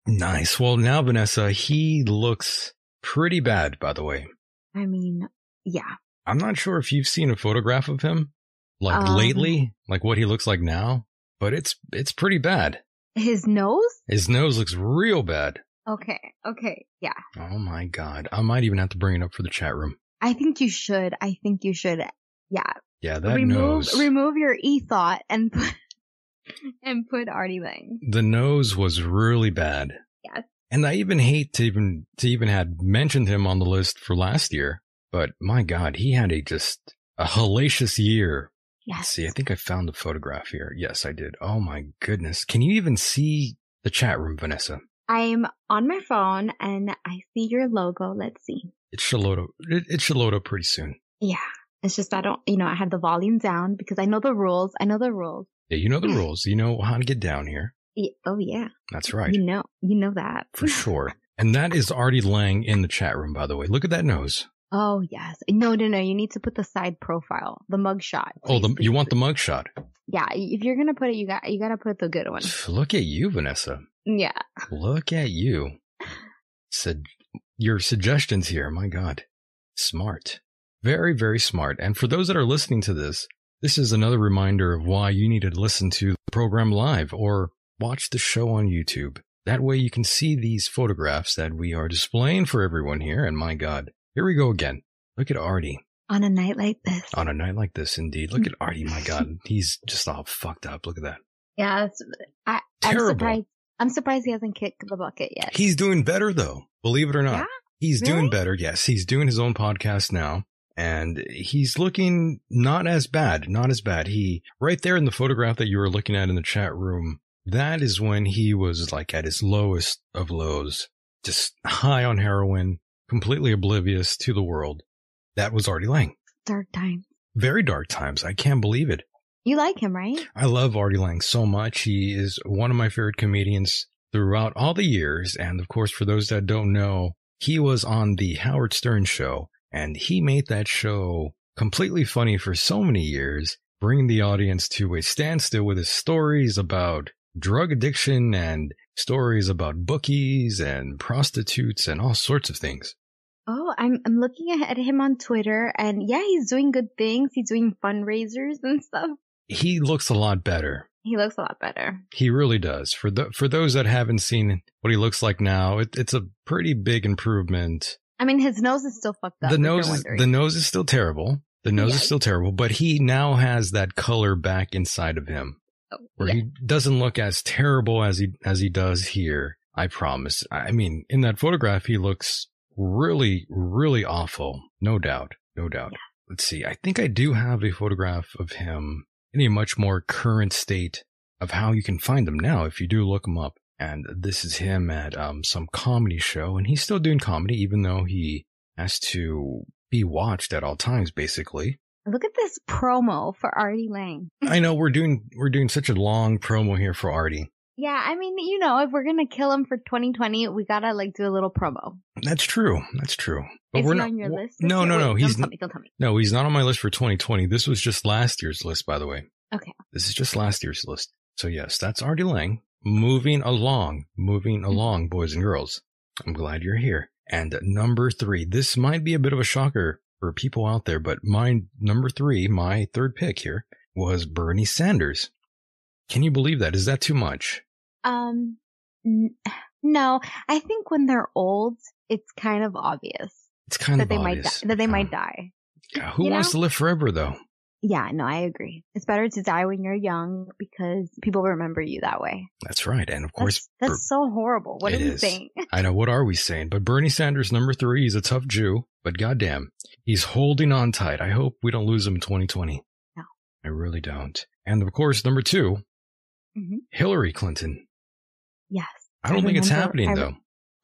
Nice. Well, now Vanessa, he looks pretty bad, by the way.
I mean, yeah.
I'm not sure if you've seen a photograph of him, like
Um.
lately, like what he looks like now, but it's, it's pretty bad.
His nose?
His nose looks real bad.
Okay, okay, yeah.
Oh my God. I might even have to bring it up for the chat room.
I think you should. I think you should. Yeah.
Yeah, that
remove
nose.
remove your e thought and put and put Artie Lange.
the nose was really bad.
Yes.
And I even hate to even to even had mentioned him on the list for last year, but my God, he had a just a hellacious year. Let's
Yes.
see, I think I found the photograph here. Yes, I did. Oh my goodness. Can you even see the chat room, Vanessa?
I'm on my phone and I see your logo. Let's see.
It should load up. It, it should load up pretty soon.
Yeah. It's just I don't, you know, I have the volume down because I know the rules. I know the rules.
Yeah, you know the rules. You know how to get down here.
Oh yeah.
That's right.
You know, you know that.
For sure. And that is Artie Lange in the chat room, by the way. Look at that nose.
Oh yes. No, no, no. You need to put the side profile, the mug shot.
Oh, the, you want the mugshot.
Yeah. If you're gonna put it, you got you gotta put the good one.
Look at you, Vanessa.
Yeah.
Look at you. Said your suggestions here. My God. Smart. Very, very smart. And for those that are listening to this, this is another reminder of why you need to listen to the program live or watch the show on YouTube. That way you can see these photographs that we are displaying for everyone here. And my God, here we go again. Look at Artie
On a night like this.
on a night like this. Indeed. Look at Artie. My God. He's just all fucked up. Look at that.
Yeah. I, I'm
Terrible.
surprised. I'm surprised he hasn't kicked the bucket yet.
He's doing better though. Believe it or not.
Yeah?
He's
Really?
doing better. Yes. He's doing his own podcast now and he's looking not as bad, not as bad. He right there in the photograph that you were looking at in the chat room. That is when he was like at his lowest of lows, just high on heroin, completely oblivious to the world. That was Artie Lange.
Dark time.
Very dark times. I can't believe it.
You like him, right?
I love Artie Lange so much. He is one of my favorite comedians throughout all the years. And of course, for those that don't know, he was on the Howard Stern show and he made that show completely funny for so many years, bringing the audience to a standstill with his stories about drug addiction and stories about bookies and prostitutes and all sorts of things.
Oh, I'm I'm looking at him on Twitter, and yeah, he's doing good things. He's doing fundraisers and stuff.
He looks a lot better.
He looks a lot better.
He really does. For the, for those that haven't seen what he looks like now, it, it's a pretty big improvement.
I mean, his nose is still fucked up.
the nose, is, the nose is still terrible. The nose is still terrible, but he now has that color back inside of him, where
yeah.
he doesn't look as terrible as he as he does here. I promise. I mean, in that photograph, he looks really, really awful. No doubt, no doubt. Let's see. I think I do have a photograph of him in a much more current state of how you can find him now if you do look him up. And this is him at um, some comedy show, and he's still doing comedy, even though he has to be watched at all times, basically.
Look at this promo for Artie Lange.
I know we're doing we're doing such a long promo here for Artie.
Yeah, I mean, you know, if we're gonna kill him for 2020, we gotta like do a little promo.
That's true. That's true.
Is he on your list?
No,
year?
no,
Wait,
no.
Don't
He's
tell me. Don't tell me.
no, he's not on my list for 2020. This was just last year's list, by the way.
Okay.
This is just last year's list. So yes, that's Artie Lange. Moving along, moving
Mm-hmm.
along, boys and girls. I'm glad you're here. And number three, this might be a bit of a shocker for people out there, but my number three, my third pick here was Bernie Sanders. Can you believe that? Is that too much?
Um, n- no, I think when they're old, it's kind of obvious
It's kind
that
of
they might
obvious.
die, that they might die.
Yeah, Who
you
wants
know?
to live forever though?
Yeah, no, I agree. It's better to die when you're young because people remember you that way.
That's right. And of course,
That's, that's so horrible. What are we
is.
saying?
I know what are we saying, but Bernie Sanders number three, he's a tough Jew, but goddamn, he's holding on tight. I hope we don't lose him in 2020.
No.
I really don't. And of course, number 2
Mhm.
Hillary Clinton.
Yes.
I don't
I
think it's happening
I-
though.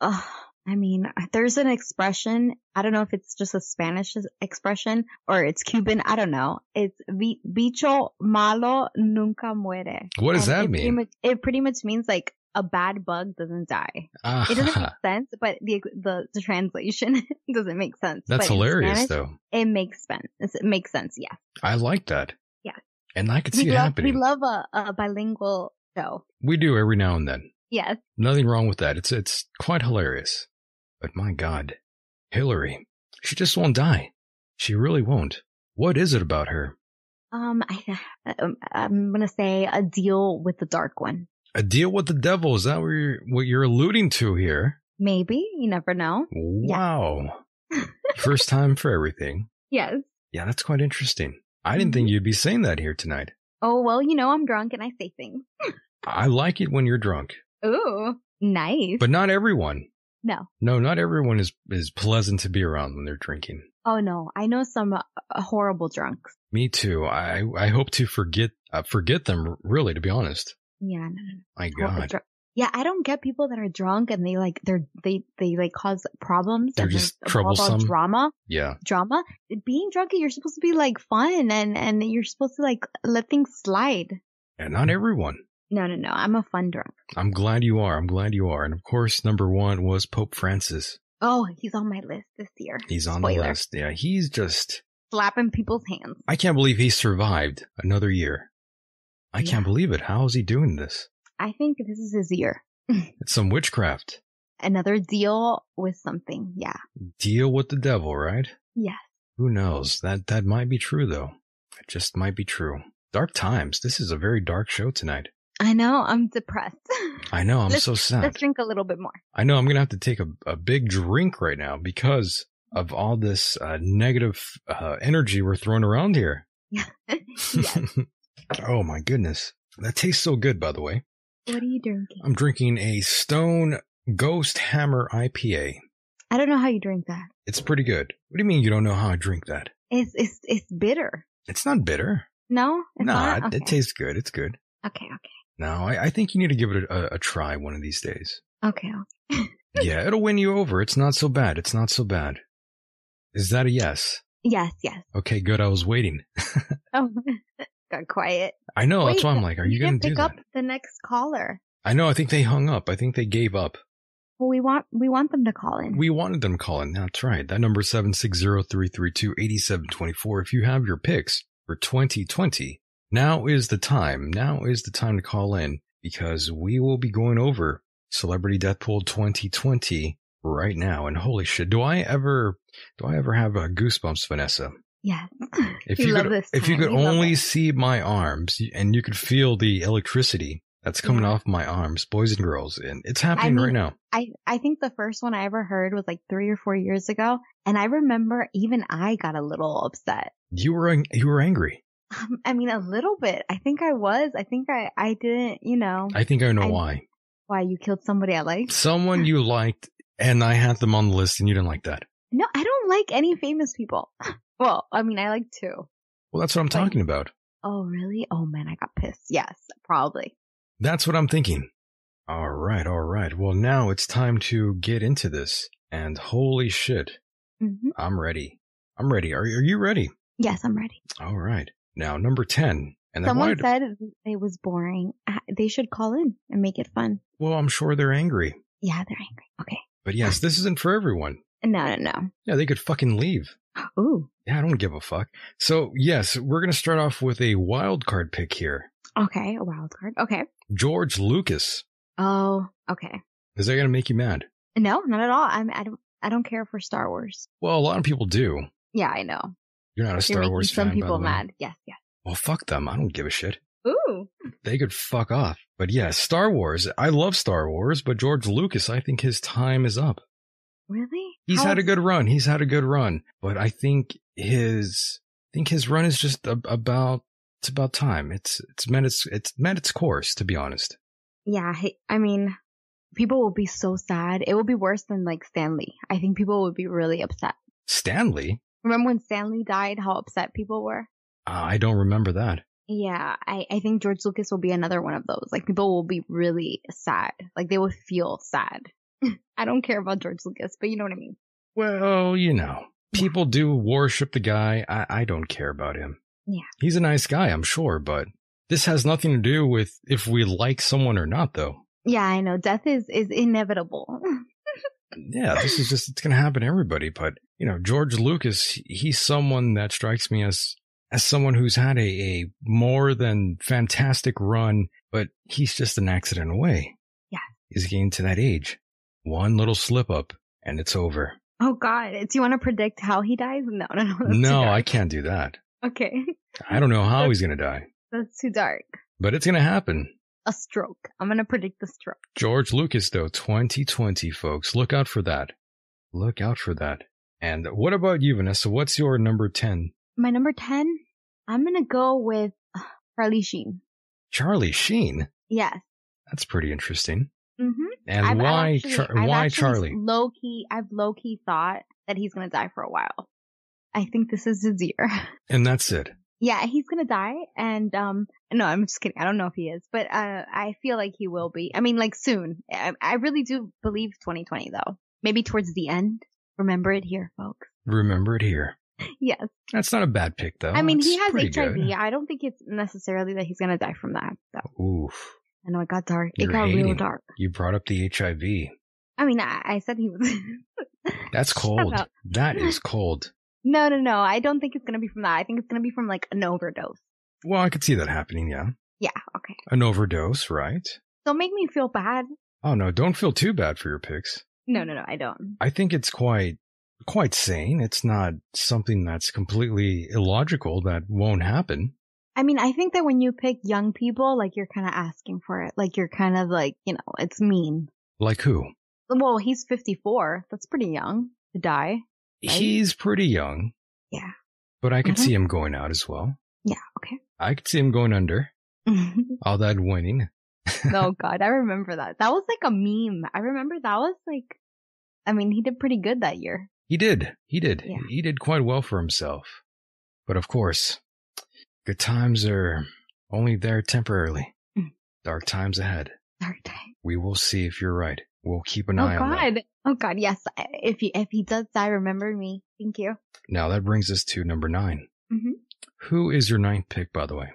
Ugh, I mean, there's an expression. I don't know if it's just a Spanish expression or it's Cuban. I don't know. It's bicho malo nunca muere.
What does
And
that
it pretty
mean?
much- it pretty much means like a bad bug doesn't die.
Ah,
It doesn't make sense, but the the, the translation doesn't make sense.
That's
But
hilarious
Spanish,
though.
It makes sense. It makes sense. Yeah.
I like that.
Yeah.
And I could see
We
it
love,
happening.
we love a, a bilingual show.
we do every now and then.
Yes.
Nothing wrong with that. It's it's quite hilarious. But my God, Hillary, she just won't die. She really won't. What is it about her?
Um, I, um, I'm gonna say a deal with the dark one.
A deal with the devil? Is that what you're, what you're alluding to here?
Maybe you never know.
Wow. First time for everything.
Yes.
Yeah, that's quite interesting. I didn't think you'd be saying that here tonight.
Oh well, you know I'm drunk and I say things.
I like it when you're drunk,
Ooh, nice.
but not everyone.
No.
No, not everyone is, is pleasant to be around when they're drinking.
Oh no, I know some uh, horrible drunks.
Me too. I, I hope to forget, uh, forget them really, to be honest.
Yeah, no, no, no.
My
Horrible
God.
dr- yeah, I don't get people that are drunk and they like they're they they like cause problems.
They're just troublesome.
Drama,
Yeah.
drama. Being drunk, you're supposed to be like fun and and you're supposed to like let things slide.
And not everyone.
No, no, no. I'm a fun drunk.
I'm glad you are. I'm glad you are. And of course, number one was Pope Francis.
Oh, he's on my list this year.
He's on the list. Yeah, he's just,
Slapping people's hands.
I can't believe he survived another year. I can't believe it. How is he doing this?
I think this is his year.
It's some witchcraft.
Another deal with something. Yeah.
Deal with the devil, right?
Yes.
Who knows? That that might be true though. It just might be true. Dark times. This is a very dark show tonight.
I know. I'm depressed.
I know. I'm
Let's-
so sad.
Let's drink a little bit more.
I know I'm going to have to take a, a big drink right now because of all this uh, negative uh, energy we're throwing around here.
yes.
oh my goodness. That tastes so good, by the way.
What are you drinking?
I'm drinking a Stone Ghost Hammer IPA.
I don't know how you drink that.
It's pretty good. What do you mean you don't know how I drink that?
It's it's it's bitter.
It's not bitter.
No, it's
nah,
not.
it, it tastes good. It's good.
Okay, okay,
No, I, I think you need to give it a, a try one of these days.
okay.
Yeah, it'll win you over. It's not so bad. It's not so bad. Is that a yes?
Yes, yes.
Okay, good. I was waiting.
Oh, got quiet.
I know. that's why I'm like, are you going to do
pick up the next caller?
I know. I think they hung up. I think they gave up.
Well, we want we want them to call in.
We wanted them to call in. That's right. That number is 760-332-8724. If you have your picks for 2020, now is the time. Now is the time to call in because we will be going over Celebrity Death Pool 2020 right now. And holy shit, do I ever, do I ever have uh, goosebumps, Vanessa?
Yeah.
If you
love
could, if you could
We
only see my arms and you could feel the electricity that's coming
Yeah.
off my arms, boys and girls, and it's happening
mean-
right now.
I I think the first one I ever heard was like three or four years ago, and I remember even I got a little upset.
You were, you were angry.
Um, I mean, a little bit. I think I was. I think I I didn't. You know
I think I know
I-
why.
why you killed somebody I liked.
Someone you liked, and I had them on the list, and you didn't like that.
No, I don't like any famous people. Well, I mean, I like two.
Well, that's what I'm
Like-
talking about.
Oh, really? Oh man, I got pissed. Yes, probably.
That's what I'm thinking. All right, all right. Well, now it's time to get into this. And holy shit,
hmm
I'm ready. I'm ready. Are, are you ready?
Yes, I'm ready.
All right. Now, number 10. And
Someone said it was boring. Ah, They should call in and make it fun.
well, I'm sure they're angry.
Yeah, they're angry. Okay.
But yes, this isn't for everyone.
No, no, no.
Yeah, they could fucking leave.
Ooh.
Yeah, I don't give a fuck. So, yes, we're going to start off with a wild card pick here.
Okay, a wild card. Okay.
George Lucas.
Oh, okay.
Is that going to make you mad?
No, not at all. I'm. I don't. I don't care for Star Wars.
Well, a lot of people do.
Yeah, I know.
You're not a
You're
Star Wars
some
fan, by
people
the way.
mad. Yes, yes.
Well, fuck them. I don't give a shit.
Ooh.
They could fuck off. But yeah, Star Wars. I love Star Wars, but George Lucas, I think his time is up.
Really?
He's
How-
had a good run. He's had a good run, but I think his, I think his run is just a, about, it's about time. It's, it's met its, it's met its course, to be honest.
Yeah. I mean, people will be so sad. It will be worse than like Stan Lee. I think people would be really upset.
Stan Lee?
Remember when Stan Lee died? How upset people were.
Uh, I don't remember that.
Yeah, I, I think George Lucas will be another one of those. Like people will be really sad. Like they will feel sad. I don't care about George Lucas, but you know what I mean.
Well, you know, people do worship the guy. I, I don't care about him.
Yeah.
He's a nice guy, I'm sure, but this has nothing to do with if we like someone or not, though.
Yeah, I know. Death is is inevitable.
Yeah, this is just, it's going to happen to everybody. But, you know, George Lucas, he's someone that strikes me as, as someone who's had a, a more than fantastic run, but he's just an accident away.
Yeah.
He's getting to that age. One little slip up and it's over.
oh God, do you want to predict how he dies? No, no, no.
no, I can't do that.
Okay,
I don't know how he's going to die,
that's too dark.
but it's going to happen.
A stroke. I'm gonna predict the stroke.
George Lucas, though, 2020, folks. Look out for that. Look out for that. And what about you, Vanessa? What's your number 10?
My number ten. I'm gonna go with uh, Charlie Sheen.
Charlie Sheen.
Yes.
That's pretty interesting.
Mm-hmm.
And why, Char- why Charlie?
Low key, I've low key thought that he's gonna die for a while. I think this is his year.
And that's it.
Yeah, he's gonna die, and um, no, I'm just kidding. I don't know if he is, but uh, I feel like he will be. I mean, like soon. I, I really do believe 2020 though. Maybe towards the end. Remember it here, folks.
Remember it here.
Yes.
That's not a bad pick, though.
I mean, he has HIV.
good.
I don't think it's necessarily that he's gonna die from that. So
Oof.
I know it got dark.
You're
it got real dark.
You brought up the HIV.
I mean, I, I said he was.
That's cold. That is cold.
No, no, no. I don't think it's gonna be from that. I think it's gonna be from like an overdose.
Well, I could see that happening, yeah.
Yeah. Okay.
An overdose, right?
Don't make me feel bad.
Oh, no, don't feel too bad for your picks.
No, no, no. I don't.
I think it's quite, quite sane. It's not something that's completely illogical that won't happen.
I mean, I think that when you pick young people, like you're kind of asking for it. Like you're kind of like, you know, it's mean.
Like who?
Well, he's 54. That's pretty young to die. Right?
He's pretty young.
Yeah.
But I could
Mhm.
see him going out as well.
Yeah. Okay.
I could see him going under. All that winning.
oh God, I remember that. That was like a meme. I remember that was like, I mean, he did pretty good that year.
He did. He did.
Yeah.
He did quite well for himself. But of course, good times are only there temporarily.
Mm.
Dark times ahead.
Dark time.
We will see if you're right. We'll keep an
Oh
eye on that.
God. Oh God. Yes. If he if he does die, remember me. Thank you.
Now that brings us to number 9
Mhm.
Who is your ninth pick, by the way?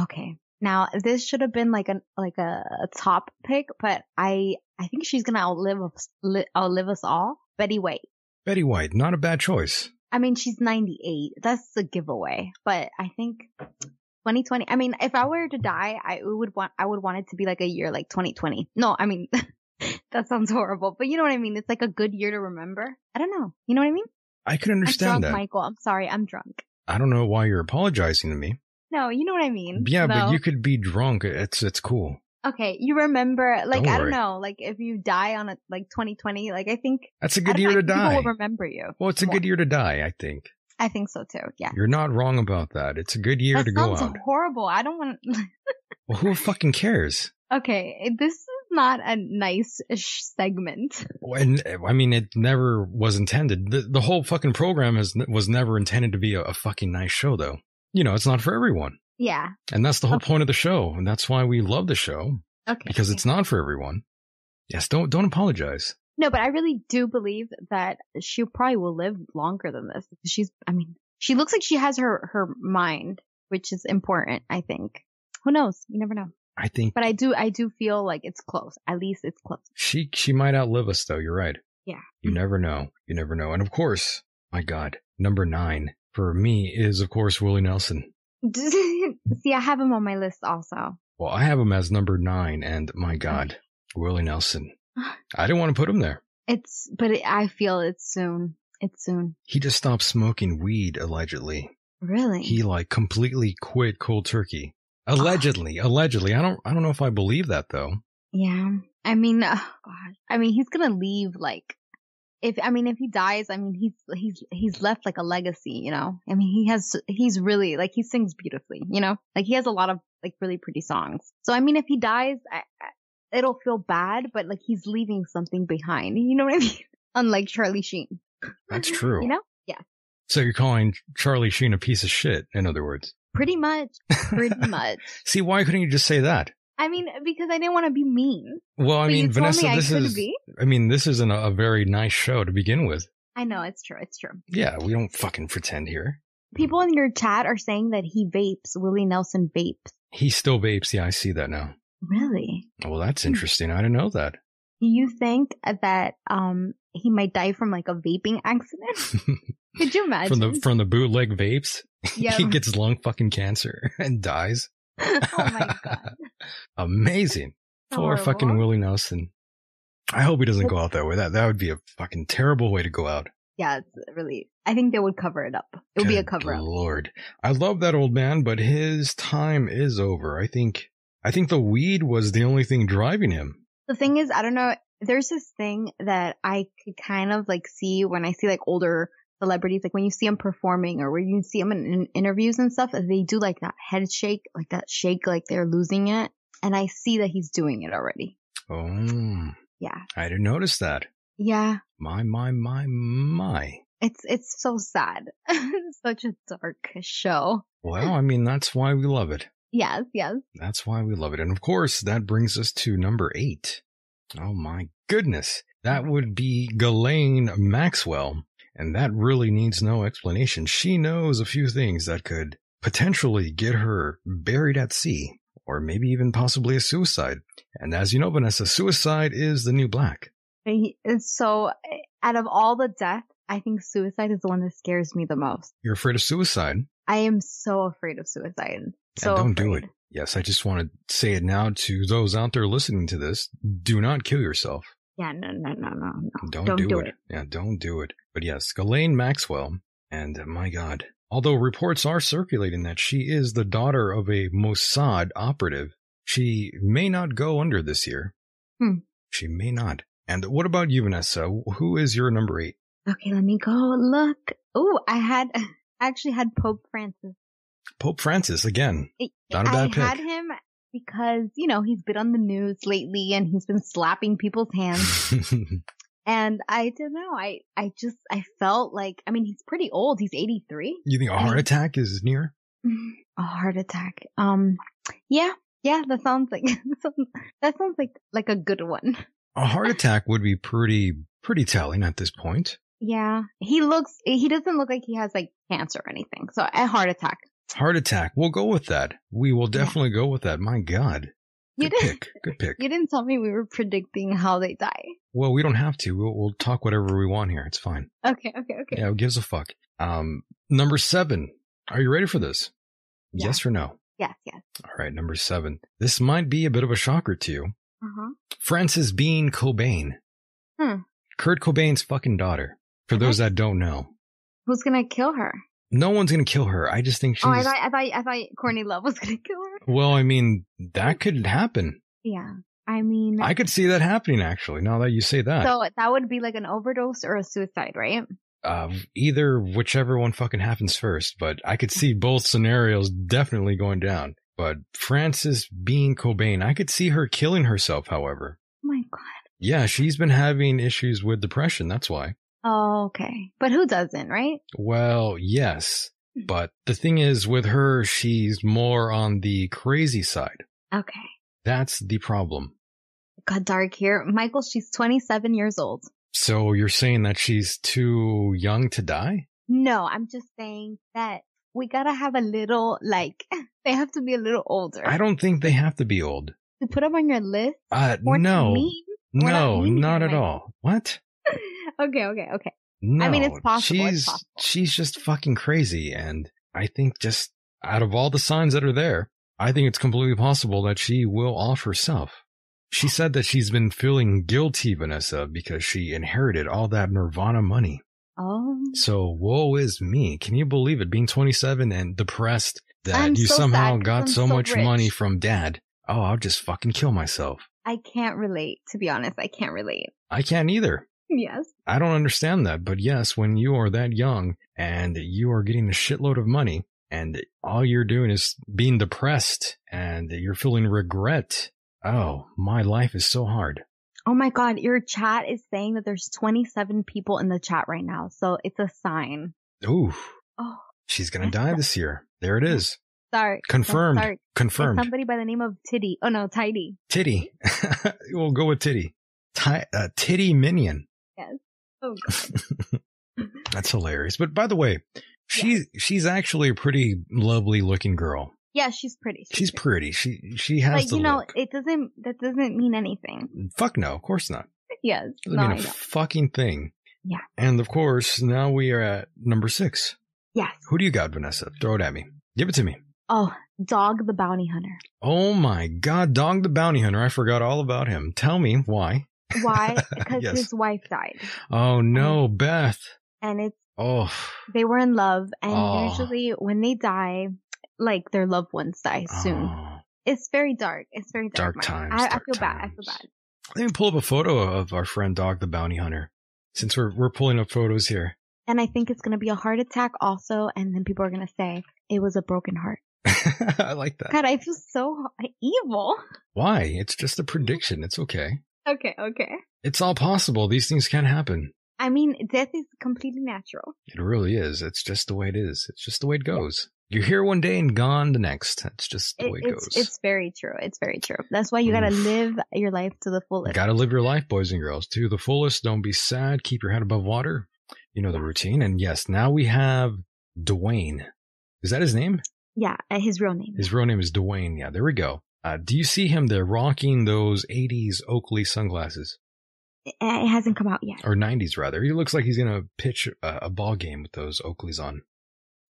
Okay. Now this should have been like a like a, a top pick, but I I think she's gonna outlive us li- outlive us all. Betty White.
Betty White. Not a bad choice.
I mean, she's 98. That's a giveaway. But I think 2020. I mean, if I were to die, I would want I would want it to be like a year like 2020. No, I mean that sounds horrible, but you know what I mean. It's like a good year to remember. I don't know. You know what I mean?
I
I'm
understand
drunk,
that.
Michael. I'm sorry. I'm drunk.
I don't know why you're apologizing to me.
No, you know what I mean.
Yeah, but you could be drunk. It's it's cool.
Okay, you remember, like,
Don't
I don't know, like, if you die on a, like, 2020, like, I think,
That's a good year
know,
to die.
People will remember you.
Well, it's a good year to die, I think.
I think so too, yeah.
You're not wrong about that. It's a good year
that
to go out.
horrible. I don't want
Well, who fucking cares?
Okay, this is not a nice segment.
And uh, I mean, it never was intended. The, the whole fucking program is was never intended to be a, a fucking nice show, though. You know, it's not for everyone.
Yeah.
And that's the whole
Okay.
point of the show. And that's why we love the show
Okay.
because it's not for everyone. Yes. Don't, don't apologize.
No, but I really do believe that she probably will live longer than this. She's, I mean, she looks like she has her, her mind, which is important, I think. Who knows? You never know.
I think
But I do, I do feel like it's close. At least it's close.
she, she might outlive us though. You're right.
Yeah.
You never know. You never know. And of course, my God, number nine for me is of course Willie Nelson.
See, I have him on my list also.
Well, I have him as number nine and my God, Willie Nelson. I didn't want to put him there.
It's, but it, I feel it's soon. It's soon.
He just stopped smoking weed allegedly.
Really?
He like completely quit cold turkey. Allegedly, allegedly. I don't, I don't know if I believe that though.
Yeah. I mean, oh God. I mean, he's gonna leave like, if, I mean, if he dies, I mean, he's, he's, he's left like a legacy, you know? I mean, he has, he's really, like, he sings beautifully, you know? Like, he has a lot of, like, really pretty songs. So, I mean, if he dies, I, I, it'll feel bad, but like, he's leaving something behind. You know what I mean? Unlike Charlie Sheen.
That's true.
You know? Yeah.
So you're calling Charlie Sheen a piece of shit, in other words.
Pretty much. Pretty much.
See, why couldn't you just say that?
I mean, because I didn't want to be mean.
Well, I mean, Vanessa,
me
this
I
is,
be.
I mean, this isn't a, a very nice show to begin with.
I know, it's true. It's true.
Yeah, we don't fucking pretend here.
People in your chat are saying that he vapes. Willie Nelson vapes.
He still vapes. Yeah, I see that now.
Really?
Well,
Hmm.
that's interesting. I didn't know that.
Do you think that um he might die from like a vaping accident? Could you imagine?
from the from the bootleg vapes,
yeah.
he gets lung fucking cancer and dies.
oh my god.
Amazing. Poor fucking Willie Nelson. I hope he doesn't go out that way. That that would be a fucking terrible way to go out.
Yeah, it's really. I think they would cover it up. It would be a cover up.
Lord, I love that old man, but his time is over. I think. I think the weed was the only thing driving him.
The thing is, I don't know. There's this thing that I could kind of like see when I see like older celebrities, like when you see them performing or when you see them in, in interviews and stuff, they do like that head shake, like that shake, like they're losing it. And I see that he's doing it already.
Oh,
Yeah.
I didn't notice that.
Yeah.
My my my my.
It's, it's so sad. it's such a dark show.
Well, I mean that's why we love it.
Yes, yes.
That's why we love it. And of course, that brings us to number eight. Oh my goodness. That would be Ghislaine Maxwell. And that really needs no explanation. She knows a few things that could potentially get her buried at sea, or maybe even possibly a suicide. And as you know, Vanessa, suicide is the new black.
So eh, out of all the death, I think suicide is the one that scares me the most.
You're afraid of suicide?
I am so afraid of suicide. So
and don't do it. Yes, I just want to say it now to those out there listening to this. Do not kill yourself.
Yeah, no, no, no, no, no.
Don't,
Don't
do,
do
it.
it.
Yeah, don't do it. But yes, Ghislaine Maxwell, and uh, my God, although reports are circulating that she is the daughter of a Mossad operative, she may not go under this year.
Hmm.
She may not. And what about you, Vanessa? Who is your number eight?
Okay, let me go look. Oh, I had I actually had Pope Francis.
Pope Francis again. Not a
I
bad pick.
had him because you know he's been on the news lately and he's been slapping people's hands. and I don't know. I I just I felt like I mean he's pretty old. He's eighty three.
you think a heart
mean-
attack is near?
A heart attack. Um, yeah, yeah. That sounds like that sounds like like a good one.
A heart attack would be pretty, pretty telling at this point.
Yeah, he looks. He doesn't look like he has like cancer or anything. So a heart attack.
Heart attack. We'll go with that. We will definitely go with that. My God.
You
Good
didn't.
pick. Good pick.
You didn't tell me we were predicting how they die.
Well, we don't have to. We'll, we'll talk whatever we want here. It's fine.
Okay, okay, okay.
Yeah, who gives a fuck? Um, number seven. Are you ready for this?
Yeah.
Yes or no?
Yes, yes.
All right, number seven. This might be a bit of a shocker to you.
Uh huh.
Frances Bean Cobain.
Hmm.
Kurt Cobain's fucking daughter. For those that don't know,
Who's gonna kill her?
No one's gonna kill her. I just think she's.
Oh, I thought, I thought, I thought Courtney Love was gonna kill her.
well, I mean, that could happen.
Yeah. I mean,
I could see that happening actually. Now that you say that,
so that would be like an overdose or a suicide, right?
uh, either whichever one fucking happens first, but I could see both scenarios definitely going down. But Frances Bean Cobain, I could see her killing herself. However,
Oh my god.
yeah, she's been having issues with depression. That's why.
Oh, okay. But who doesn't, right?
Well, yes. But the thing is with her, she's more on the crazy side.
Okay.
That's the problem.
It got dark here. Michael, she's 27 years old.
So you're saying that she's too young to die?
No, I'm just saying that we gotta have a little, like, they have to be a little older.
I don't think they have to be old.
To put them on your list?
Uh, no,
not
no, not at all. What?
Okay, okay, okay.
No,
I mean, it's possible, it's
She's
possible.
she's just fucking crazy, and I think just out of all the signs that are there, I think it's completely possible that she will off herself. She said that she's been feeling guilty, Vanessa, because she inherited all that Nirvana money.
Oh.
So woe is me. Can you believe it? Being 27 and depressed that
I'm
you
so
somehow got
I'm
so
so
much money from dad. Oh, I'll just fucking kill myself.
I can't relate, to be honest. I can't relate.
I can't either.
Yes.
I don't understand that, but yes, when you are that young and you are getting a shitload of money and all you're doing is being depressed and you're feeling regret. Oh, my life is so hard.
Oh my god, your chat is saying that there's 27 people in the chat right now, so it's a sign.
Ooh,
Oh,
she's gonna die this year. There it is.
sorry.
Confirmed.
Sorry. It's
Confirmed.
somebody by the name of Titty. Oh no, Tidy.
Titty. we'll go with Titty. Ti- uh, titty Minion.
Yes. Oh god.
That's hilarious. But by the way, she she's actually a pretty lovely looking girl.
yeah, she's pretty.
She's pretty. She she has
But you know,
look.
it doesn't. That doesn't mean anything.
Fuck no, of course not.
Yes.
Doesn't
No,
mean a fucking thing.
Yeah.
And of course, now we are at number six.
Yes.
Who do you got, Vanessa? Throw it at me. Give it to me.
Oh, Dog the Bounty Hunter.
Oh my god, Dog the Bounty Hunter. I forgot all about him. Tell me why.
Why? Because
Yes.
his wife died,
Oh no, Beth.
and it's
Oh.
they were in love, and
Oh.
usually when they die, like their loved ones die soon.
Oh.
It's very dark. It's very dark.
Dark times,
I, I
dark
feel bad. I feel bad.
Let me pull up a photo of our friend Dog the Bounty Hunter. Since we're we're pulling up photos here.
And I think it's gonna be a heart attack also, and then people are gonna say it was a broken heart.
I like that.
God, I feel so evil.
Why? It's just a prediction. It's okay.
Okay, okay.
It's all possible. These things can happen.
I mean, death is completely natural.
It really is. It's just the way it is. It's just the way it goes. You're here one day and gone the next. That's just the
It-
way it
it's
goes.
it's very true. It's very true. That's why you gotta live your life to the fullest.
Gotta live your life, boys and girls, to the fullest. Don't be sad. Keep your head above water. You know the routine. And yes, now we have Dwayne. Is that his name?
Yeah, uh, his real name.
His real name is Dwayne. Yeah, there we go. Uh, do you see him there rocking those 80s Oakley sunglasses?
It, it hasn't come out yet.
Or 90s, rather. He looks like he's going to pitch a, a ball game with those Oakleys on.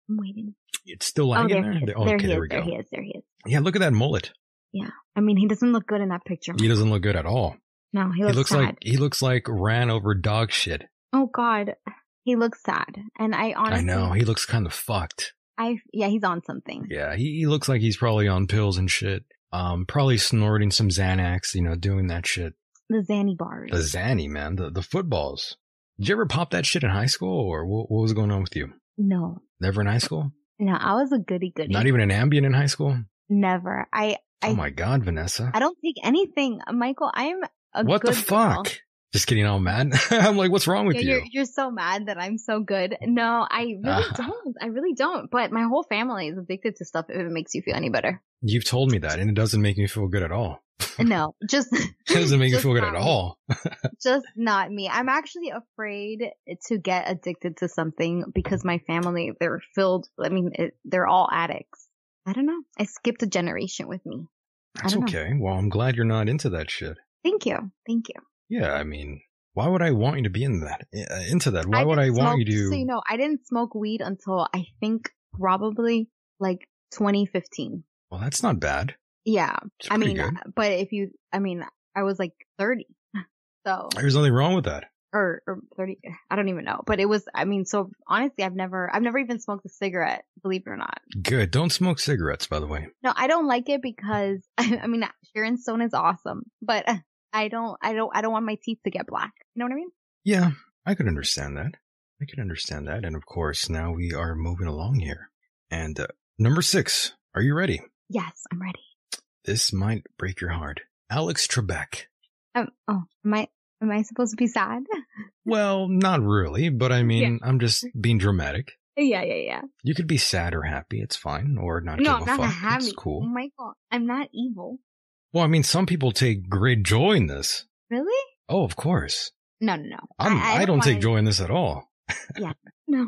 I'm waiting.
It's still
Oh,
lagging
there,
there?
he is.
There-
there
okay,
he
there
is.
we
There he is. There he is.
Yeah, look at that mullet. Yeah.
I mean, he doesn't look good in that picture.
He doesn't look good at all.
No, he
He
looks,
looks
sad.
like he looks like ran over dog shit.
oh God, he looks sad. And I honestly,
I know. He looks kind of fucked.
I yeah, he's on something.
Yeah, he, he looks like he's probably on pills and shit. Um, probably snorting some Xanax, you know, doing that shit.
The Zanny bars.
The Zanny, man, the, the footballs. Did you ever pop that shit in high school or what, what was going on with you?
no,
Never in high school?
no, I was a goody goody.
Not even an Ambien in high school?
Never. I I
oh my God, Vanessa.
I don't take anything, Michael. I am a good
What the
fuck? girl.
Just kidding, all mad. I'm like, what's wrong with
Yeah,
you?
You're you're so mad that I'm so good. No, I really
Ah.
don't. I really don't. But my whole family is addicted to stuff. If it makes you feel any better.
You've told me that, and it doesn't make me feel good at all.
No, just
It doesn't make me feel good at
me.
all.
Just not me. I'm actually afraid to get addicted to something because my family they're filled. I mean, it, they're all addicts. I don't know. I skipped a generation with me.
That's
don't know.
okay. Well, I'm glad you're not into that shit.
Thank you. Thank you.
Yeah, I mean, why would I want you to be in that? uh, Into that? Why would I want
smoke-
you to?
So you know, I didn't smoke weed until I think probably like 2015.
Well, that's not bad.
Yeah. I mean,
good.
but if you, I mean, I was like 30. So,
There's nothing wrong with that.
or, or 30, I don't even know, but it was, I mean, so honestly, I've never, I've never even smoked a cigarette, believe it or not.
Good. Don't smoke cigarettes, by the way.
No, I don't like it because, I mean, Sharon Stone is awesome, but I don't, I don't, I don't want my teeth to get black. You know what I mean?
Yeah, I could understand that. I could understand that. And of course, now we are moving along here. And uh, number six, are you ready?
Yes, I'm ready.
This might break your heart. Alex Trebek.
Um, oh, am I, am I supposed to be sad?
Well, not really, but I mean, I'm just being dramatic.
Yeah, yeah, yeah.
You could be sad or happy. It's fine. Or not
no,
give
I'm
a
not
fuck.
happy.
It's cool.
Michael, I'm not evil.
Well, I mean, some people take great joy in this.
Really?
Oh, of course.
No, no, no.
I'm, I, don't take
wanna-
joy in this at all.
Yeah, no,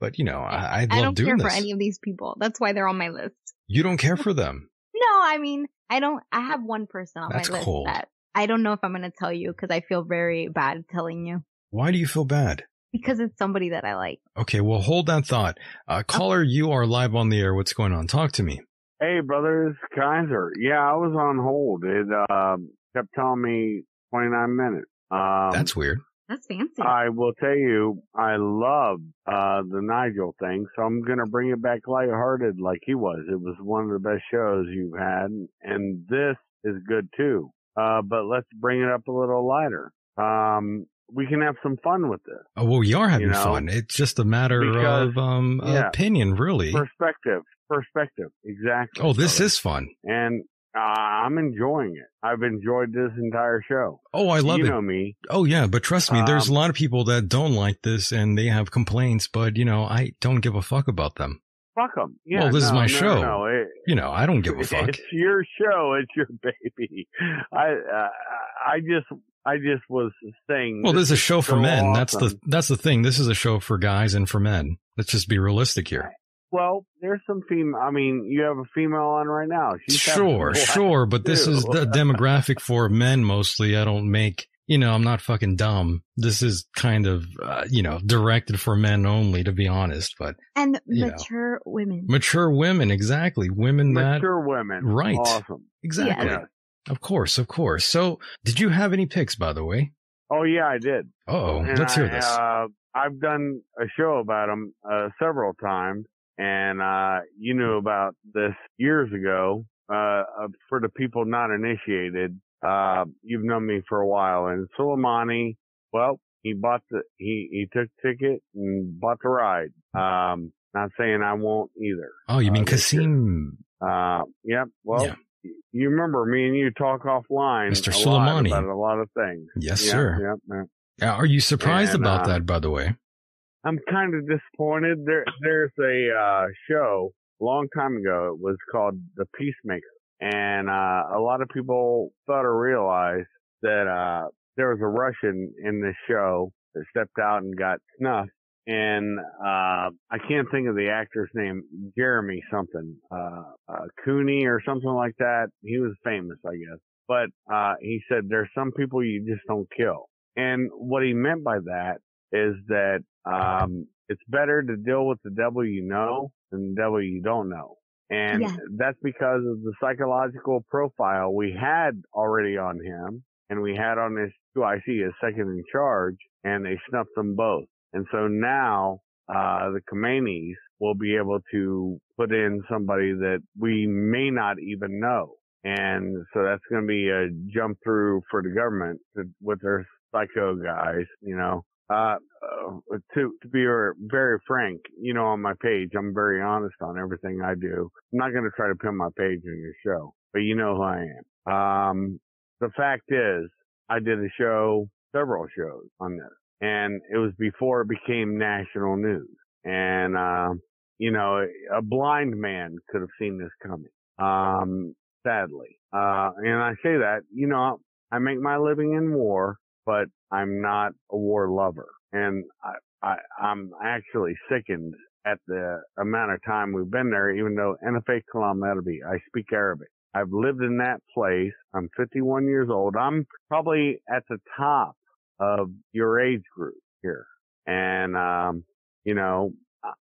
But you know, I, I
I don't
doing
care
this.
for any of these people. That's why they're on my list.
You don't care for them.
No, I mean, I don't. I have one person on
That's
my list
cold.
that I don't know if I'm going to tell you because I feel very bad telling you
Why do you feel bad?
because it's somebody that I like.
Okay, well, hold that thought. Uh, caller, you are live on the air. What's going on? Talk to me.
Hey, brothers, Kaiser. Yeah, I was on hold. It uh, kept telling me 29 minutes. Um,
That's weird.
That's fancy.
I will tell you, I love uh, the Nigel thing, so I'm going to bring it back lighthearted like he was. It was one of the best shows you've had, and this is good too. Uh, but let's bring it up a little lighter. Um, we can have some fun with this.
Oh, well, we are having
You know,
fun. It's just a matter
because-
of um,
yeah.
opinion, really.
Perspective, perspective, exactly.
Oh, this is fun.
and uh, I'm enjoying it. I've enjoyed this entire show.
Oh, I love
you
it.
know me.
Oh, yeah, but trust me, there's a
Um,
lot of people that don't like this and they have complaints, but, you know, I don't give a fuck about them.
Fuck them. Yeah,
Well, this is my
no,
show.
No, it,
You know, I don't give a fuck.
It's your show. It's your baby. I uh, I just I just was saying.
Well, this is a show for
so
men. That's the that's the thing. This is a show for guys and for men. Let's just be realistic here.
Well, there's some female. I mean, you have a female on right now. She's
Sure, sure, but this is the demographic for men mostly. I don't make, you know, I'm not fucking dumb. This is kind of, uh, you know, directed for men only, to be honest. But
and
you know.
mature women.
mature women, exactly, women that,
mature women.
Right.
Awesome.
exactly,
Yes.
of course, of course. So, did you have any picks, by the way?
Oh yeah, I did.
Oh, let's hear
I,
this.
Uh, I've done a show about them uh, several times, and uh, you knew about this years ago. Uh, for the people not initiated, uh, you've known me for a while, and Soleimani, well, he bought the he he took ticket and bought the ride. Um, not saying I won't either.
oh, you mean
uh.
Kasim?
Uh, yep. Well,
Yeah.
you remember me and you talk offline
Mr.
a lot
Soleimani.
about a lot of things.
Yes,
Yeah,
sir.
Yep.
Yeah, Are you surprised
And,
about
uh,
that, by the way?
I'm kind of disappointed. There, there's a uh, show a long time ago. It was called The Peacemaker, and uh, a lot of people thought or realized that uh, there was a Russian in this show that stepped out and got snuffed. And uh, I can't think of the actor's name, Jeremy something, uh, uh, Cooney or something like that. He was famous, I guess. But uh, he said there's some people you just don't kill. And what he meant by that is that um, it's better to deal with the devil you know than the devil you don't know. And
Yeah.
that's because of the psychological profile we had already on him and we had on this 2IC as second in charge and they snuffed them both. And so now, uh, the Khomeinis will be able to put in somebody that we may not even know. And so that's going to be a jump through for the government to, with their psycho guys, you know. Uh, uh, to, to be very frank, you know, on my page, I'm very honest on everything I do. I'm not going to try to pin my page on your show, but you know who I am. Um, the fact is, I did a show, several shows on this, and it was before it became national news. And, uh, you know, a blind man could have seen this coming. Um, sadly. Uh, and I say that, you know, I make my living in war, but I'm not a war lover. And I, I, I'm actually sickened at the amount of time we've been there, even though NFA Kalam Arabi, I speak Arabic. I've lived in that place. I'm 51 years old. I'm probably at the top of your age group here. And, um, you know,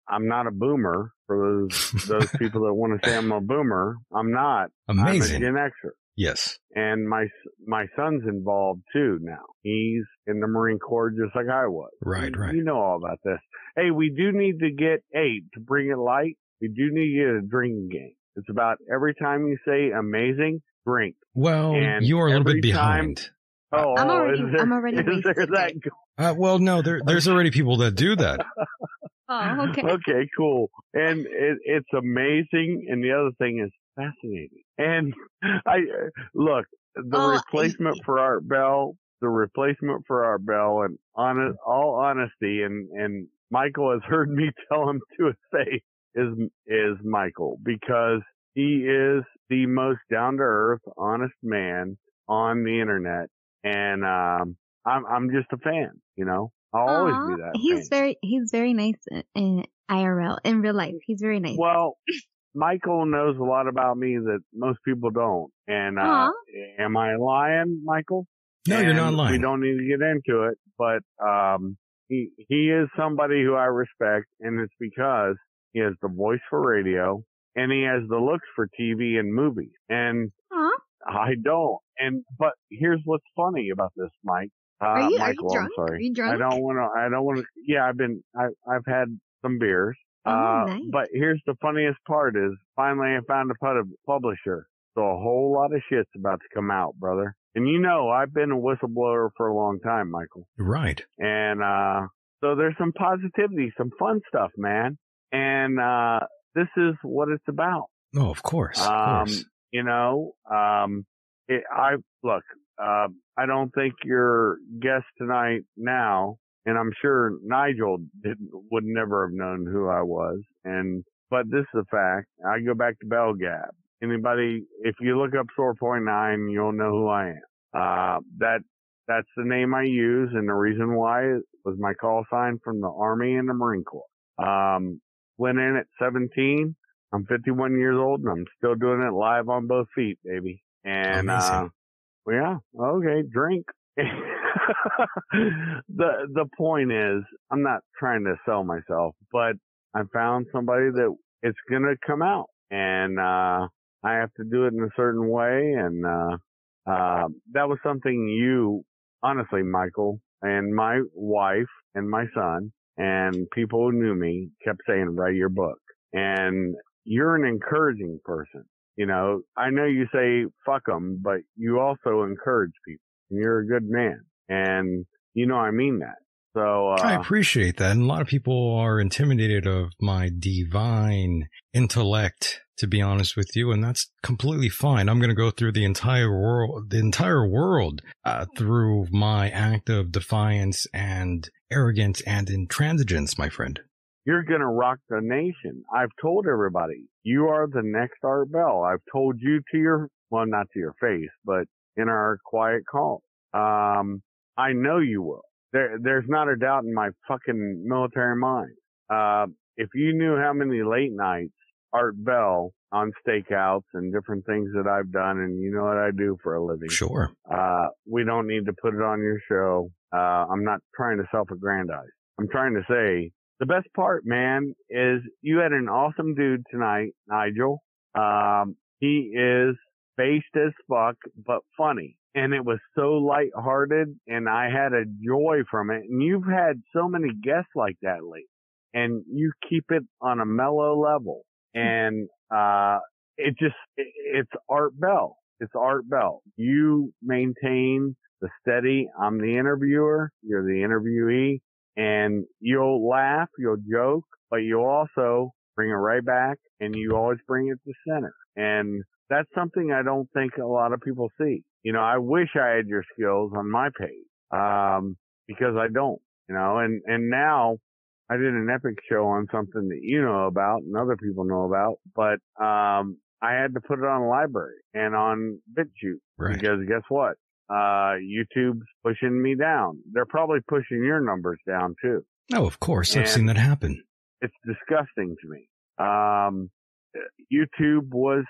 I'm not a boomer for those, those people that want to say I'm a boomer. I'm not.
Amazing.
I'm a Gen Xer
yes.
and my my son's involved too now. He's in the Marine Corps just like I was.
Right,
You-
right.
You know all about this. Hey, we do need to get eight to bring it light. We do need to get a drinking game. It's about every time you say amazing, drink.
Well,
And
you are a little bit
every time-
behind.
Oh,
I'm already-
is there,
I'm already
is there
wasted,
that?
Uh, well, no, there, there's already people that do that.
Oh, okay.
Okay, cool. And it, it's amazing. And the other thing is fascinating. And I look the
Oh,
replacement for Art Bell, the replacement for Art Bell, and on all honesty, and and Michael has heard me tell him to his face is is Michael because he is the most down to earth, honest man on the internet, and um, I'm I'm just a fan. You know, I'll always be that.
He's
fan.
very he's very nice in, in IRL in real life. He's very nice.
Well, Michael knows a lot about me that most people don't. And uh, am I lying, Michael?
No, you're not lying.
We don't need to get into it, but um, he he is somebody who I respect, and it's because he has the voice for radio and he has the looks for TV and movies, and
Aw.
I don't. And but here's what's funny about this, Mike. Uh,
Are you- are you drunk?
I'm sorry.
Are you drunk?
I don't want to. I don't want to. Yeah, I've been. I, I've had some beers.
Oh,
uh,
nice.
But here's the funniest part: is finally I found a pub- publisher. So a whole lot of shit's about to come out, brother. And you know, I've been a whistleblower for a long time, Michael.
Right.
And uh, so there's some positivity, some fun stuff, man. And uh, this is what it's about.
Oh, of course. Of
Um,
course.
you know, um, it, I look. Uh, I don't think your guest tonight now, and I'm sure Nigel didn't would never have known who I was. And but this is a fact. I go back to BellGab. Anybody, if you look up Sword Point Nine, you'll know who I am. Uh, that that's the name I use, and the reason why was my call sign from the Army and the Marine Corps. Um, went in at 17. I'm 51 years old and I'm still doing it live on both feet, baby. And, uh,
Amazing.
well, yeah, okay, drink. the, the point is, I'm not trying to sell myself, but I found somebody that it's to come out and, uh, I have to do it in a certain way. And, uh, uh, that was something you, honestly, Michael and my wife and my son and people who knew me kept saying, write your book. And you're an encouraging person. You know, I know you say fuck them, but you also encourage people and you're a good man. And you know, I mean that. So, uh,
I appreciate that. And a lot of people are intimidated of my divine intellect, to be honest with you. And that's completely fine. I'm going to go through the entire world, the entire world, uh, through my act of defiance and arrogance and intransigence, my friend.
You're going to rock the nation. I've told everybody you are the next Art Bell. I've told you to your, well, not to your face, but in our quiet call. Um, I know you will. There, there's not a doubt in my fucking military mind. Uh, if you knew how many late nights Art Bell on stakeouts and different things that I've done, and you know what I do for a living.
Sure.
Uh, we don't need to put it on your show. Uh, I'm not trying to self-aggrandize. I'm trying to say the best part, man, is you had an awesome dude tonight, Nigel. Um, he is based as fuck, but funny. And it was so lighthearted and I had a joy from it. And you've had so many guests like that lately and you keep it on a mellow level. And, uh, it just, it, it's Art Bell. It's Art Bell. You maintain the steady. I'm the interviewer. You're the interviewee and you'll laugh, you'll joke, but you'll also bring it right back and you always bring it to center. And that's something I don't think a lot of people see. You know, I wish I had your skills on my page, um, because I don't, you know, and, and now I did an epic show on something that you know about and other people know about, but, um, I had to put it on LBRY and on BitChute
Right.
because guess what? Uh, YouTube's pushing me down. They're probably pushing your numbers down too.
Oh, of course. I've seen that happen.
It's disgusting to me. Um, YouTube was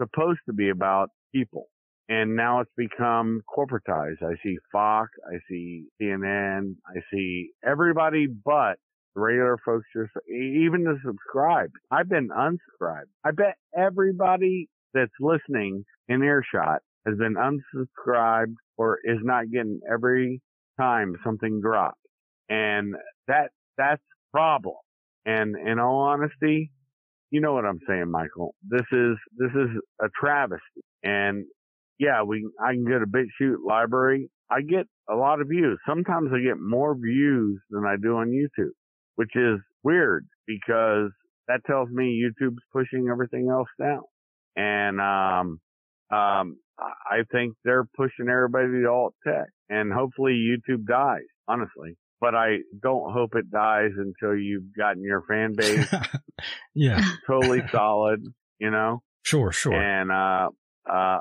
supposed to be about people and now it's become corporatized. I see Fox, I see CNN, I see everybody but regular folks just, even the subscribed. I've been unsubscribed. I bet everybody that's listening in earshot has been unsubscribed or is not getting every time something drops. And that, that's problem. And in all honesty, you know what I'm saying, Michael. This is this is a travesty. And yeah, we I can get a BitChute LBRY. I get a lot of views. Sometimes I get more views than I do on YouTube, which is weird because that tells me YouTube's pushing everything else down. And um um I think they're pushing everybody to alt tech and hopefully YouTube dies, honestly. but I don't hope it dies until you've gotten your fan base
yeah,
totally solid, you know,
sure, sure.
and, uh, uh,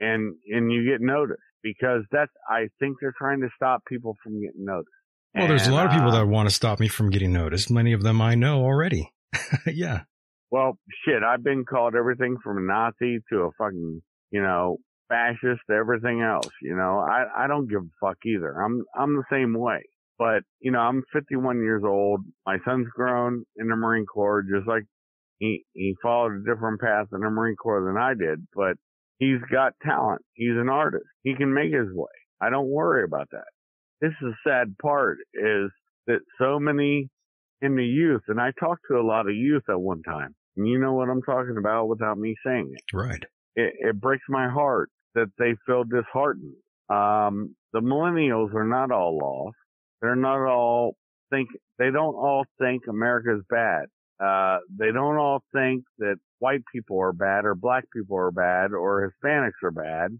and, and you get noticed because that's, I think they're trying to stop people from getting noticed.
well, there's a lot of people
uh,
that want to stop me from getting noticed. Many of them I know already. yeah.
Well, shit, I've been called everything from a Nazi to a fucking, you know, fascist everything else. You know, I, I don't give a fuck either. I'm, I'm the same way. But, you know, I'm 51 years old. My son's grown in the Marine Corps just like he, he followed a different path in the Marine Corps than I did, but he's got talent. He's an artist. He can make his way. I don't worry about that. This is the sad part is that so many in the youth, and I talked to a lot of youth at one time, and you know what I'm talking about without me saying it.
Right.
It, it breaks my heart that they feel disheartened. Um, the millennials are not all lost. They're not all think, they don't all think America's bad. Uh, they don't all think that white people are bad or black people are bad or Hispanics are bad,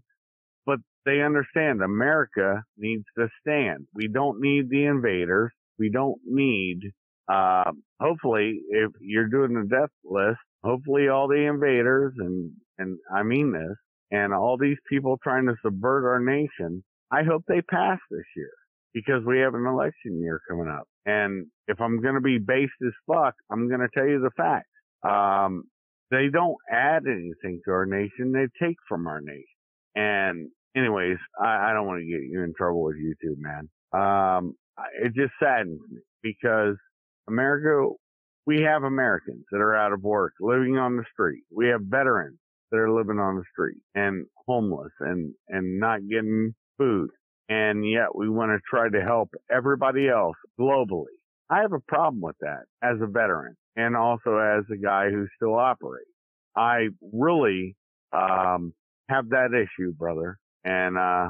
but they understand America needs to stand. We don't need the invaders. We don't need uh, hopefully, if you're doing the death list, hopefully all the invaders and, and I mean this, and all these people trying to subvert our nation, I hope they pass this year because we have an election year coming up. And if I'm going to be based as fuck, I'm going to tell you the facts. Um, they don't add anything to our nation. They take from our nation. And anyways, I, I don't want to get you in trouble with YouTube, man. Um, it just saddens me because America, we have Americans that are out of work, living on the street. We have veterans that are living on the street and homeless and, and not getting food. And yet we want to try to help everybody else globally. I have a problem with that as a veteran and also as a guy who still operates. I really, um, have that issue, brother. And, uh,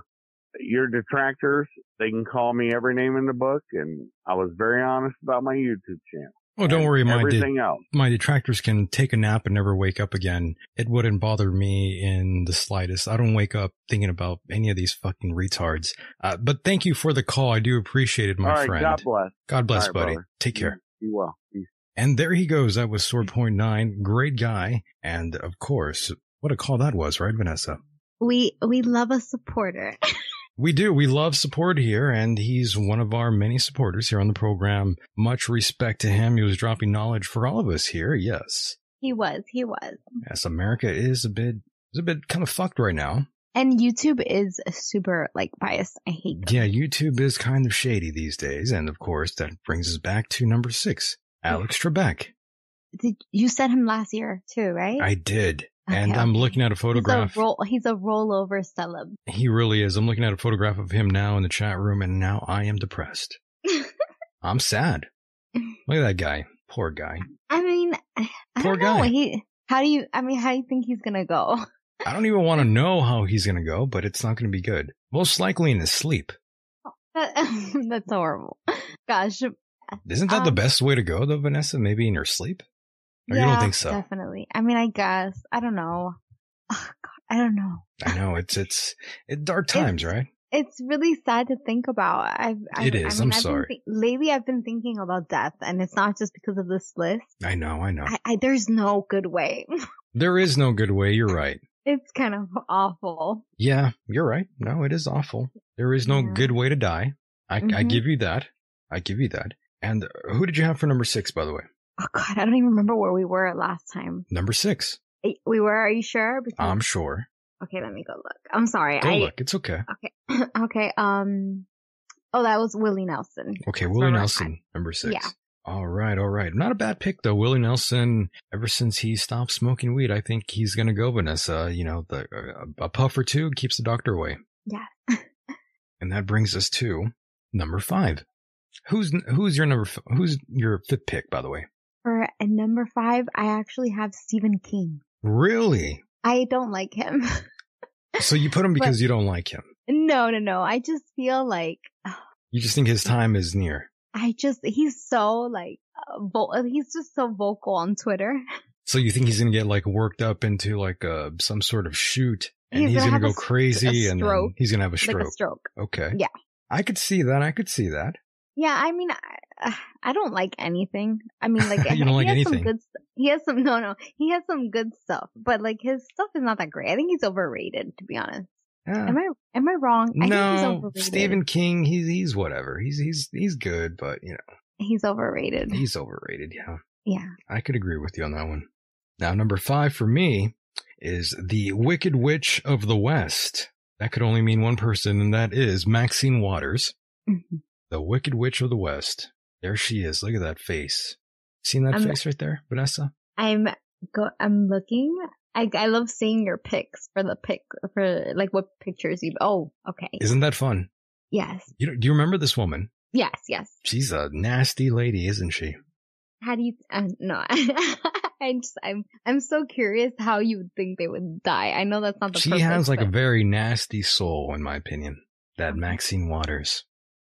your detractors, they can call me every name in the book, and I was very honest about my YouTube channel.
Oh, don't worry. My, de-
else.
my detractors can take a nap and never wake up again. It wouldn't bother me in the slightest. I don't wake up thinking about any of these fucking retards. Uh, but thank you for the call. I do appreciate it, my
All right,
friend.
God bless.
God bless,
All right,
buddy.
brother.
Take care.
Be well. Peace.
And there he goes. That was Sword Point Nine. Great guy. And of course, what a call that was, right, Vanessa?
We we love a supporter.
We do. We love support here, and he's one of our many supporters here on the program. Much respect to him. He was dropping knowledge for all of us here. Yes.
he was, he was.
Yes, America is a bit is a bit kind of fucked right now.
And YouTube is super like biased. I hate them.
Yeah, YouTube is kind of shady these days, and of course that brings us back to number six, Alex Trebek.
Did you said him last year too, right?
I did, and
Okay,
I'm looking at a photograph.
He's a, roll, he's a rollover celeb.
He really is. I'm looking at a photograph of him now in the chat room, and now I am depressed. I'm sad. Look at that guy. Poor guy.
I mean, I
Poor
don't know.
guy.
He, how do you? I mean, how do you think he's gonna go?
I don't even want to know how he's going to go, but it's not going to be good. Most likely in his sleep.
That- That's horrible. Gosh,
Isn't that the
Um,
best way to go, though, Vanessa? Maybe in your sleep? Or you
yeah,
don't think so?
Definitely. I mean, I guess. I don't know. Oh, God, I don't know.
I know it's it's it dark times, right?
It's really sad to think about. I've, I've
It is.
I mean, I've
sorry.
thi- lately, I've been thinking about death, and it's not just because of this list.
I know, I know.
I, I there's no good way.
There is no good way. You're right.
it's kind of awful.
Yeah, you're right. No, it is awful. There is no
Yeah.
good way to die. I, I
Mhm.
give you that. I give you that. And who did you have for number six, by the way?
Oh God, I don't even remember where we were last time.
Number six.
We were. Are you sure? Because,
I'm sure.
okay, let me go look. I'm sorry.
Go
I
look. It's okay.
okay. okay. Um. Oh, that was Willie Nelson.
Okay,
That's
Willie Nelson, number six.
Yeah.
All right, all right. Not a bad pick though. Willie Nelson. Ever since he stopped smoking weed, I think he's gonna go. Vanessa, you know, the uh, a puff or two keeps the doctor away.
Yeah.
And that brings us to number five. Who's who's your number? Who's your fifth pick, by the way?
For a number five, I actually have Stephen King.
Really?
I don't like him.
So you put him
But-
because you don't like him.
no, no, no. I just feel like
You just think his time is near.
I just he's so like uh, vo- he's just so vocal on Twitter.
So you think he's gonna get like worked up into like uh some sort of shoot, and
He's
he's,
gonna
gonna, go
a
crazy,
a
and he's gonna have a
Like
stroke.
a stroke.
Okay.
Yeah.
I could see that. I could see that.
Yeah, I mean, I, I don't like anything. I mean, like he
like
has
anything?
Some good, he has some no, no. He has some good stuff, but like his stuff is not that great. I think he's overrated, to be honest.
Yeah.
Am I am I wrong? I think he's
no. Stephen King, he's he's whatever. He's he's he's good, but you know,
He's overrated.
he's overrated. Yeah,
yeah.
I could agree with you on that one. Now, number five for me is the Wicked Witch of the West. That could only mean one person, and that is Maxine Waters,
Mhm.
The Wicked Witch of the West. There she is. Look at that face. Seen that
I'm-
face right there, Vanessa?
I'm go. I'm looking. I I love seeing your pics for the pic for like what pictures you. Oh, okay.
Isn't that fun?
yes,
You know, do you remember this woman?
yes, yes.
She's a nasty lady, isn't she?
How do you? Uh, no, I just I'm I'm so curious how you would think they would die. I know that's not the.
she
purpose,
has like a very nasty soul, in my opinion. That Maxine Waters.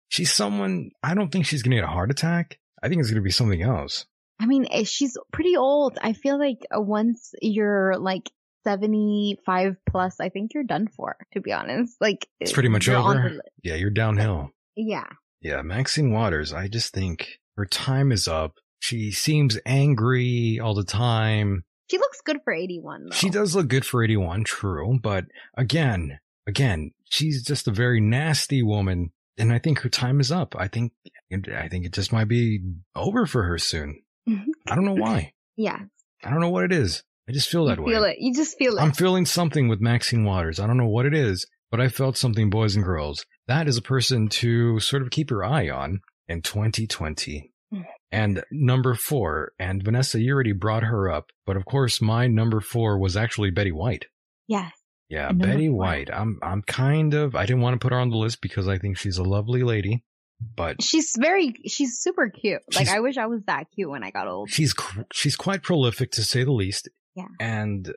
She's someone. I don't think she's gonna get a heart attack. I think it's gonna be something else.
I mean, eh, she's pretty old. I feel like uh, once you're like 75 plus, I think you're done for, to be honest. Like,
It's pretty much over. Yeah, you're downhill.
yeah.
Yeah, Maxine Waters. I just think her time is up. She seems angry all the time.
She looks good for 81, though.
She does look good for 81, true. But again, again, she's just a very nasty woman. And I think her time is up. I think, I think it just might be over for her soon. I don't know why.
Yeah.
I don't know what it is. I just feel
You
that way.
feel it. You just feel it.
I'm feeling something with Maxine Waters. I don't know what it is, but I felt something, boys and girls. That is a person to sort of keep your eye on in 2020.
Mm.
And number four, and Vanessa, you already brought her up, but of course, my number four was actually Betty White.
yes.
Yeah, Betty. White. I'm, I'm kind of, I didn't want to put her on the list because I think she's a lovely lady, but
She's very, she's super cute. Like, I wish I was that cute when I got old.
she's, she's quite prolific to say the least.
Yeah.
And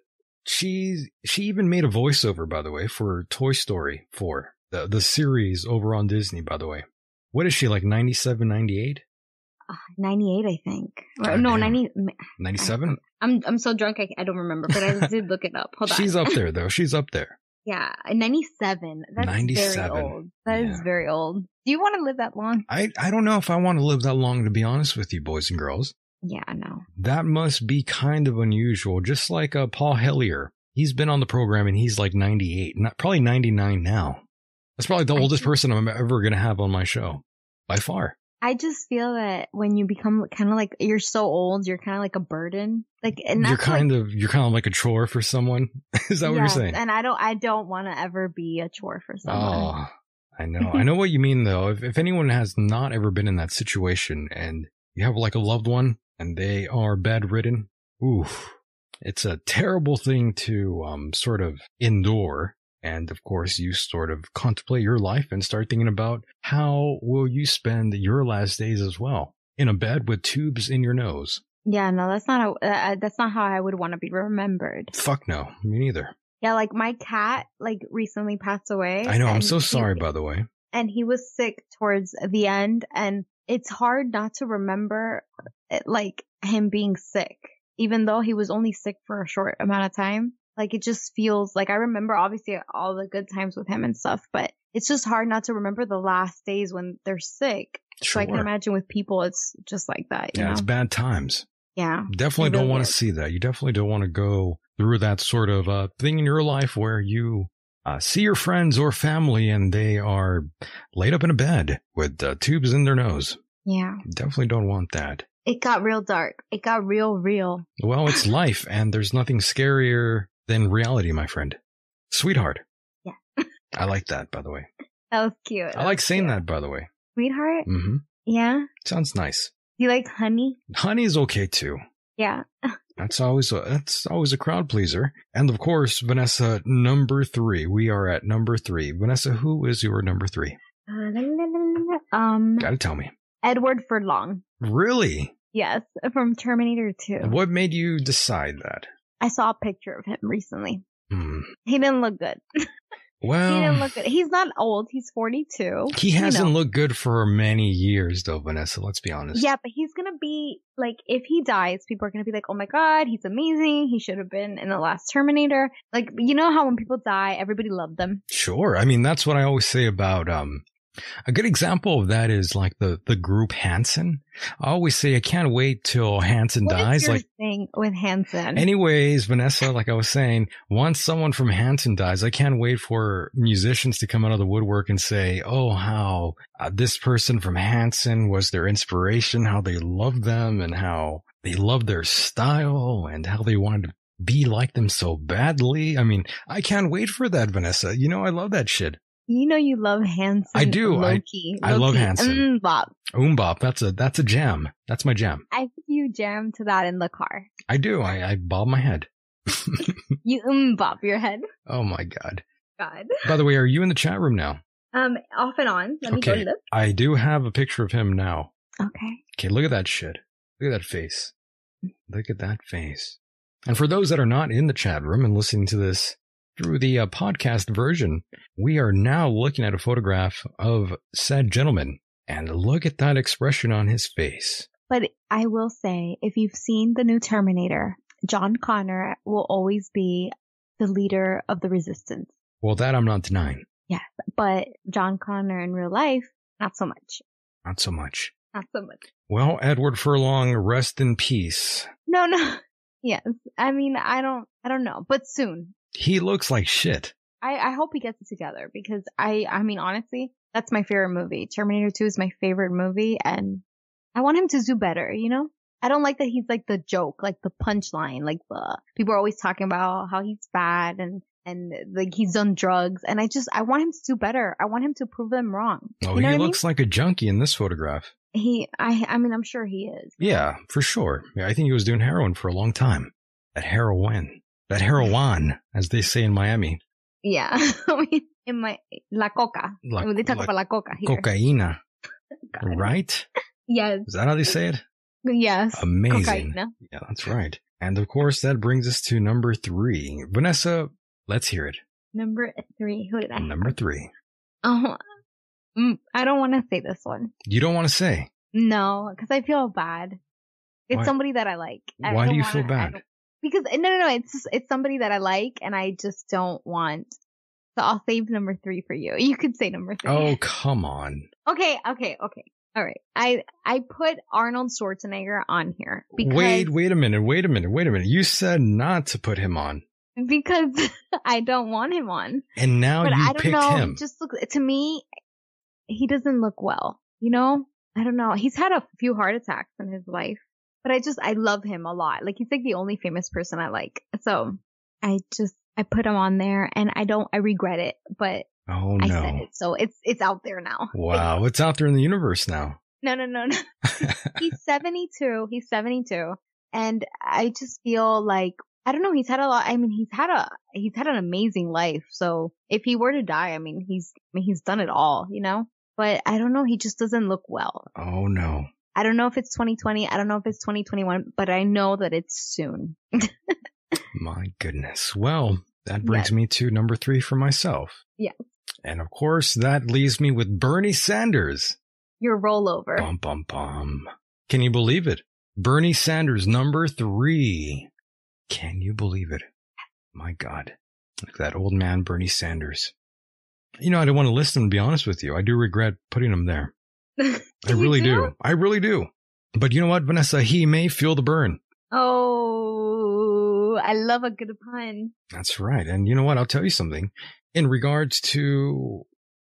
she, she even made a voiceover, by the way, for Toy Story 4, the, the series over on Disney, by the way. What is she, like 97, 98?
Uh, 98, I think. Or, no,
damn.
90.
97?
I'm, I'm so drunk, I, I don't remember, but I did look it up. Hold on.
She's up there, though. She's up there.
Yeah, 97. That's
97.
very old. That is
Yeah.
very old. Do you want to live that long?
I, I don't know if I want to live that long, to be honest with you, boys and girls.
Yeah, no.
That must be kind of unusual. Just like uh, Paul Hellyer. He's been on the program and he's like 98, not probably 99 now. That's probably the
I
oldest
think-
person I'm ever going to have on my show by far.
I just feel that when you become kind of like you're so old, you're kind of like a burden. Like, and
you're kind
like,
of, you're kind of like a chore for someone. Is that what you're saying?
And I don't, I don't want to ever be a chore for someone.
Oh, I know. I know what you mean though. If, if anyone has not ever been in that situation and you have like a loved one and they are bedridden, ooh, it's a terrible thing to, um, sort of endure. And of course, you sort of contemplate your life and start thinking about how will you spend your last days as well in a bed with tubes in your nose.
Yeah, no, that's not how, uh, that's not how I would want to be remembered.
Fuck no, me neither.
Yeah, like my cat, like recently passed away.
I know. I'm so
he-
sorry, by the way.
and he was sick towards the end and it's hard not to remember it, like him being sick even though he was only sick for a short amount of time like it just feels like i remember obviously all the good times with him and stuff but it's just hard not to remember the last days when they're sick Sure. so i can imagine with people it's just like that you
Yeah,
know
it's bad times.
yeah
definitely
It
don't want to see that. You definitely don't want to go through that sort of uh, thing in your life where you uh, see your friends or family and they are laid up in a bed with uh, tubes in their nose.
yeah
Definitely don't want that.
it got real dark it got real real
Well, it's life, and there's nothing scarier than reality, my friend. Sweetheart.
Yeah.
I like that, by the way.
that was cute
I like saying that, by the way.
sweetheart
hmm
yeah
Sounds nice.
you like honey
Honey is okay too.
yeah
That's always a, that's always a crowd pleaser. And of course, Vanessa, number three. We are at number three. Vanessa, who is your number three?
Uh, um
Gotta tell me.
Edward Furlong.
Really?
Yes, from Terminator 2.
What made you decide that?
I saw a picture of him recently.
Hmm.
He didn't look good.
Well, he
didn't look good. He's not old. He's 42.
he hasn't
know.
looked good for many years, though, Vanessa. Let's be honest.
Yeah, but he's gonna be like, if he dies, people are gonna be like, "Oh my god, he's amazing. He should have been in the last Terminator." Like, you know how when people die, everybody loved them.
Sure. I mean, that's what I always say about um A good example of that is like the, the group Hanson. I always say I can't wait till Hanson
What
dies. Like,
thing with Hanson?
anyways, Vanessa, like I was saying, once someone from Hanson dies, I can't wait for musicians to come out of the woodwork and say, oh, how uh, this person from Hanson was their inspiration, how they loved them and how they loved their style and how they wanted to be like them so badly. I mean, I can't wait for that, Vanessa. You know, I love that shit.
You know you love Hanson.
I do. I-
Loki.
I love Hanson.
Mm, Bob.
MMMBop, that's a, that's a jam. That's my jam.
I think you jam to that in the car.
I do. I, I bob my head.
You um bop your head.
Oh my God.
God.
By the way, are you in the chat room now?
Um, off and on. Let me go
Okay.
look.
I do have a picture of him now.
Okay.
Okay, look at that shit. Look at that face. Look at that face. And for those that are not in the chat room and listening to this through the uh, podcast version, we are now looking at a photograph of said gentleman. And look at that expression on his face.
But I will say, if you've seen the new Terminator, John Connor will always be the leader of the resistance.
Well, that I'm not denying.
Yes, but John Connor in real life, not so much.
Not so much.
Not so much.
Well, Edward Furlong, rest in peace.
No, no. Yes. I mean, I don't, I don't know, but soon.
He looks like shit.
I, I hope he gets it together because I, I mean, honestly, that's my favorite movie. Terminator 2 is my favorite movie and I want him to do better, you know? I don't like that he's like the joke, like the punchline, like the people are always talking about how he's fat and, and like he's done drugs. And I just, I want him to do better. I want him to prove them wrong.
Oh,
you know
he looks like a junkie in this photograph.
He, I, I mean, I'm sure he is.
Yeah, for sure. Yeah, I think he was doing heroin for a long time. That heroin. That heroin, as they say in Miami.
Yeah. In my, la coca.
La-
they talk
la-
about la coca here.
Cocaina,
God.
right?
Yes.
Is that how they say it?
Yes.
Amazing.
Cocaína.
Yeah, that's right. And of course, that brings us to number three. Vanessa, let's hear it.
Number three. Who did I?
Number three.
Oh, mm, I don't want to say this one.
You don't want to say.
No, because I feel bad. It's
Why-
somebody that I like. I
Why do you
wanna-
feel bad?
Because no, no, no. It's just, it's somebody that I like, and I just don't want. So I'll save number three for you. You could say number three.
Oh, come on.
Okay, okay, okay. All right. I I put Arnold Schwarzenegger on here because
Wait, wait a minute. Wait a minute. Wait a minute. You said not to put him on.
because I don't want him on.
And now
but
you
I don't
picked
know.
him.
Just look to me, he doesn't look well. You know, I don't know. He's had a few heart attacks in his life, but I just I love him a lot. Like he's like the only famous person I like. So I just I put him on there, and I don't I regret it, but
oh,
I said
no.
it, so it's it's out there now.
Wow. It's out there in the universe now.
No, no, no, no. he's 72. He's 72. And I just feel like, I don't know, he's had a lot, I mean, he's had a, he's had an amazing life. So if he were to die, I mean, he's, I mean, he's done it all, you know? But I don't know, he just doesn't look well.
oh, no.
I don't know if it's 2020. I don't know if it's 2021, but I know that it's soon.
My goodness. Well, that brings
Yes.
me to number three for myself.
Yeah.
And of course, that leaves me with Bernie Sanders.
Your rollover.
Bum, bum, bum. Can you believe it? Bernie Sanders, number three. Can you believe it? My God. Look at that old man, Bernie Sanders. You know, I don't want to list him, to be honest with you. I do regret putting him there. I really
do?
do. I really do. But you know what, Vanessa? He may feel the burn.
Oh, I love a good pun.
That's right. And you know what? I'll tell you something. In regards to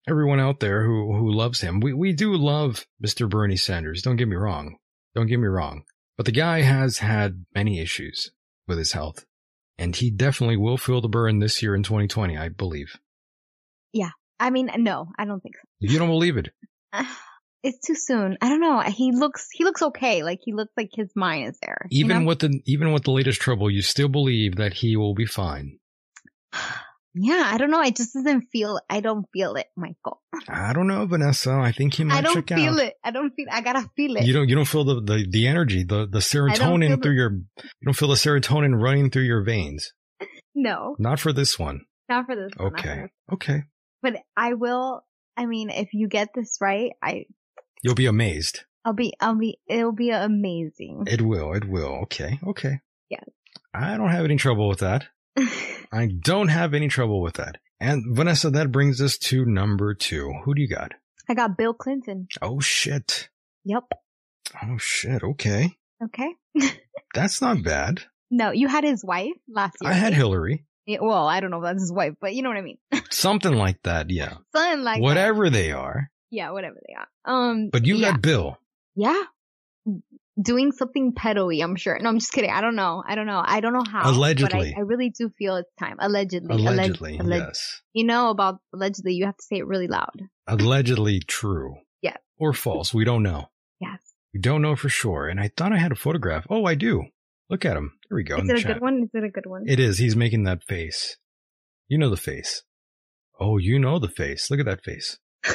everyone out there who, who loves him, we, we do love Mr. Bernie Sanders. Don't get me wrong. Don't get me wrong. But the guy has had many issues with his health. And he definitely will feel the burn this year in 2020, I believe. Yeah.
I mean, no, I don't think so.
You don't believe it.
it's too soon. I don't know. He looks he looks okay. Like he looks like his mind is there. you
Even
know?
with the, even with the latest trouble, you still believe that he will be fine.
yeah, I don't know. I just doesn't feel. I don't feel it, Michael.
I don't know, Vanessa. I think he might
I don't feel
out.
it. I don't feel. I gotta feel it.
You don't you don't feel the, the, the energy, the, the serotonin
the-
through your you don't feel the serotonin running through your veins.
no,
Not for this one.
not for this. one,
Okay. Okay.
But I will. I mean, if you get this right, I
You'll be amazed.
I'll be. I'll be. It'll be amazing.
It will. It will. Okay. Okay.
Yes.
I don't have any trouble with that. I don't have any trouble with that. And Vanessa, that brings us to number two. Who do you got?
I got Bill Clinton.
Oh shit.
Yep.
Oh shit. Okay.
Okay.
That's not bad.
No, you had his wife last year.
I had? Hillary.
Yeah, well, I don't know if that's his wife, but you know what I mean.
Something like that. Yeah.
Something like that.
Whatever they are.
Yeah, whatever they are. Um,
But you
yeah,
got Bill.
yeah, doing something pedo-y, I'm sure. No, I'm just kidding. I don't know. I don't know. I don't know how.
Allegedly.
I, I really do feel it's time. Allegedly.
Allegedly.
Alleg- alleg-
yes.
You know about allegedly, you have to say it really loud.
Allegedly true.
Yeah.
Or false. We don't know.
Yes.
We don't know for sure. And I thought I had a photograph. Oh, I do. Look at him. There we go.
Is it a
chat.
good one? Is it a good one?
It is. He's making that face. You know the face. Oh, you know the face. Look at that face.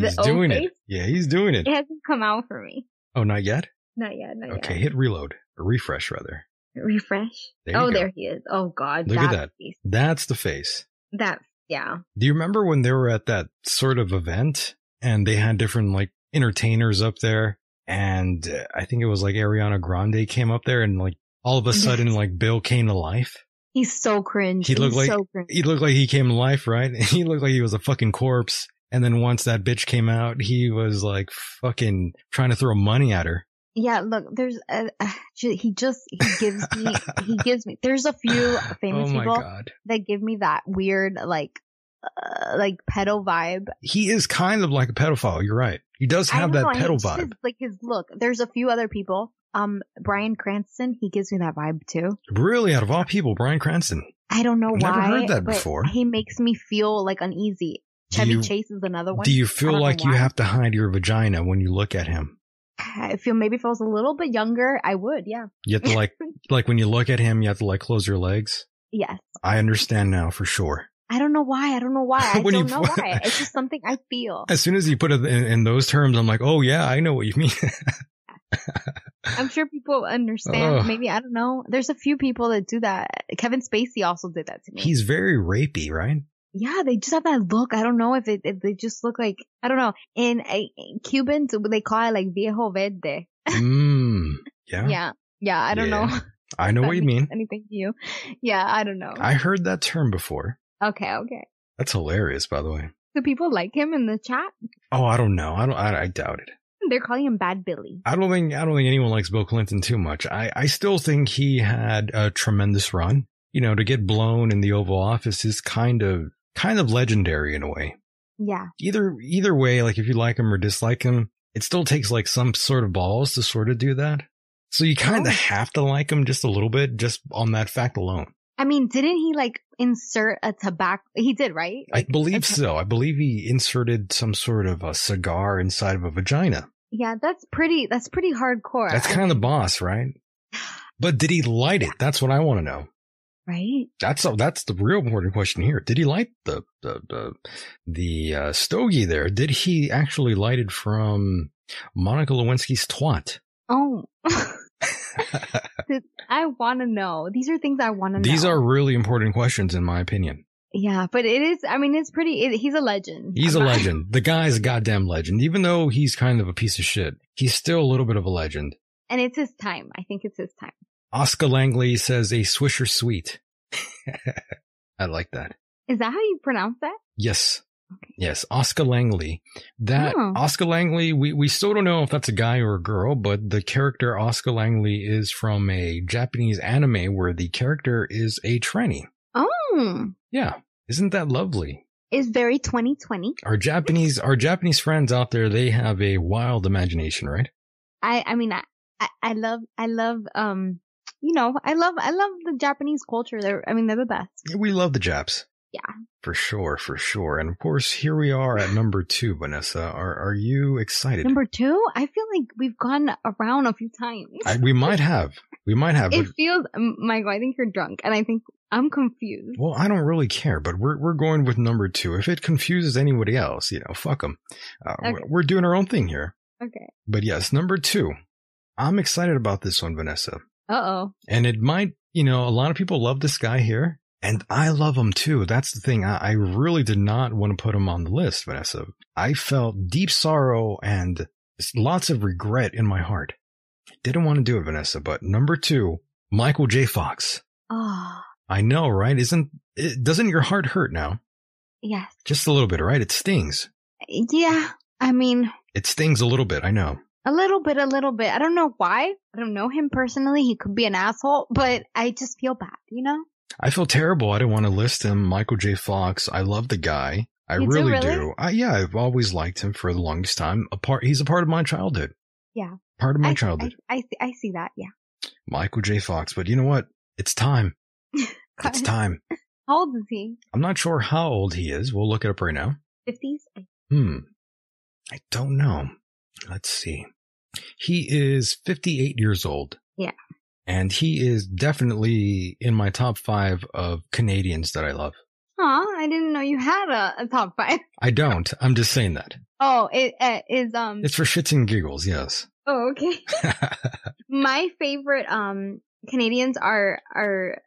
He's doing
face?
it. Yeah, he's doing it.
It hasn't come out for me.
Oh, not yet?
Not yet. Not
Okay,
yet.
hit reload. Or refresh, rather.
Refresh.
There
oh,
go.
there he is. Oh God.
Look at
that face.
That's the face.
That. Yeah.
Do you remember when they were at that sort of event and they had different like entertainers up there? And uh, I think it was like Ariana Grande came up there and like all of a sudden like Bill came to life.
He's so cringe.
He looked
He's
like
so cringe.
he looked like he came to life, right? He looked like he was a fucking corpse. And then once that bitch came out, he was like fucking trying to throw money at her.
Yeah, look, there's a, uh, he just he gives me he gives me. There's a few famous
oh
people
god.
that give me that weird like uh, like pedo vibe.
He is kind of like a pedophile. You're right. He does have that
know,
pedo vibe.
his- like his look. There's a few other people. Um, Bryan Cranston, he gives me that vibe too.
Really, out of all people, Bryan Cranston.
I don't know
I've
why.
never heard that before.
He makes me feel like uneasy. Chevy
you-
Chase is another one.
Do you feel like you have to hide your vagina when you look at him?
I feel maybe if I was a little bit younger, I would. Yeah.
You have to like, like when you look at him, you have to like close your legs.
Yes.
I understand now for sure.
I don't know why. I don't know why. I don't
you-
know why. It's just something I feel.
As soon as you put it in, in those terms, I'm like, oh yeah, I know what you mean.
I'm sure people understand.
Ugh.
Maybe I don't know. There's a few people that do that. Kevin Spacey also did that to me.
He's very rapey, right?
Yeah, they just have that look. I don't know if it if they just look like I don't know. In, in eh, Cubans, they call it like viejo verde.
Mmm. Yeah.
Yeah, yeah. I don't
Yeah.
know.
I know what you mean.
Anything to you? Yeah, I don't know.
I heard that term before.
okay, okay.
That's hilarious, by the way.
Do people like him in the chat?
Oh, I don't know. I don't. I, I doubt it.
They're calling him Bad Billy.
I don't think. I don't think anyone likes Bill Clinton too much. I. I still think he had a tremendous run. You know, to get blown in the Oval Office is kind of kind of legendary in a way.
Yeah,
Either either way, like if you like him or dislike him, it still takes like some sort of balls to sort of do that. So you kind of
Oh.
have to like him just a little bit, just on that fact alone.
I mean, didn't he like insert a tobacco? He did, right?
I believe so. I believe he inserted some sort of a cigar inside of a vagina.
Yeah, that's pretty. That's pretty hardcore.
That's kind of the boss, right? But did he light it? That's what I want to know.
Right.
That's that's the real important question here. Did he light the the the, the uh, stogie there? Did he actually light it from Monica Lewinsky's twat?
Oh, I want to know. These are things I want to know.
These are really important questions, in my opinion.
Yeah, but it is. I mean, it's pretty. It, he's a legend.
He's a
not-
legend. The guy's a goddamn legend. Even though he's kind of a piece of shit, he's still a little bit of a legend.
and it's his time. I think it's his time.
Oscar Langley says a Swisher Sweet. I like that.
Is that how you pronounce that?
Yes.
Okay.
Yes, Oscar Langley. That
Oh.
Oscar Langley, we, we still don't know if that's a guy or a girl, but the character Oscar Langley is from a Japanese anime where the character is a tranny.
Oh,
Yeah. Isn't that lovely?
it's very 2020.
Our Japanese, our Japanese friends out there, they have a wild imagination, right?
I. I mean, I. I, I love. I love. Um. You know, I love. I love the Japanese culture. They're. I mean, they're the best.
Yeah, we love the Japs.
Yeah.
For sure, for sure. And of course, here we are at number two, Vanessa. Are, are you excited?
Number two, I feel like we've gone around a few times.
I, we might have. We might have.
it feels, Michael. I think you're drunk, and I think I'm confused.
Well, I don't really care, but we're we're going with number two. If it confuses anybody else, you know, fuck them. Uh,
Okay.
we're- We're doing our own thing here.
Okay.
But yes, number two. I'm excited about this one, Vanessa.
Uh oh.
And it might, you know, a lot of people love this guy here, and I love him too. That's the thing. I, I really did not want to put him on the list, Vanessa. I felt deep sorrow and lots of regret in my heart. Didn't want to do it, Vanessa. But number two, Michael J. Fox.
Oh,
I know, right? Isn't it, doesn't your heart hurt now?
yes.
Just a little bit, right? It stings.
Yeah. I mean,
It stings a little bit, I know.
A little bit, a little bit. I don't know why. I don't know him personally. He could be an asshole, but I just feel bad, you know?
I feel terrible. I didn't want to list him. Michael J. Fox. I love the guy. I
You do,
really,
really?
do. I, yeah, I've always liked him for the longest time. A part, he's a part of my childhood.
Yeah.
Part of my
I,
childhood.
I, I, I see that. Yeah.
Michael J. Fox. But you know what? It's time. It's time.
How old is he?
I'm not sure how old he is. We'll look it up right now.
50s?
Hmm. I don't know. Let's see. He is 58 years old.
Yeah.
And he is definitely in my top five of Canadians that I love.
Aw, I didn't know you had a, a top five.
I don't. I'm just saying that.
Oh, it uh, is, um,
It's for shits and giggles, yes.
oh, okay. My favorite, um, Canadians are, are,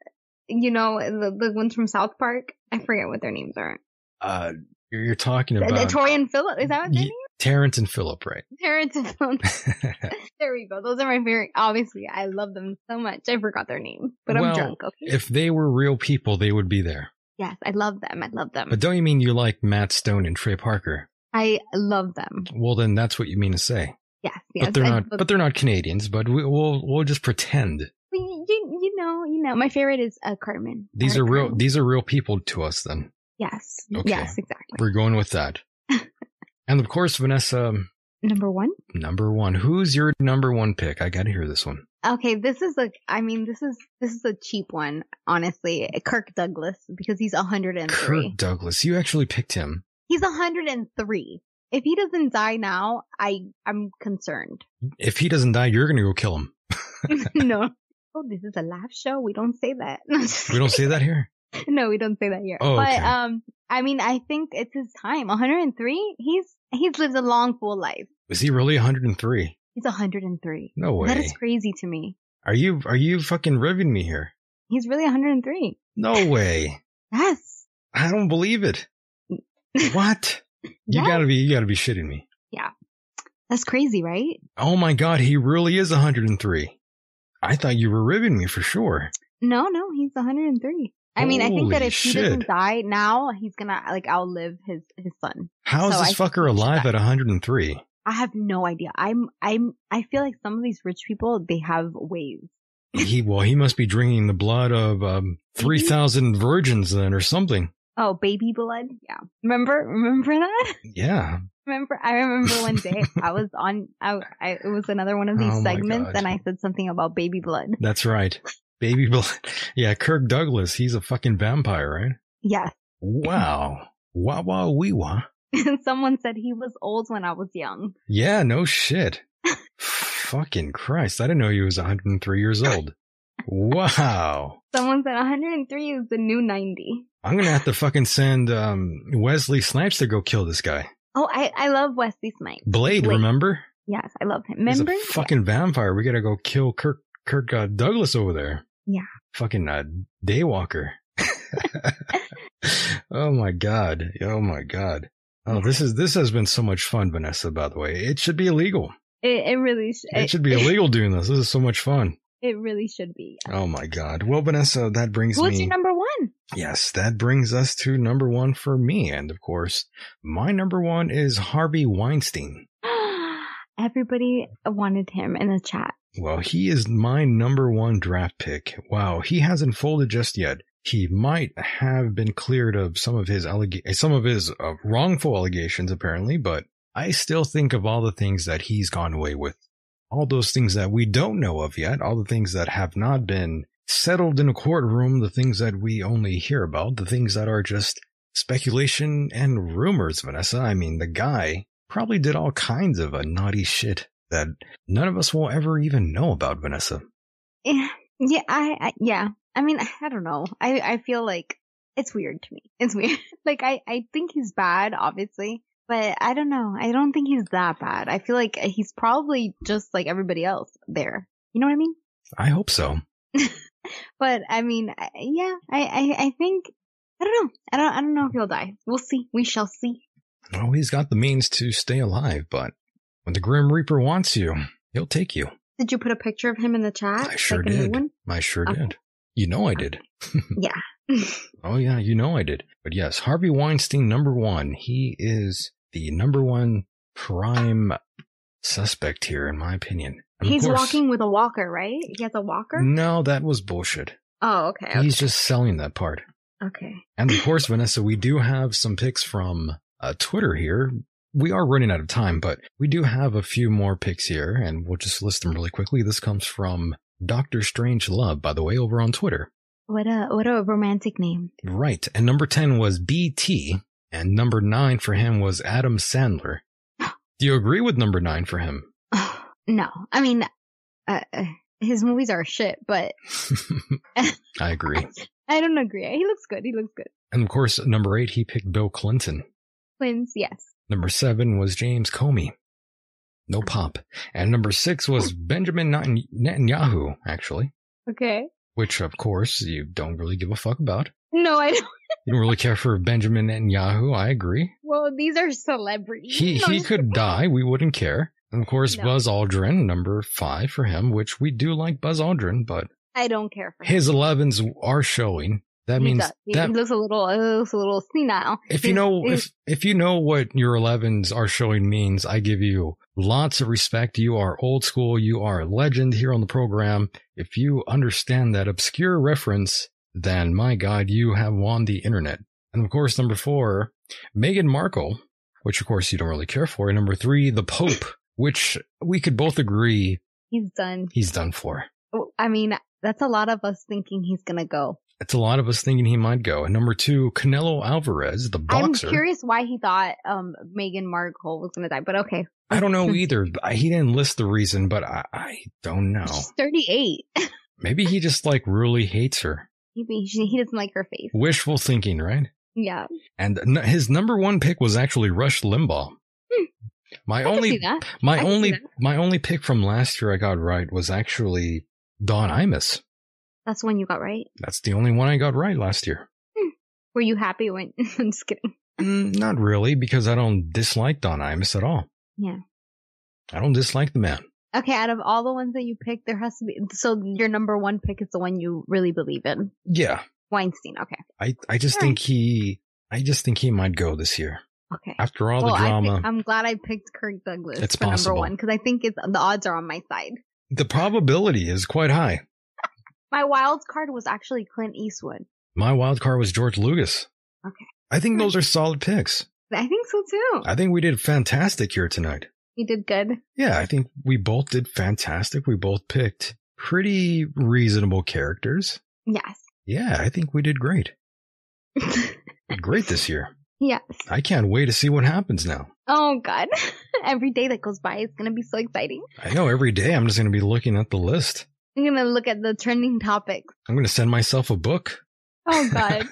you know, the, the ones from South Park. I forget what their names are.
uh, you're, you're talking about
Troy and Philip. Is that what their
Ye-
name?
Terrence and Philip, right?
Terrence and Philip. there we go. Those are my favorite. Obviously, I love them so much. I forgot their name, but
Well,
I'm drunk. Okay.
if they were real people, they would be there.
yes, I love them. I love them.
But don't you mean you like Matt Stone and Trey Parker?
I love them.
Well, then that's what you mean to say.
Yes, yes.
but they're
I
not. But they're not Canadians. But we, we'll we'll just pretend
you, you, know, you know. My favorite is uh, Carmen. I
these
like
are real. These are real people to us. Then
Yes.
Okay.
Yes, exactly.
we're going with that. And of course, Vanessa, um,
Number one.
number one. Who's your number one pick? I got to hear this one.
Okay, this is a. I mean, this is this is a cheap one, honestly. Kirk Douglas because he's 103.
Kirk Douglas. You actually picked him.
He's 103. If he doesn't die now, I I'm concerned.
If he doesn't die, you're going to go kill him.
no. Oh, this is a laugh show. We don't say that.
We don't say that here.
no, we don't say that here.
Oh,
but
okay.
um, I mean, I think it's his time. 103. He's he's lived a long, full life.
Is he really 103?
He's 103.
No way.
That is crazy to me.
Are you are you fucking ribbing me here?
He's really 103.
No way.
Yes.
I don't believe it. What? You
Yes.
gotta be you gotta be shitting me. Yeah.
That's crazy, right?
Oh my god, he really is 103. I thought you were ribbing me for sure.
No, no, he's 103. I mean, I think that
Holy
if he doesn't die now, he's gonna like outlive his his son.
How is
So
this
I
fucker alive at 103?
I have no idea. I'm I'm I feel like some of these rich people they have ways.
he well, he must be drinking the blood of um, 3,000 virgins then or something.
Oh, baby blood. Yeah. Remember remember that?
Yeah.
Remember I remember one day I was on I, I it was another one of these
Oh
segments and I said something about baby blood.
That's right. Baby. Yeah, Kirk Douglas, he's a fucking vampire, right?
Yes.
Wow. Wah wah wee wah.
Someone said he was old when I was young.
Yeah, no shit. Fucking Christ. I didn't know he was 103 years old. Wow.
Someone said 103 is the new 90.
I'm gonna have to fucking send um, Wesley Snipes to go kill this guy.
Oh, I, I love Wesley Snipes.
Blade,
Blade.
remember?
Yes, I love him.
He's
Remember?
a fucking vampire. We gotta go kill Kirk Kirk uh, Douglas over there.
Yeah.
Fucking uh, Daywalker. oh my god. Oh my god. Oh, this is this has been so much fun, Vanessa. By the way, it should be illegal.
It, it really sh-
It should be illegal doing this. This is so much fun.
It really should be.
Oh my god. Well, Vanessa, that brings
Who's
me.
your number one?
Yes, that brings us to number one for me. And of course, my number one is Harvey Weinstein.
Everybody wanted him in the chat.
Well, he is my number one draft pick. Wow, he hasn't folded just yet. He might have been cleared of some of his alleg- some of his uh, wrongful allegations, apparently, but I still think of all the things that he's gone away with. All those things that we don't know of yet, all the things that have not been settled in a courtroom, the things that we only hear about, the things that are just speculation and rumors, Vanessa. I mean, the guy probably did all kinds of a naughty shit that none of us will ever even know about, Vanessa.
Yeah, yeah, I, I yeah. I mean, I don't know. I I feel like it's weird to me. It's weird. like I I think he's bad, obviously, but I don't know. I don't think he's that bad. I feel like he's probably just like everybody else there. You know what I mean?
I hope so.
But I mean, yeah. I I I think I don't know. I don't I don't know if he'll die. We'll see. We shall see.
Oh, he's got the means to stay alive, but when the Grim Reaper wants you, he'll take you.
Did you put a picture of him in the chat?
I sure
like
did. I sure
Okay.
did. You know I did.
Yeah.
Oh yeah, you know I did. But yes, Harvey Weinstein, number one. He is the number one prime suspect here, in my opinion. And
He's
course-
walking with a walker, right? He has a walker?
No, that was bullshit.
Oh, okay. Okay.
He's just selling that part.
okay.
And of course, Vanessa, we do have some pics from uh, Twitter here. We are running out of time, but we do have a few more picks here, and we'll just list them really quickly. This comes from Doctor Strange Love, by the way, over on Twitter.
What a what a romantic name.
Right. And number 10 was BT, and number 9 for him was Adam Sandler. Do you agree with number 9 for him?
no, I mean, uh, uh, his movies are shit, but
I agree.
I don't agree. He looks good. He looks good.
And of course, number 8, he picked Bill Clinton.
Twins, yes.
Number 7 was James Comey. No pop. And number 6 was Benjamin Netanyahu, actually.
Okay.
which of course you don't really give a fuck about.
No, I don't.
You don't really care for Benjamin Netanyahu. I agree.
Well, these are celebrities.
He he could die. We wouldn't care. And of course,
No.
Buzz Aldrin, number five for him, which we do like Buzz Aldrin, but
I don't care for him.
his 11s are showing. That means
does. He,
that
he looks a little, looks a little senile.
if you know if if you know what your 11s are showing means, I give you lots of respect. You are old school. You are a legend here on the program. If you understand that obscure reference, then my God, you have won the internet. And of course, number four, Meghan Markle, which of course you don't really care for. And number three, the Pope, which we could both agree
he's done.
he's done for.
Oh, I mean, that's a lot of us thinking he's gonna go.
It's a lot of us thinking he might go. And number two, Canelo Alvarez, the boxer.
I'm curious why he thought um Meghan Markle was gonna die, but okay.
I don't know either. He didn't list the reason, but I, I don't know.
She's 38.
Maybe he just like really hates her.
Maybe she, he doesn't like her face.
Wishful thinking, right?
Yeah.
And his number one pick was actually Rush Limbaugh.
Hmm.
My
I
only, my only, my only pick from last year I got right was actually Don Imus.
That's the one you got right.
That's the only one I got right last year.
Were you happy when? I'm just kidding.
Mm, not really, because I don't dislike Don Imus at all.
Yeah.
I don't dislike the man.
Okay, out of all the ones that you picked, there has to be. So your number one pick is the one you really believe in.
Yeah,
Weinstein. Okay.
I, I just
All
think he, I just think he might go this year.
Okay.
After all
well,
the
I
drama,
think, I'm glad I picked Kirk Douglas
It's
for
possible.
number one because I think it's the odds are on my side.
the probability is quite high.
My wild card was actually Clint Eastwood.
My wild card was George Lucas.
Okay.
I think hmm. those are solid picks.
I think so too.
I think we did fantastic here tonight.
You did good.
Yeah, I think we both did fantastic. We both picked pretty reasonable characters.
Yes.
Yeah, I think we did great. Great this year.
yes.
I can't wait to see what happens now.
Oh God. Every day that goes by is gonna be so exciting.
I know every day I'm just going to be looking at the list.
I'm gonna look at the trending topics.
I'm going to send myself a book.
Oh God.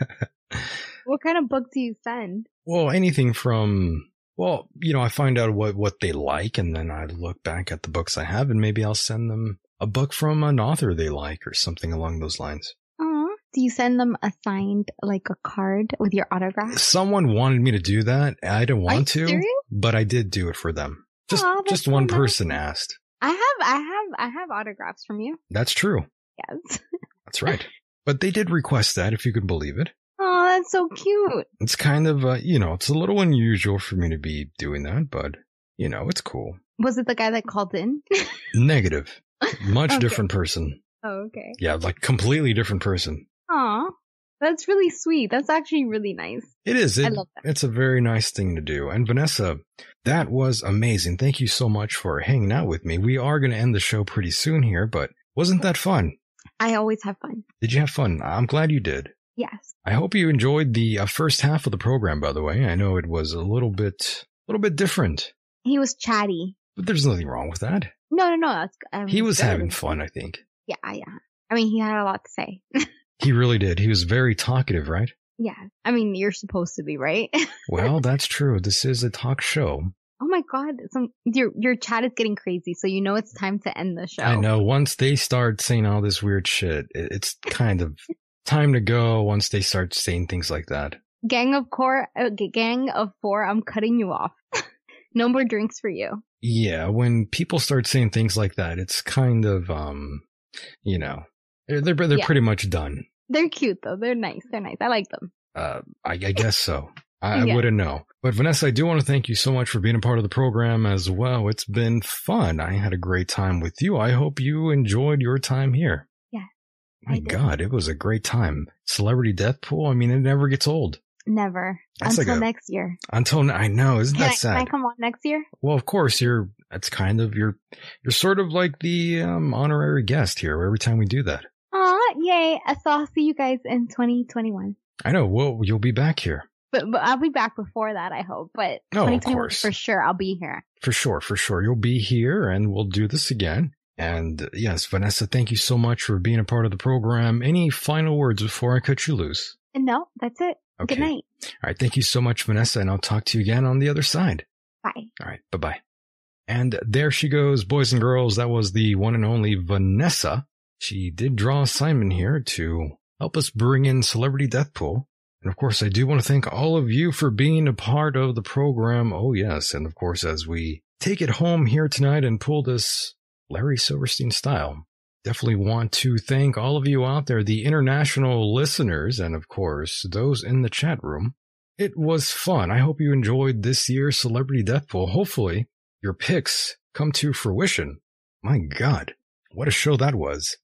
what kind of book do you send?
well, anything from well, you know, I find out what what they like and then I look back at the books I have and maybe I'll send them a book from an author they like or something along those lines.
Aw. Do you send them a signed like a card with your autograph?
Someone wanted me to do that. I didn't want to,
serious?
but I did do it for them. Just
Aw, that's
just
so
one
nice.
person asked.
I have, I have, I have autographs from you.
That's true.
Yes.
That's right. but they did request that, if you could believe it.
Oh, that's so cute.
It's kind of, uh, you know, it's a little unusual for me to be doing that, but you know, it's cool.
Was it the guy that called in?
Negative. Much
Okay.
different person.
Oh, okay.
Yeah, like completely different person.
Aw, that's really sweet. That's actually really nice.
It is. It,
I love that.
It's a very nice thing to do. And Vanessa, that was amazing. Thank you so much for hanging out with me. We are going to end the show pretty soon here, but wasn't that fun?
I always have fun.
Did you have fun? I'm glad you did.
Yes.
I hope you enjoyed the uh, first half of the program, by the way. I know it was a little bit, a little bit different,
He was chatty.
but there's nothing wrong with that.
No, no, no. That's, um,
He was
good.
having fun, I think.
Yeah, yeah. I mean, he had a lot to say.
He really did. He was very talkative, right?
yeah. I mean, you're supposed to be, right?
Well, that's true. This is a talk show.
oh my God. Some, your, your chat is getting crazy. So you know it's time to end the show.
I know. Once they start saying all this weird shit, it- it's kind of time to go. Once they start saying things like that.
Gang of core, uh, gang of four. I'm cutting you off. no more drinks for you.
Yeah, when people start saying things like that, it's kind of, um, you know, they're they're, they're
Yeah.
pretty much done.
They're cute though. They're nice. They're nice. I like them.
Uh, I, I guess so. I, I wouldn't know. But Vanessa, I do want to thank you so much for being a part of the program as well. It's been fun. I had a great time with you. I hope you enjoyed your time here.
Yeah,
My God, it was a great time. Celebrity Death Pool. I mean, it never gets old.
Never
That's like
until
a-
next year.
Until I know, isn't
Can
that
I,
sad?
can I come on next year?
Well, of course, you're. That's kind of you're. You're sort of like the um, honorary guest here. Every time we do that,
yay! So I'll see you guys in 2021.
I know. Well, you'll be back here
But, but I'll be back before that, I hope. But
Oh, of course.
for sure, I'll be here.
for sure. For sure, you'll be here, and we'll do this again. And yes, Vanessa, thank you so much for being a part of the program. Any final words before I cut you loose?
No, that's it.
Okay.
Good night.
All right. Thank you so much, Vanessa, and I'll talk to you again on the other side.
Bye.
All right. Bye bye. And there she goes, boys and girls. That was the one and only Vanessa. She did draw Simon here to help us bring in Celebrity Death Pool. And of course, I do want to thank all of you for being a part of the program. Oh, yes. And of course, as we take it home here tonight and pull this Larry Silverstein style, definitely want to thank all of you out there, the international listeners, and of course, those in the chat room. It was fun. I hope you enjoyed this year's Celebrity Death Pool. Hopefully, your picks come to fruition. My God, what a show that was.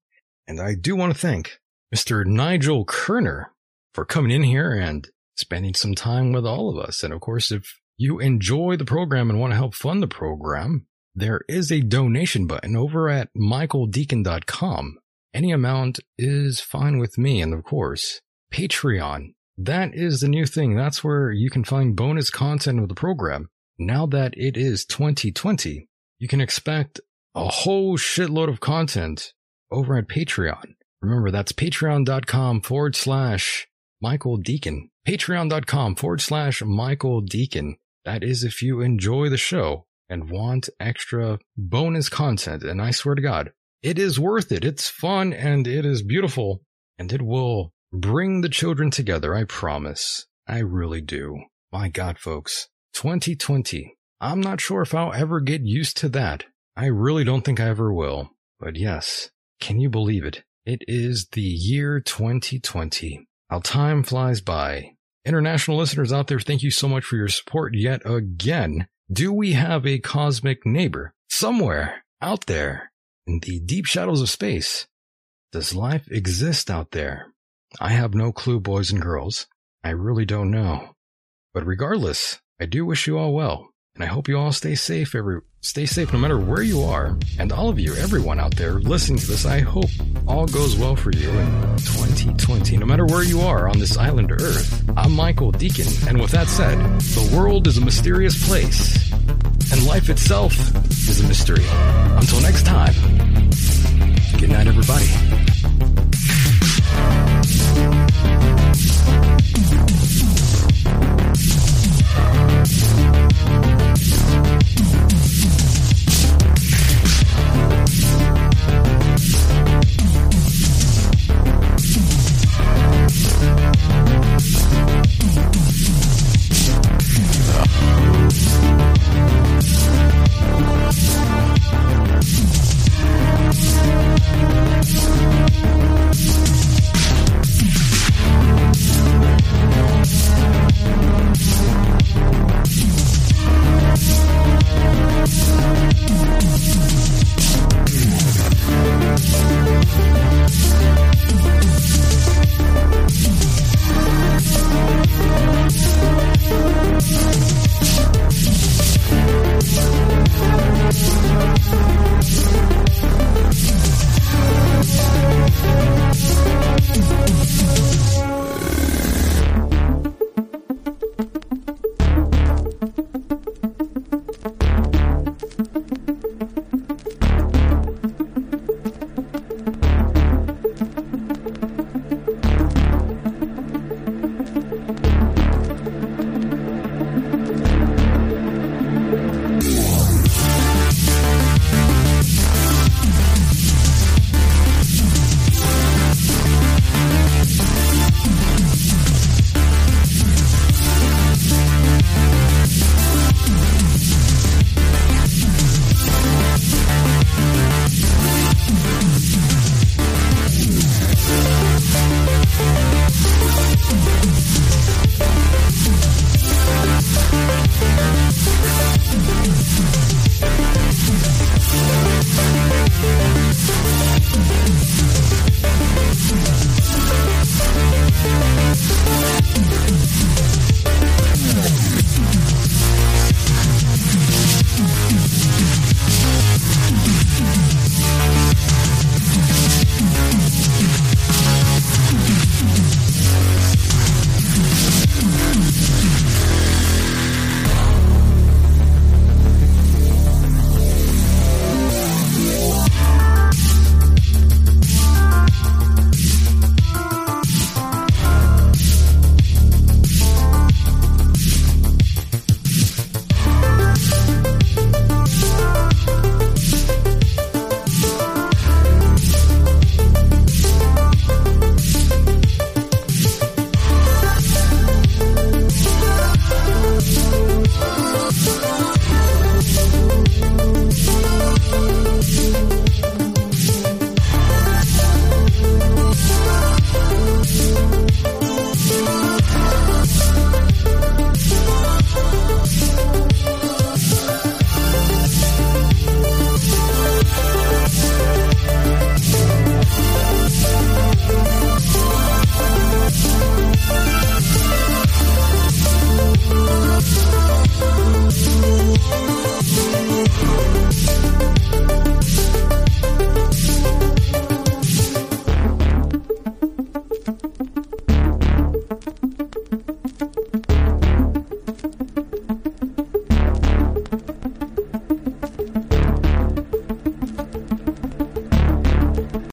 And I do want to thank Mr. Nigel Kerner for coming in here and spending some time with all of us. And of course, if you enjoy the program and want to help fund the program, there is a donation button over at michaeldecon.com. Any amount is fine with me. And of course, Patreon. That is the new thing. That's where you can find bonus content of the program. Now that it is 2020, you can expect a whole shitload of content over at Patreon. Remember, that's patreon.com forward slash Michael Decon. Patreon.com forward slash Michael Decon. That is if you enjoy the show and want extra bonus content. And I swear to God, it is worth it. It's fun and it is beautiful and it will bring the children together. I promise. I really do. My God, folks. 2020. I'm not sure if I'll ever get used to that. I really don't think I ever will. But yes, can you believe it? It is the year 2020. How time flies by. International listeners out there, thank you so much for your support yet again. Do we have a cosmic neighbor somewhere out there in the deep shadows of space? Does life exist out there? I have no clue, boys and girls. I really don't know. But regardless, I do wish you all well, and I hope you all stay safe every stay safe no matter where you are. And all of you, everyone out there listening to this, I hope all goes well for you in 2020, no matter where you are on this island Earth. I'm Michael Decon, and with that said, the world is a mysterious place, and life itself is a mystery. Until next time, good night, everybody. Bye.